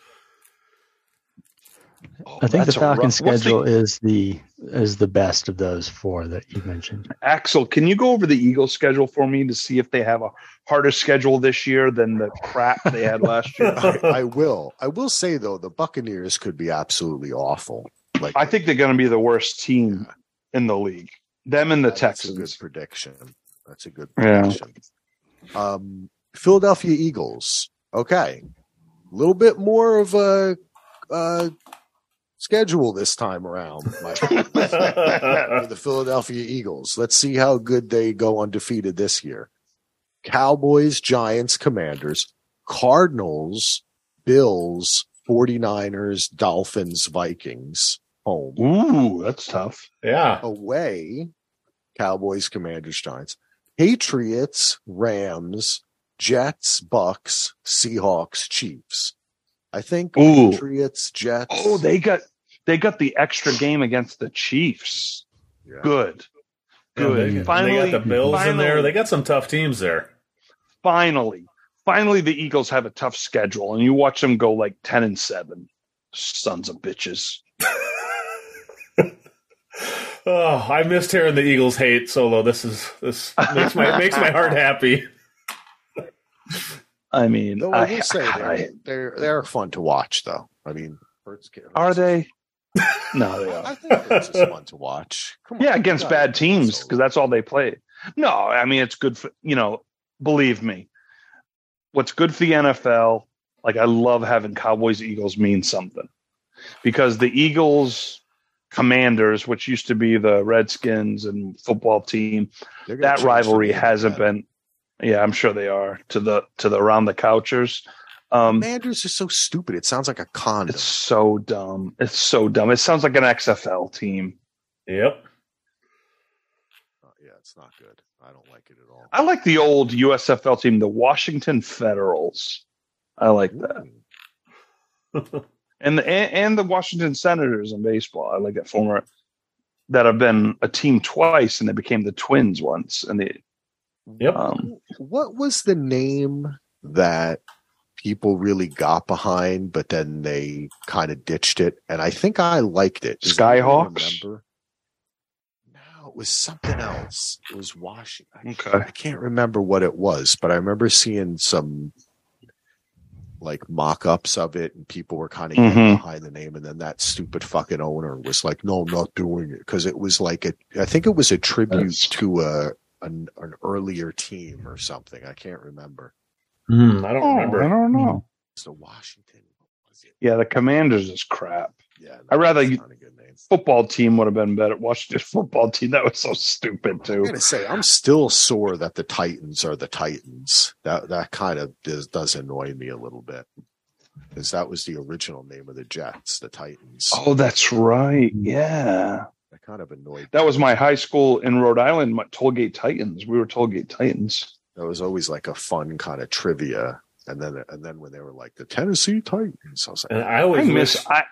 Oh, I think the Falcon schedule the, is the is the best of those four that you mentioned. Axel, can you go over the Eagles schedule for me to see if they have a harder schedule this year than the crap they had last year? I, I, will. I will say though, the Buccaneers could be absolutely awful. Like I think they're going to be the worst team yeah. in the league. Them and the Texans. That's a good prediction. That's a good prediction. Yeah. Um, Philadelphia Eagles. Okay, a little bit more of a uh, schedule this time around the Philadelphia Eagles. Let's see how good they go undefeated this year. Cowboys, Giants, Commanders, Cardinals, Bills, 49ers, Dolphins, Vikings home. Ooh, that's tough. Yeah. Away, Cowboys, Commanders, Giants. Patriots, Rams, Jets, Bucks, Seahawks, Chiefs. I think Ooh. Patriots, Jets. Oh, they got they got the extra game against the Chiefs. Yeah. Good. Yeah, Good. they, finally, they got the Bills in there. They got some tough teams there. finally, finally, the Eagles have a tough schedule, and you watch them go like ten and seven. Sons of bitches. Oh, I missed hearing the Eagles hate solo. This is this makes my makes my heart happy. I mean, Though I, I, will say they're, they're they're fun to watch, though. I mean, Hurts, Hurts are they? no, they are. I think Hurts is fun to watch. Come on, Yeah, against bad teams because that's all they play. No, I mean it's good for you know. Believe me, what's good for the NFL. Like I love having Cowboys Eagles mean something because the Eagles Commanders, which used to be the Redskins and football team, that rivalry hasn't that. been. Yeah, I'm sure they are to the to the around the couchers. Um, Commanders are so stupid. It sounds like a condom. it's so dumb. It's so dumb. It sounds like an XFL team. Yep. Uh, yeah, it's not good. I don't like it at all. I like the old USFL team, the Washington Federals. I like that. And the and, and the Washington Senators in baseball. I like that former that have been a team twice and they became the Twins once. And they Yep. um, What was the name that people really got behind, but then they kind of ditched it? And I think I liked it. Does anybody Skyhawks? remember? No, it was something else. It was Washington. okay. I can't remember what it was, but I remember seeing some like mock-ups of it and people were kind of getting Mhm. behind the name and then that stupid fucking owner was like no i'm not doing it because it was like a i think it was a tribute That's- to a an, an earlier team or something i can't remember Hmm, I don't Oh, remember. I don't know. it's the washington was it? Yeah, the Commanders is crap. yeah I'd rather you- a good name Football team would have been better. Washington football team that was so stupid too. I'm too. gonna say I'm still sore that the Titans are the Titans. That that kind of does, does annoy me a little bit because that was the original name of the Jets, the Titans. Oh, that's right. Yeah, That kind of annoyed. that was my high school in Rhode Island. My Tollgate Titans. We were Tollgate Titans. That was always like a fun kind of trivia. And then and then when they were like the Tennessee Titans, I was like, And I I always miss. wish, I,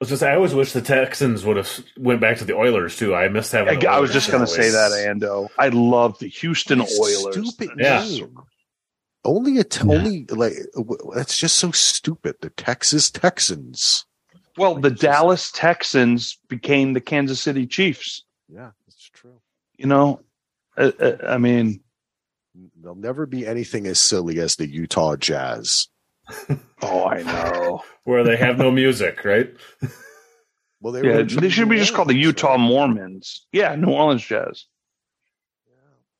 was just I always wish the Texans would have went back to the Oilers too. I missed having. I, I was just going to say that, Ando. I love the Houston What Oilers. Stupid Yeah. name. Only a t- Yeah. only like that's just so stupid. The Texas Texans. Well, the Like, just- Dallas Texans became the Kansas City Chiefs. Yeah, that's true. You know, uh, uh, I mean, There'll never be anything as silly as the Utah Jazz. oh, I know. where they have no music, right? Well, they yeah, they should be just called the Utah Mormons. Yeah, New Orleans Jazz.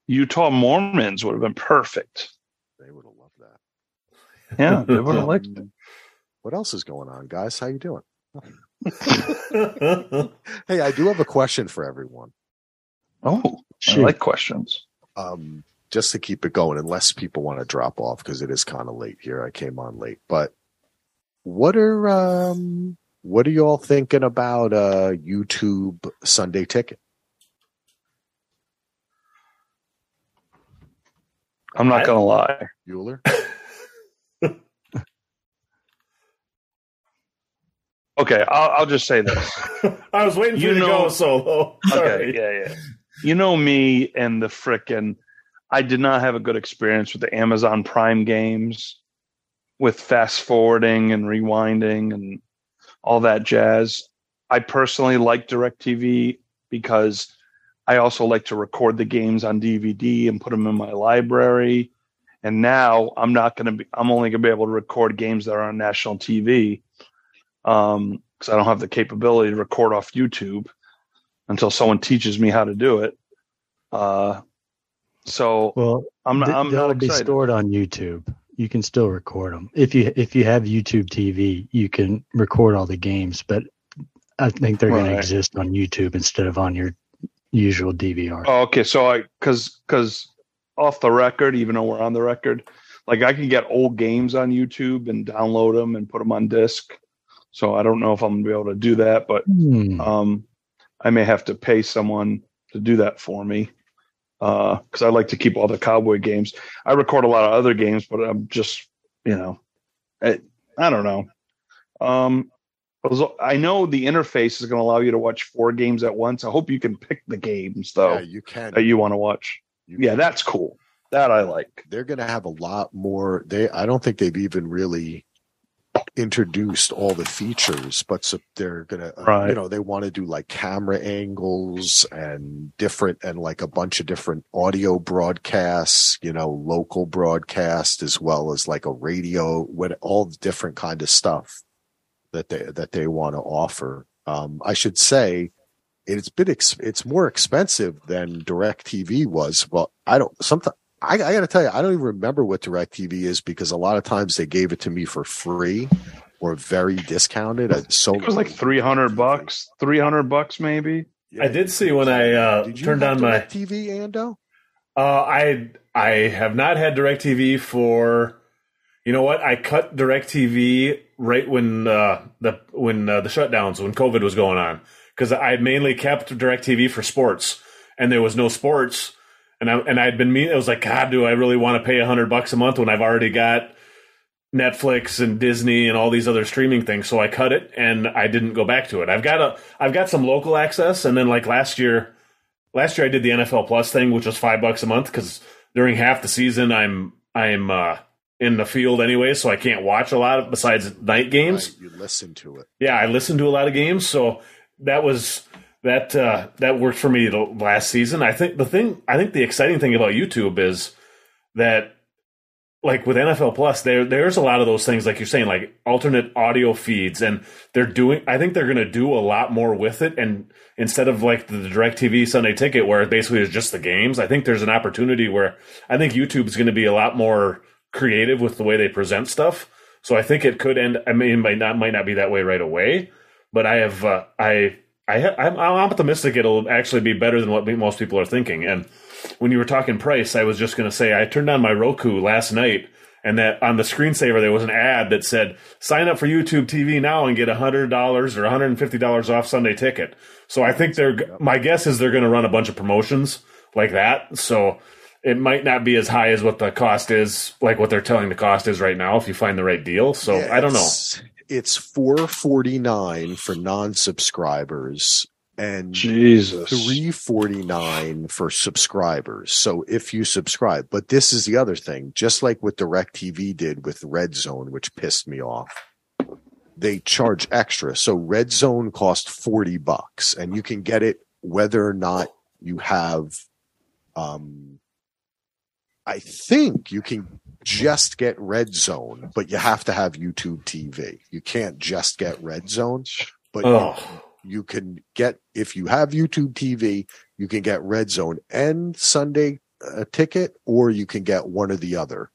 Utah Mormons would have been perfect. They would have loved that. Yeah, they would have liked it. What else is going on, guys? How you doing? Hey, I do have a question for everyone. Oh, I like questions. Um, just to keep it going, unless people want to drop off because it is kind of late here. I came on late, but what are um, what are you all thinking about uh YouTube Sunday Ticket? I'm not I- going to lie. Bueller? Okay, I'll, I'll just say this. I was waiting for You you, to go solo. Okay, yeah, yeah. You know me and the frickin' I did not have a good experience with the Amazon Prime games with fast forwarding and rewinding and all that jazz. I personally like DirecTV because I also like to record the games on DVD and put them in my library. And now I'm not going to be, I'm only going to be able to record games that are on national TV um, because I don't have the capability to record off YouTube until someone teaches me how to do it. Uh, so Well, I'm not, th- I'm they'll not be stored on YouTube. You can still record them if you if you have YouTube TV. You can record all the games, but I think they're going Right. to exist on YouTube instead of on your usual DVR. Oh, okay. So I, cause, cause off the record, even though we're on the record, like I can get old games on YouTube and download them and put them on disc. So I don't know if I'm gonna be able to do that, but hmm. um, I may have to pay someone to do that for me because uh, I like to keep all the cowboy games. I record a lot of other games, but I'm just you know, I, I don't know. Um, I know the interface is going to allow you to watch four games at once. I hope you can pick the games though. Yeah, you can that you want to watch. You yeah, can. that's cool. That I like. They're going to have a lot more. They I don't think they've even really introduced all the features, but so they're gonna, uh, right. you know, they want to do like camera angles and different and like a bunch of different audio broadcasts, you know, local broadcast as well as like a radio, what all the different kind of stuff that they that they want to offer. Um, I should say it's been ex- it's more expensive than DirecTV was. Well, I don't sometimes I, I got to tell you, I don't even remember what DirecTV is because a lot of times they gave it to me for free or very discounted. At so it was like three hundred bucks, three hundred bucks maybe. Yeah. I did see when I uh, turned on my TV, Ando. Uh, I I have not had DirecTV for. You know what? I cut DirecTV right when uh, the when uh, the shutdowns when COVID was going on because I mainly kept DirecTV for sports and there was no sports and I and I'd been mean. It was like, God, do I really want to pay a hundred bucks a month when I've already got Netflix and Disney and all these other streaming things? So I cut it and I didn't go back to it. I've got a I've got some local access, and then like last year, last year I did the NFL Plus thing, which was five bucks a month because during half the season I'm I'm uh, in the field anyway, so I can't watch a lot of, besides night games. Right, you listen to it. Yeah, I listen to a lot of games, so that was that uh, that worked for me last season. I think the thing, I think the exciting thing about YouTube is that, like with NFL Plus, there there's a lot of those things, like you're saying, like alternate audio feeds, and they're doing. I think they're going to do a lot more with it, and instead of like the DirecTV Sunday Ticket, where it basically is just the games, I think there's an opportunity where I think YouTube is going to be a lot more creative with the way they present stuff. So I think it could end. I mean, it might not might not be that way right away, but I have uh, I I I'm, I'm optimistic it'll actually be better than what most people are thinking. And when you were talking price, I was just going to say I turned on my Roku last night, and that on the screensaver there was an ad that said sign up for YouTube TV now and get hundred dollars or one hundred and fifty dollars off Sunday ticket. So I think they're my guess is they're going to run a bunch of promotions like that. So it might not be as high as what the cost is, like what they're telling the cost is right now, if you find the right deal. So yeah, I don't know it's 449 for non-subscribers and Jesus. 349 for subscribers. So if you subscribe, but this is the other thing, just like what DirecTV did with Red Zone, which pissed me off. They charge extra. So Red Zone cost 40 bucks and you can get it whether or not you have um I think you can just get Red Zone, but you have to have YouTube TV. You can't just get Red Zone, but oh. you, you, can get if you have YouTube TV, you can get Red Zone and Sunday uh, ticket, or you can get one or the other.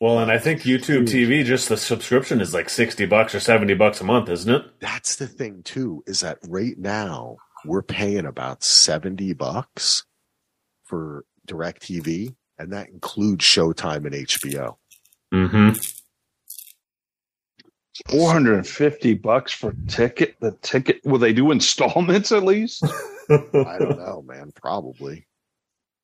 Well, and I think YouTube TV, just the subscription is like sixty bucks or seventy bucks a month, isn't it? That's the thing too. Is that right now we're paying about seventy bucks for DirecTV and that includes Showtime and HBO. Mm-hmm. 450 bucks for ticket. The ticket will they do installments at least? I don't know, man. Probably.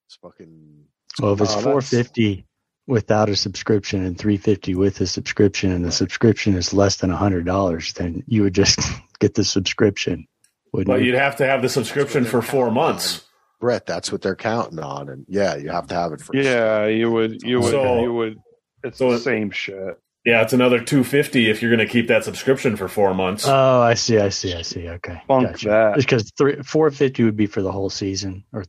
It's fucking. Well, if it's 450 without a subscription and 350 with a subscription, and the subscription is less than hundred dollars, then you would just get the subscription. But you? you'd have to have the subscription for four months. Brett, that's what they're counting on, and yeah, you have to have it for. Yeah, you would, you would, so, you would. It's so the same shit. Yeah, it's another two fifty if you're going to keep that subscription for four months. Oh, I see, I see, I see. Okay, Funk gotcha. that. because three four fifty would be for the whole season, or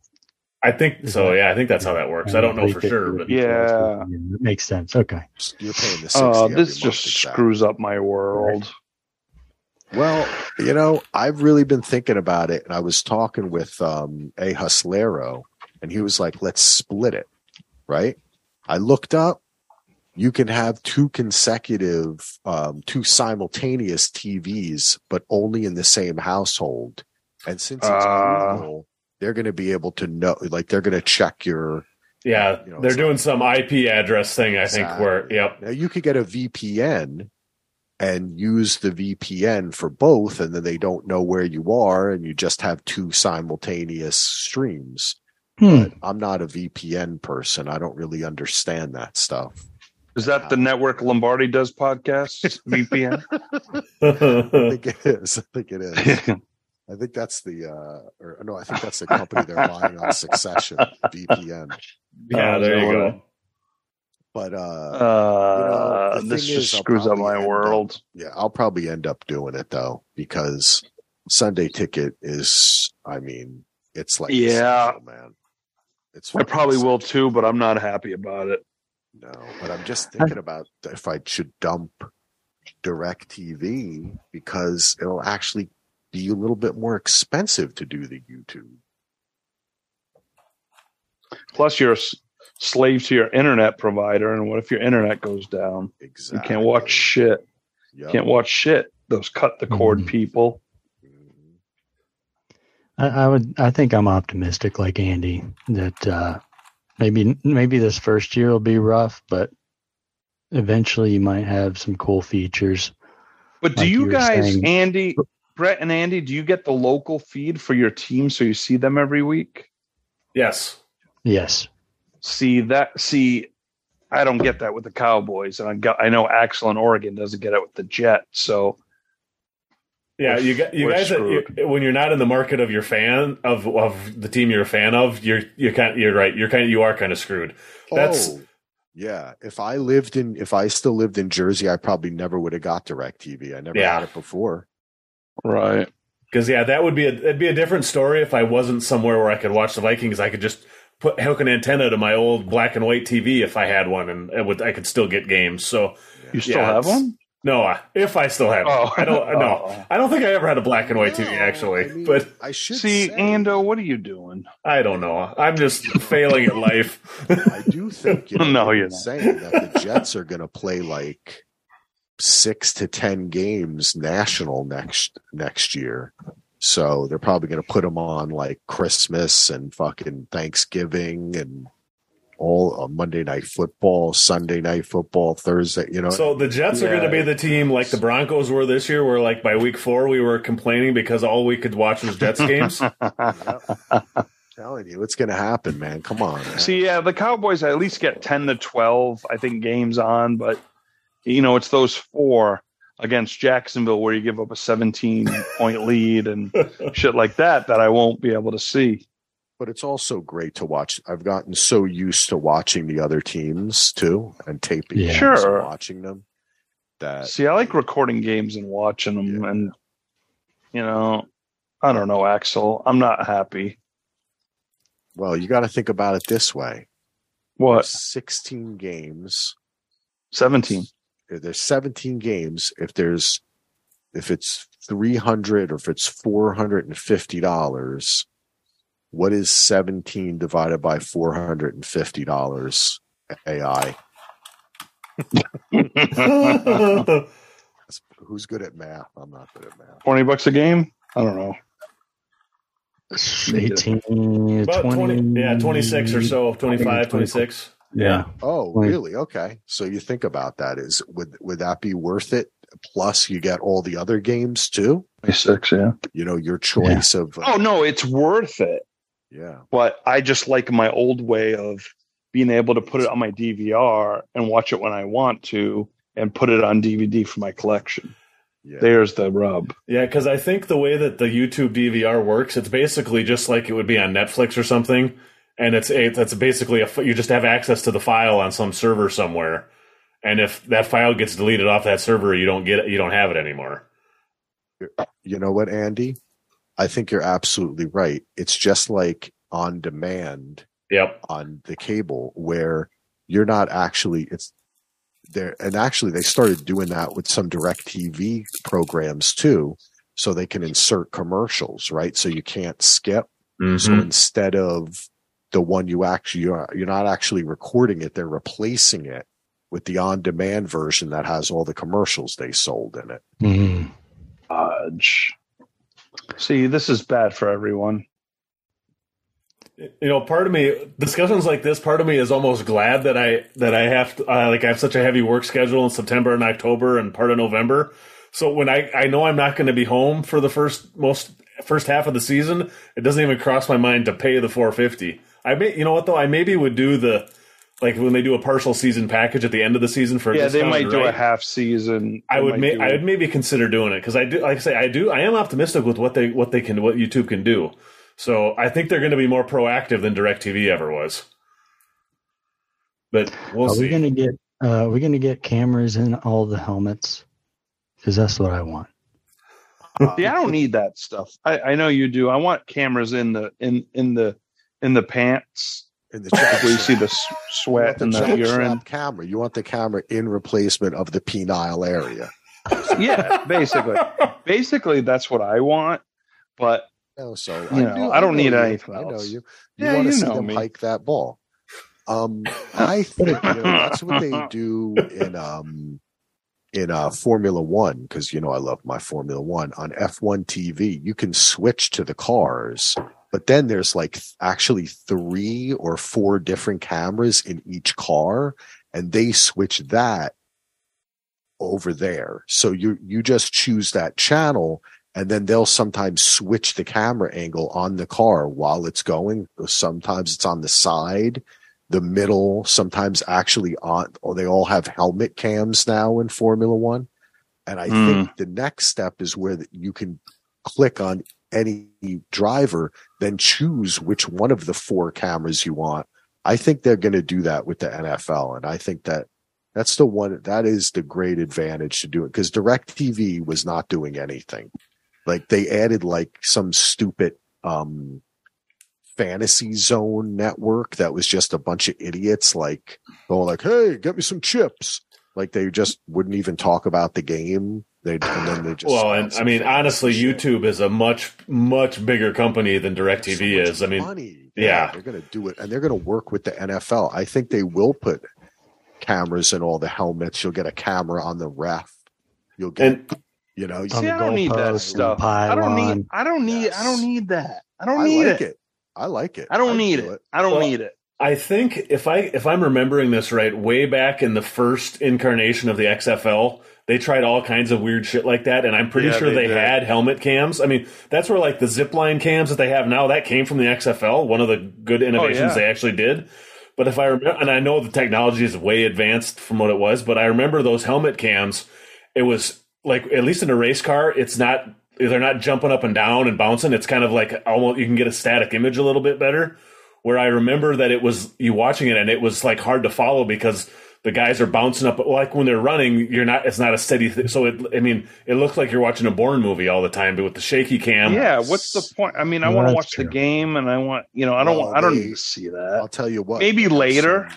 I think so. That, yeah, I think that's how that works. I don't know for sure, but yeah, it makes sense. Okay, you're paying the. Oh, this just screws up my world. Well, you know, I've really been thinking about it, and I was talking with um, a hustlero, and he was like, "Let's split it." Right? I looked up. You can have two consecutive, um, two simultaneous TVs, but only in the same household. And since it's uh, Google, they're going to be able to know, like, they're going to check your Yeah, you know, they're doing some IP address thing. I exactly. think where yep. Now you could get a VPN and use the VPN for both, and then they don't know where you are, and you just have two simultaneous streams. Hmm. But I'm not a VPN person. I don't really understand that stuff. Is that the network Lombardi does podcasts? VPN? I think it is. I think it is. I think that's the uh or no, I think that's the company they're buying on Succession, VPN. Yeah, there you go. But uh, uh you know, this just is, screws up my world. Up, yeah, I'll probably end up doing it though because Sunday ticket is I mean, it's like yeah, man. It's I probably will too, but I'm not happy about it. No, but I'm just thinking about if I should dump direct TV because it'll actually be a little bit more expensive to do the YouTube. Plus, you're slave to your internet provider, and what if your internet goes down? Exactly. You can't watch shit. Yep. Can't watch shit. Those cut the cord mm-hmm. people. I, I, would. I think I'm optimistic, like Andy, that uh, maybe maybe this first year will be rough, but eventually you might have some cool features. But do like you, you guys, saying. Andy, Brett, and Andy, do you get the local feed for your team so you see them every week? Yes. Yes. See that? See, I don't get that with the Cowboys, and I got, I know Axel in Oregon doesn't get it with the Jets. So yeah, you got you guys. Uh, you, when you're not in the market of your fan of of the team you're a fan of, you're you're kind. Of, you're right. You're kind. Of, you are kind of screwed. That's oh, yeah. If I lived in, if I still lived in Jersey, I probably never would have got DirecTV. I never yeah. had it before. Right. Because yeah, that would be a it'd be a different story if I wasn't somewhere where I could watch the Vikings. I could just put hook an antenna to my old black and white TV if I had one, and it would I could still get games. So you still yeah, have one? No, if I still have, oh. I don't. No, oh. I don't think I ever had a black and white no, TV actually. I mean, but I should see, say, Ando. What are you doing? I don't know. I'm just failing at life. I do think you know, no, you're saying that the Jets are going to play like six to ten games national next next year. So they're probably going to put them on like Christmas and fucking Thanksgiving and all uh, Monday night football, Sunday night football, Thursday. You know, so the Jets yeah. are going to be the team like the Broncos were this year, where like by week four we were complaining because all we could watch was Jets games. Telling you, what's going to happen, man. Come on. Man. See, yeah, the Cowboys at least get ten to twelve, I think, games on, but you know, it's those four against Jacksonville where you give up a 17 point lead and shit like that that I won't be able to see but it's also great to watch. I've gotten so used to watching the other teams too and taping yeah. sure. and watching them. That see, I like recording games and watching them, yeah. and you know, I don't know, Axel. I'm not happy. Well, you got to think about it this way. What? 16 games. 17. There's 17 games. If there's, if it's 300 or if it's 450 dollars, what is 17 divided by $450 AI? Who's good at math? I'm not good at math. 20 bucks a game? I don't know. 18, 20, 20, yeah, 26 or so, 25, 26. Yeah. Oh, really? Okay. So you think about that is would would that be worth it? Plus you get all the other games too? Six, yeah. You know, your choice yeah. of uh, Oh no, it's worth it. Yeah. But I just like my old way of being able to put it on my DVR and watch it when I want to and put it on DVD for my collection. Yeah. There's the rub. Yeah, because I think the way that the YouTube DVR works, it's basically just like it would be on Netflix or something, and it's a, that's basically a you just have access to the file on some server somewhere, and if that file gets deleted off that server, you don't get it, you don't have it anymore. You know what, Andy? I think you're absolutely right. It's just like on demand yep. on the cable where you're not actually it's there and actually they started doing that with some direct TV programs too so they can insert commercials right so you can't skip mm-hmm. so instead of the one you actually you're, you're not actually recording it they're replacing it with the on demand version that has all the commercials they sold in it mm. Fudge. See, this is bad for everyone. you know, part of me discussions like this, part of me is almost glad that I that I have to, uh, like I have such a heavy work schedule in September and October and part of November. So when I I know I'm not going to be home for the first most first half of the season, it doesn't even cross my mind to pay the 450. I may you know what though I maybe would do the like when they do a partial season package at the end of the season for yeah they might do right? a half season. I would ma- I would maybe consider doing it because I do like I say I do I am optimistic with what they what they can what YouTube can do. So I think they're going to be more proactive than DirecTV ever was. But we'll are see. we going to get uh, are we going to get cameras in all the helmets? Because that's what I want. See, I don't need that stuff. I, I know you do. I want cameras in the in in the in the pants. In the where you see the sweat and the, the urine. Camera. You want the camera in replacement of the penile area. yeah, basically. basically, that's what I want. But no, so you I know, do, I don't need you. anything. I know you. You yeah, want to see them me. hike that ball. Um, I think you know, that's what they do in um in uh Formula One because you know I love my Formula One on F1 TV. You can switch to the cars, but then there's like actually three or four different cameras in each car, and they switch that over there. So you you just choose that channel and then they'll sometimes switch the camera angle on the car while it's going. Sometimes it's on the side, the middle, sometimes actually on, or they all have helmet cams now in Formula One. And I mm. think the next step is where you can click on any driver, then choose which one of the four cameras you want. I think they're going to do that with the NFL. And I think that that's the one that is the great advantage to do it because DirecTV was not doing anything. Like they added like some stupid um fantasy zone network that was just a bunch of idiots like going like, "Hey, get me some chips." Like they just wouldn't even talk about the game. They and then they just well, and I mean, honestly, YouTube is a much much bigger company than DirecTV so is. I mean, money. Yeah, yeah, they're going to do it, and they're going to work with the NFL. I think they will put cameras in all the helmets. You'll get a camera on the ref. You'll get and, you know, see, I don't need that stuff. I don't need. I don't need. Yes. I don't need that. I don't need I like it. it. I like it. I don't I need it. it. I don't well, need it. I think if I if I'm remembering this right, way back in the first incarnation of the XFL, they tried all kinds of weird shit like that, and I'm pretty yeah, sure they, they had helmet cams. I mean, that's where like the zipline cams that they have now that came from the XFL. One of the good oh, innovations oh, yeah. they actually did. But if I remember, and I know the technology is way advanced from what it was, but I remember those helmet cams. It was like at least in a race car, it's not they're not jumping up and down and bouncing. It's kind of like almost you can get a static image a little bit better. Where I remember that it was you watching it and it was like hard to follow because the guys are bouncing up. Like when they're running, you're not. It's not a steady. thing. so it. I mean, it looks like you're watching a Bourne movie all the time, but with the shaky cam. Yeah. What's the point? I mean, I want to watch true. the game, and I want you know, I don't. Well, I don't need to see that. I'll tell you what. Maybe later,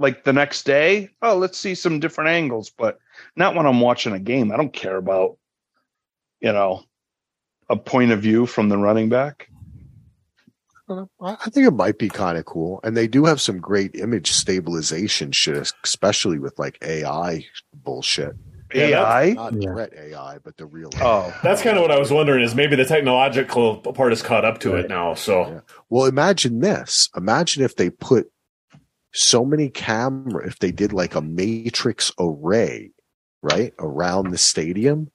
like the next day. Oh, let's see some different angles, but not when I'm watching a game. I don't care about, you know, a point of view from the running back. Uh, I think it might be kind of cool. And they do have some great image stabilization shit, especially with like AI bullshit. AI? Yeah, not yeah. threat AI, but the real. Oh, AI. that's kind of what I was wondering is maybe the technological part is caught up to right. it now. So, yeah. well, imagine this. Imagine if they put so many camera, if they did like a matrix array right around the stadium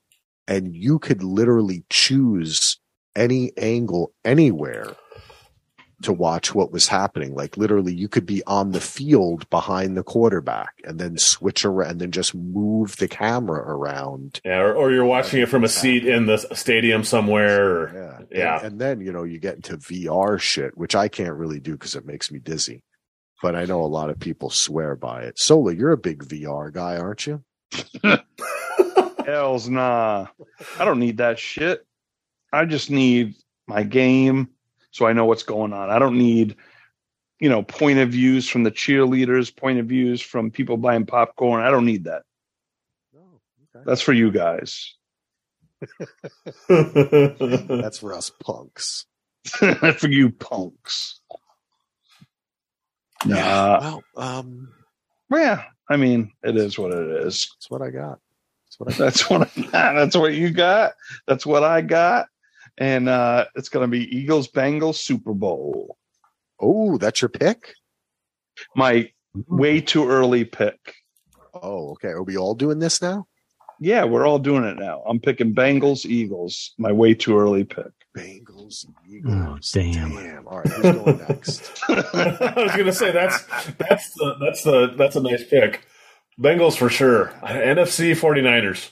and you could literally choose any angle anywhere to watch what was happening. Like literally you could be on the field behind the quarterback and then switch around and then just move the camera around. Yeah. Or, or you're watching it from a seat in the stadium somewhere. yeah. Yeah. And, and, then, you know, you get into VR shit, which I can't really do because it makes me dizzy. But I know a lot of people swear by it. Solo, you're a big VR guy, aren't you? Hells nah. I don't need that shit. I just need my game so I know what's going on. I don't need, you know, point of views from the cheerleaders, point of views from people buying popcorn. I don't need that. Oh, okay. That's for you guys. That's for us punks. That's for you punks. Nah. Yeah. Well, um, yeah, I mean, it is what it is. That's what I got. That's what I got. That's what I got. That's what you got. That's what I got. And uh, it's going to be Eagles Bengals Super Bowl. Oh, that's your pick? My way too early pick. Oh, okay. Are we all doing this now? Yeah, we're all doing it now. I'm picking Bengals, Eagles. My way too early pick. Bengals, Eagles. Oh, damn. Damn. All right, who's going next? I was gonna say that's that's the that's the that's a nice pick. Bengals for sure. NFC 49ers.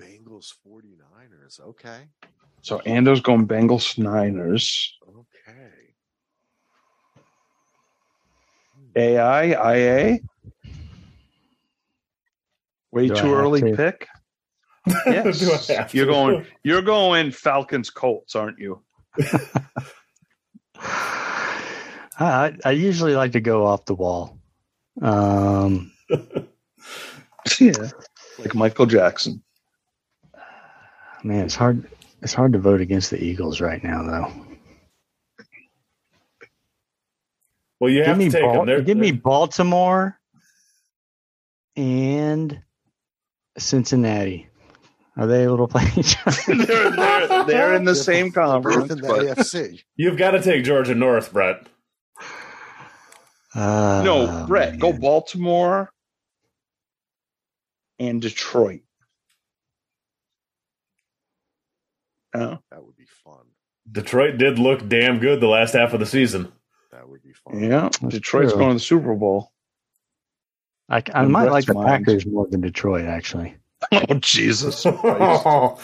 Bengals 49ers. Okay. So Ando's going Bengals Niners. Okay. AI, IA. Way Do too early to? pick. Yes. have you're to? going you're going Falcons Colts, aren't you? I, I usually like to go off the wall. Um, Yeah. Like Michael Jackson. man, it's hard. It's hard to vote against the Eagles right now, though. Well, you Give have me, to take Bal- them. They're, give me they're- Baltimore and Cincinnati. Are they able to play each other? they're, they're, they're in the same They're both conference. in the but- AFC. You've got to take Georgia North, Brett. Uh, no, Brett, go. Baltimore and Detroit. Oh, That would be fun. Detroit did look damn good the last half of the season. That would be fun. yeah. Detroit's true. going to the Super Bowl. I, I might like the mind. Packers more than Detroit, actually. Oh, Jesus.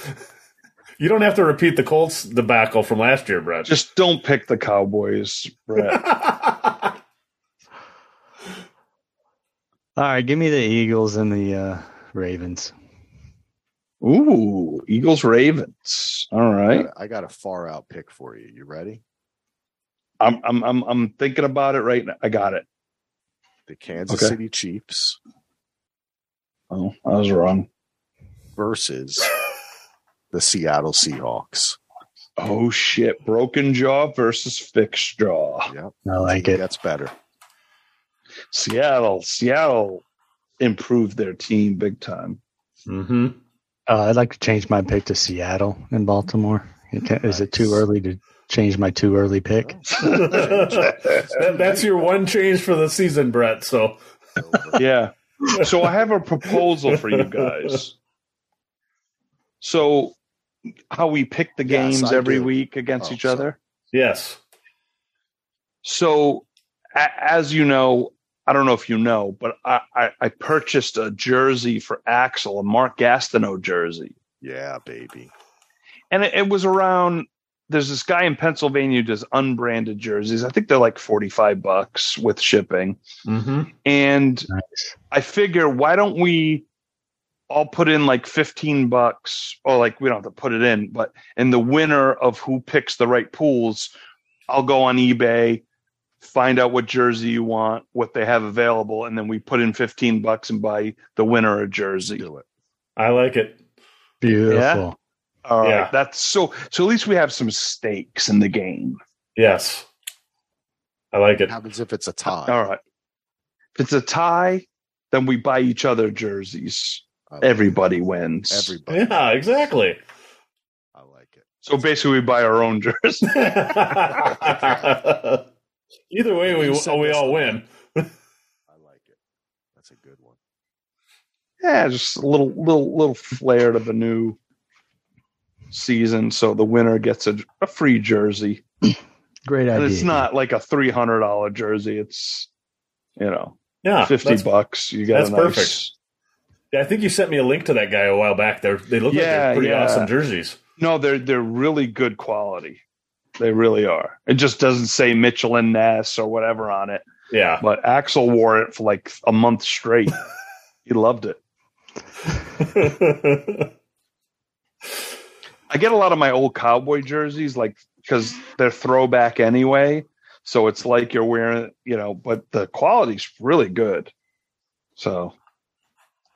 You don't have to repeat the Colts debacle from last year, Brett. Just don't pick the Cowboys, Brett. All right, give me the Eagles and the uh, Ravens. Ooh, Eagles Ravens. All right. I got, I got a far out pick for you. You ready? I'm I'm I'm I'm thinking about it right now. I got it. The Kansas Okay. City Chiefs Oh, I was wrong. versus the Seattle Seahawks. Oh shit. Broken jaw versus fixed jaw. Yep. I like it. That's better. Seattle. Seattle improved their team big time. mm-hmm. Uh, I'd like to change my pick to Seattle and Baltimore. It ca- Is it too early to change my too early pick? That, that's your one change for the season, Brett. So yeah. So I have a proposal for you guys. So how we pick the games I every do. week against Oh, each sorry. other. yes, So, a- as you know, I don't know if you know, but I, I, I purchased a jersey for Axel, a Mark Gastineau jersey, Yeah, baby. and it, it was around. There's this guy in Pennsylvania who does unbranded jerseys. I think they're like 45 bucks with shipping. mm-hmm. And Nice. I figure, why don't we all put in like 15 bucks, or like we don't have to put it in, but in the winner of who picks the right pools, I'll go on eBay, find out what jersey you want, what they have available, and then we put in 15 bucks and buy the winner a jersey. Do it. I like it. Beautiful. All right. Yeah. That's so, so at least we have some stakes in the game. Yes, I like it. What happens if it's a tie? All right. If it's a tie, then we buy each other jerseys. Like Everybody wins. Everybody. Yeah, exactly. I like it. So basically, we buy our own jersey. Either way, we You we all win. I like it. That's a good one. yeah, just a little little little flair to the new season. So the winner gets a, a free jersey, Great and idea. it's not like a three hundred dollar jersey. It's you know Yeah, fifty bucks. You got that's a nice, perfect. Yeah, I think you sent me a link to that guy a while back. They're, they look like Yeah, they're pretty yeah. awesome jerseys. No, they're they're really good quality. They really are. It just doesn't say Mitchell & Ness or whatever on it. Yeah. But Axel wore it for like a month straight. he loved it. I get a lot of my old cowboy jerseys, like because they're throwback anyway. So it's like you're wearing, you know, but the quality's really good. So,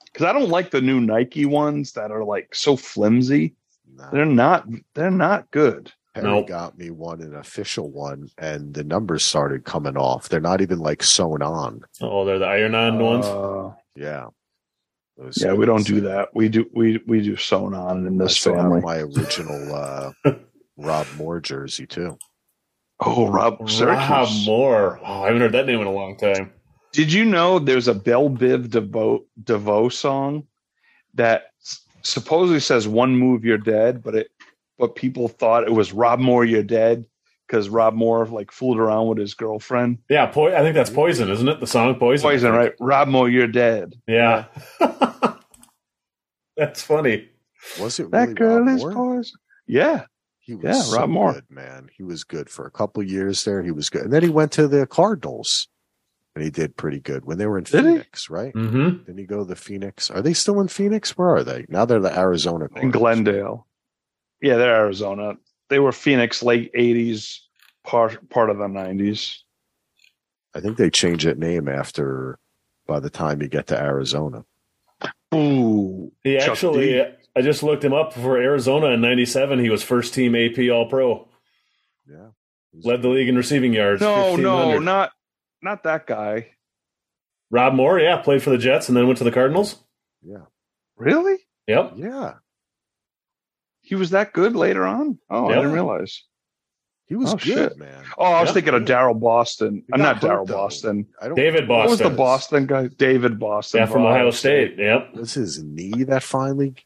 because I don't like the new Nike ones that are like so flimsy. Nah. They're not. They're not good. Perry Nope. got me one, an official one, and the numbers started coming off. They're not even like sewn on. oh, they're the iron on ones. Uh, Yeah. Those- yeah, we don't do that. We do. We we do sewn on in this still have family. my original uh, Rob Moore jersey too. Oh, Rob Syracuse. Rob Moore. Oh, I haven't heard that name in a long time. Did you know there's a Bell Biv DeVoe, DeVoe song that supposedly says "One move, you're dead," but it but people thought it was Rob Moore, you're dead because Rob Moore like fooled around with his girlfriend. Yeah, po- I think that's Poison, isn't it? The song Poison. Poison, right? Rob Moore, you're dead. Yeah, that's funny. Was it really that girl Rob is Moore? poison? Yeah, He was Yeah, so Rob Moore. good, man. He was good for a couple years there. He was good, and then he went to the Cardinals, and he did pretty good when they were in Did he? Phoenix, right? Mm-hmm. Didn't he go to the Phoenix? Are they still in Phoenix? Where are they now? They're the Arizona. in Glendale. Yeah, they're Arizona. They were Phoenix late '80s, part part of the '90s. I think they changed that name after. By the time you get to Arizona, Ooh, He Chuck actually, D. I just looked him up for Arizona in '97. He was first team AP All Pro, yeah, led the league in receiving yards. no, no, not not that guy. Rob Moore, yeah, played for the Jets and then went to the Cardinals. yeah, Really? Yep. yeah. He was that good later on? Oh, I didn't realize. He was Oh, good, shit. man. Oh, I was Yeah. thinking of Daryl Boston. I'm not Daryl. Boston. I don't. David Boston. What was the Boston. Boston guy? David Boston. Yeah, from Ohio State. Yep. Was his knee that finally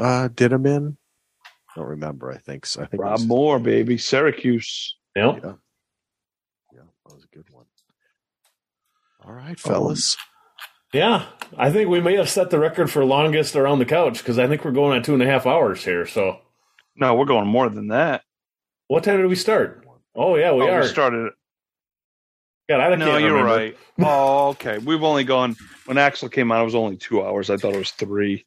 uh, did him in? I don't remember. I think so. I think Rob was- Moore, baby. Syracuse. Yep. Yeah, yeah, that was a good one. All right, fellas. Yeah, I think we may have set the record for longest around the couch because I think we're going on two and a half hours here. So, No, we're going more than that. what time did we start? Oh yeah, we oh, are. we started. God, I No, can't you're remember. right. Oh, okay. We've only gone when Axel came out. It was only two hours. I thought it was three.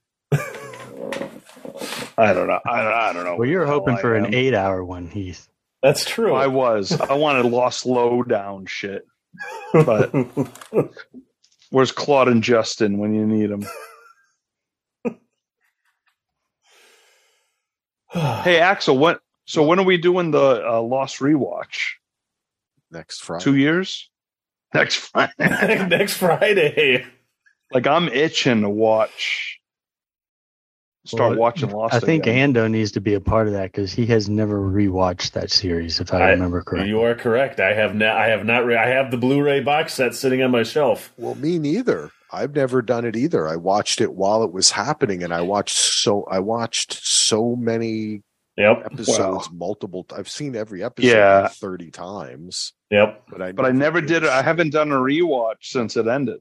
I don't know. I, I don't know. Well, you're what the hoping I for an am. eight-hour one, Heath. That's true. I was. I wanted lost low down shit. But where's Claude and Justin when you need them? Hey, Axel. What? So when are we doing the uh, Lost rewatch? Next Friday. Two years. Next Friday. next Friday. like I'm itching to watch. Start Well, watching Lost. I think again. Ando needs to be a part of that because he has never rewatched that series, if I, I- remember correctly. You are correct. I have not. I have not. Re- I have the Blu-ray box set sitting on my shelf. Well, me neither. I've never done it either. I watched it while it was happening, and I watched so I watched so many Yep. episodes multiple. I've seen every episode Yeah. thirty times, Yep. but I but I never did it. I haven't done a rewatch since it ended.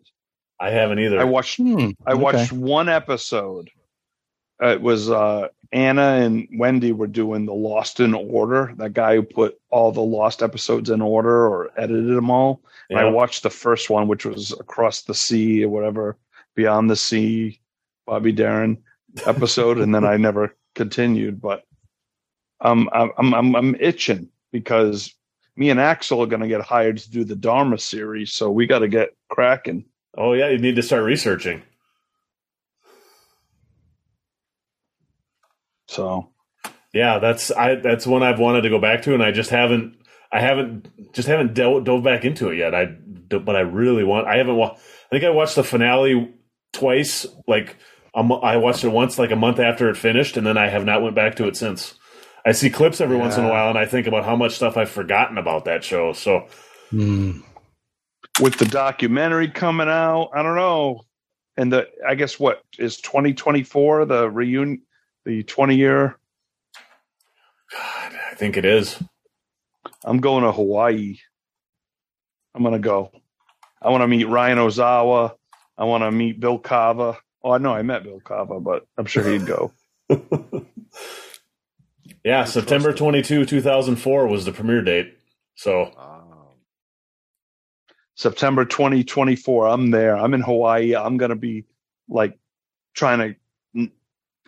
I haven't either. I watched. Hmm, I okay. watched one episode. Uh, it was uh, Anna and Wendy were doing the Lost in Order. That guy who put all the Lost episodes in order or edited them all. And I watched the first one, which was Across the Sea or whatever, Beyond the Sea, Bobby Darin episode, and then I never continued. But um, I'm I'm, I'm itching because me and Axel are going to get hired to do the Dharma series, so we got to get cracking. Oh yeah, you need to start researching. So Yeah, that's I. That's one I've wanted to go back to, and I just haven't. I haven't just haven't dove, dove back into it yet. I but I really want. I haven't. wa- I think I watched the finale twice. Like a mo- I watched it once, like a month after it finished, and then I have not went back to it since. I see clips every once in a while, and I think about how much stuff I've forgotten about that show. So Hmm. with the documentary coming out, I don't know. And the I guess what is 2024 the reunion the 20 year God, I think it is. I'm going to Hawaii. I'm going to go. I want to meet Ryan Ozawa. I want to meet Bill Kava. Oh, I know I met Bill Kava, but I'm sure he'd go. Yeah, September trust 22, 2004 was the premiere date. So Um, September 2024. I'm there. I'm in Hawaii. I'm going to be like trying to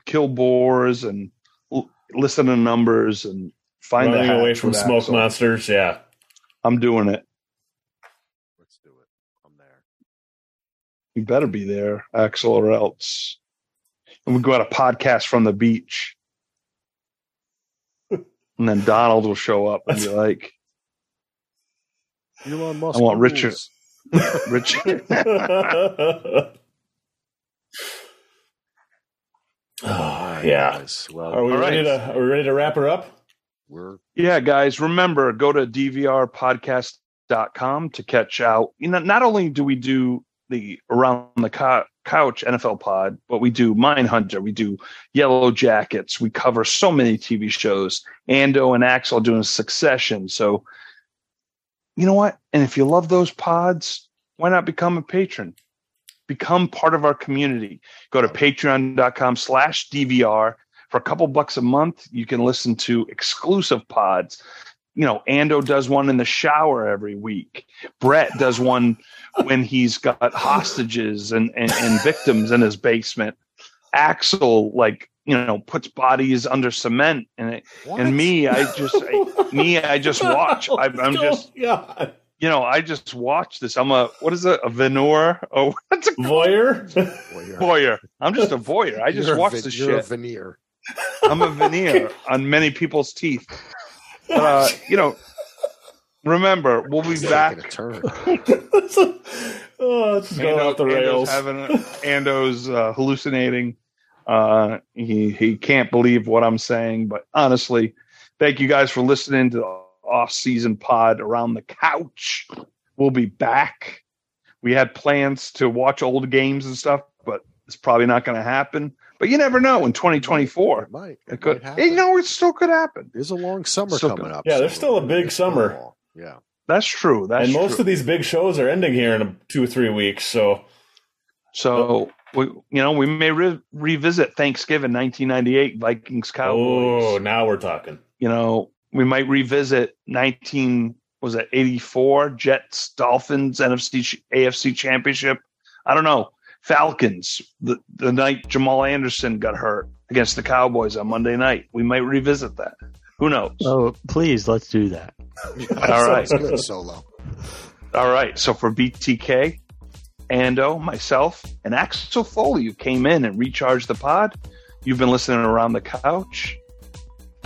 kill boars and l- listen to numbers and find the running hatch away from with smoke Axel. monsters. Yeah. I'm doing it. let's do it. I'm there. You better be there, Axel, or else. And we go out a podcast from the beach. and then Donald will show up and be like, Elon Musk. I want rules. Richard. Rich. Oh, All right, yeah. guys. Well, Are we All ready right. to are we ready to wrap her up? we're yeah, guys. Remember, go to dvrpodcast.com to catch out. You know, not only do we do the around the couch NFL pod, but we do Mindhunter, we do Yellow Jackets, we cover so many TV shows. Ando and Axel doing Succession. So, you know what? And if you love those pods, why not become a patron? Become part of our community. Go to patreon.com slash DVR. For a couple bucks a month, you can listen to exclusive pods. You know, Ando does one in the shower every week. Brett does one when he's got hostages and, and, and victims in his basement. Axel, like, you know, puts bodies under cement, and it, and me, I just, I, me, I just watch. I, am just, oh, yeah you know, I just watch this. I'm a what is it? A veneer? Oh, what's a voyeur? voyeur. I'm just a voyeur. I just you're watch the this you're shit. A veneer. I'm a veneer on many people's teeth. But, uh, you know, remember, we'll be back. taking a turn. oh, it's going off the rails. Ando's, having Ando's uh, hallucinating. Uh, he he can't believe what I'm saying, but honestly, thank you guys for listening to the off-season pod around the couch. We'll be back. We had plans to watch old games and stuff, but it's probably not going to happen. But you never know in 2024. It might. It, It could. might happen. You know, it still could happen. There's a long summer So coming good. up. Yeah, so there's still a big it's summer. Yeah. That's true. That's and most true. of these big shows are ending here in two or three weeks. So so we, you know, we may re- revisit Thanksgiving 1998 Vikings Cowboys. oh, now we're talking. you know, we might revisit 19 was it 84 Jets Dolphins NFC AFC Championship. I don't know. Falcons the the night Jamal Anderson got hurt against the Cowboys on Monday night. We might revisit that. Who knows? Oh, please, let's do that. All right. Good, solo. All right. So for BTK, Ando, myself, and Axel Foley, who came in and recharged the pod, you've been listening around the couch.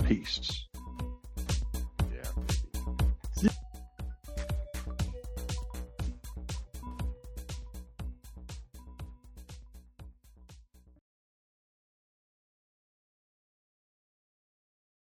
Peace.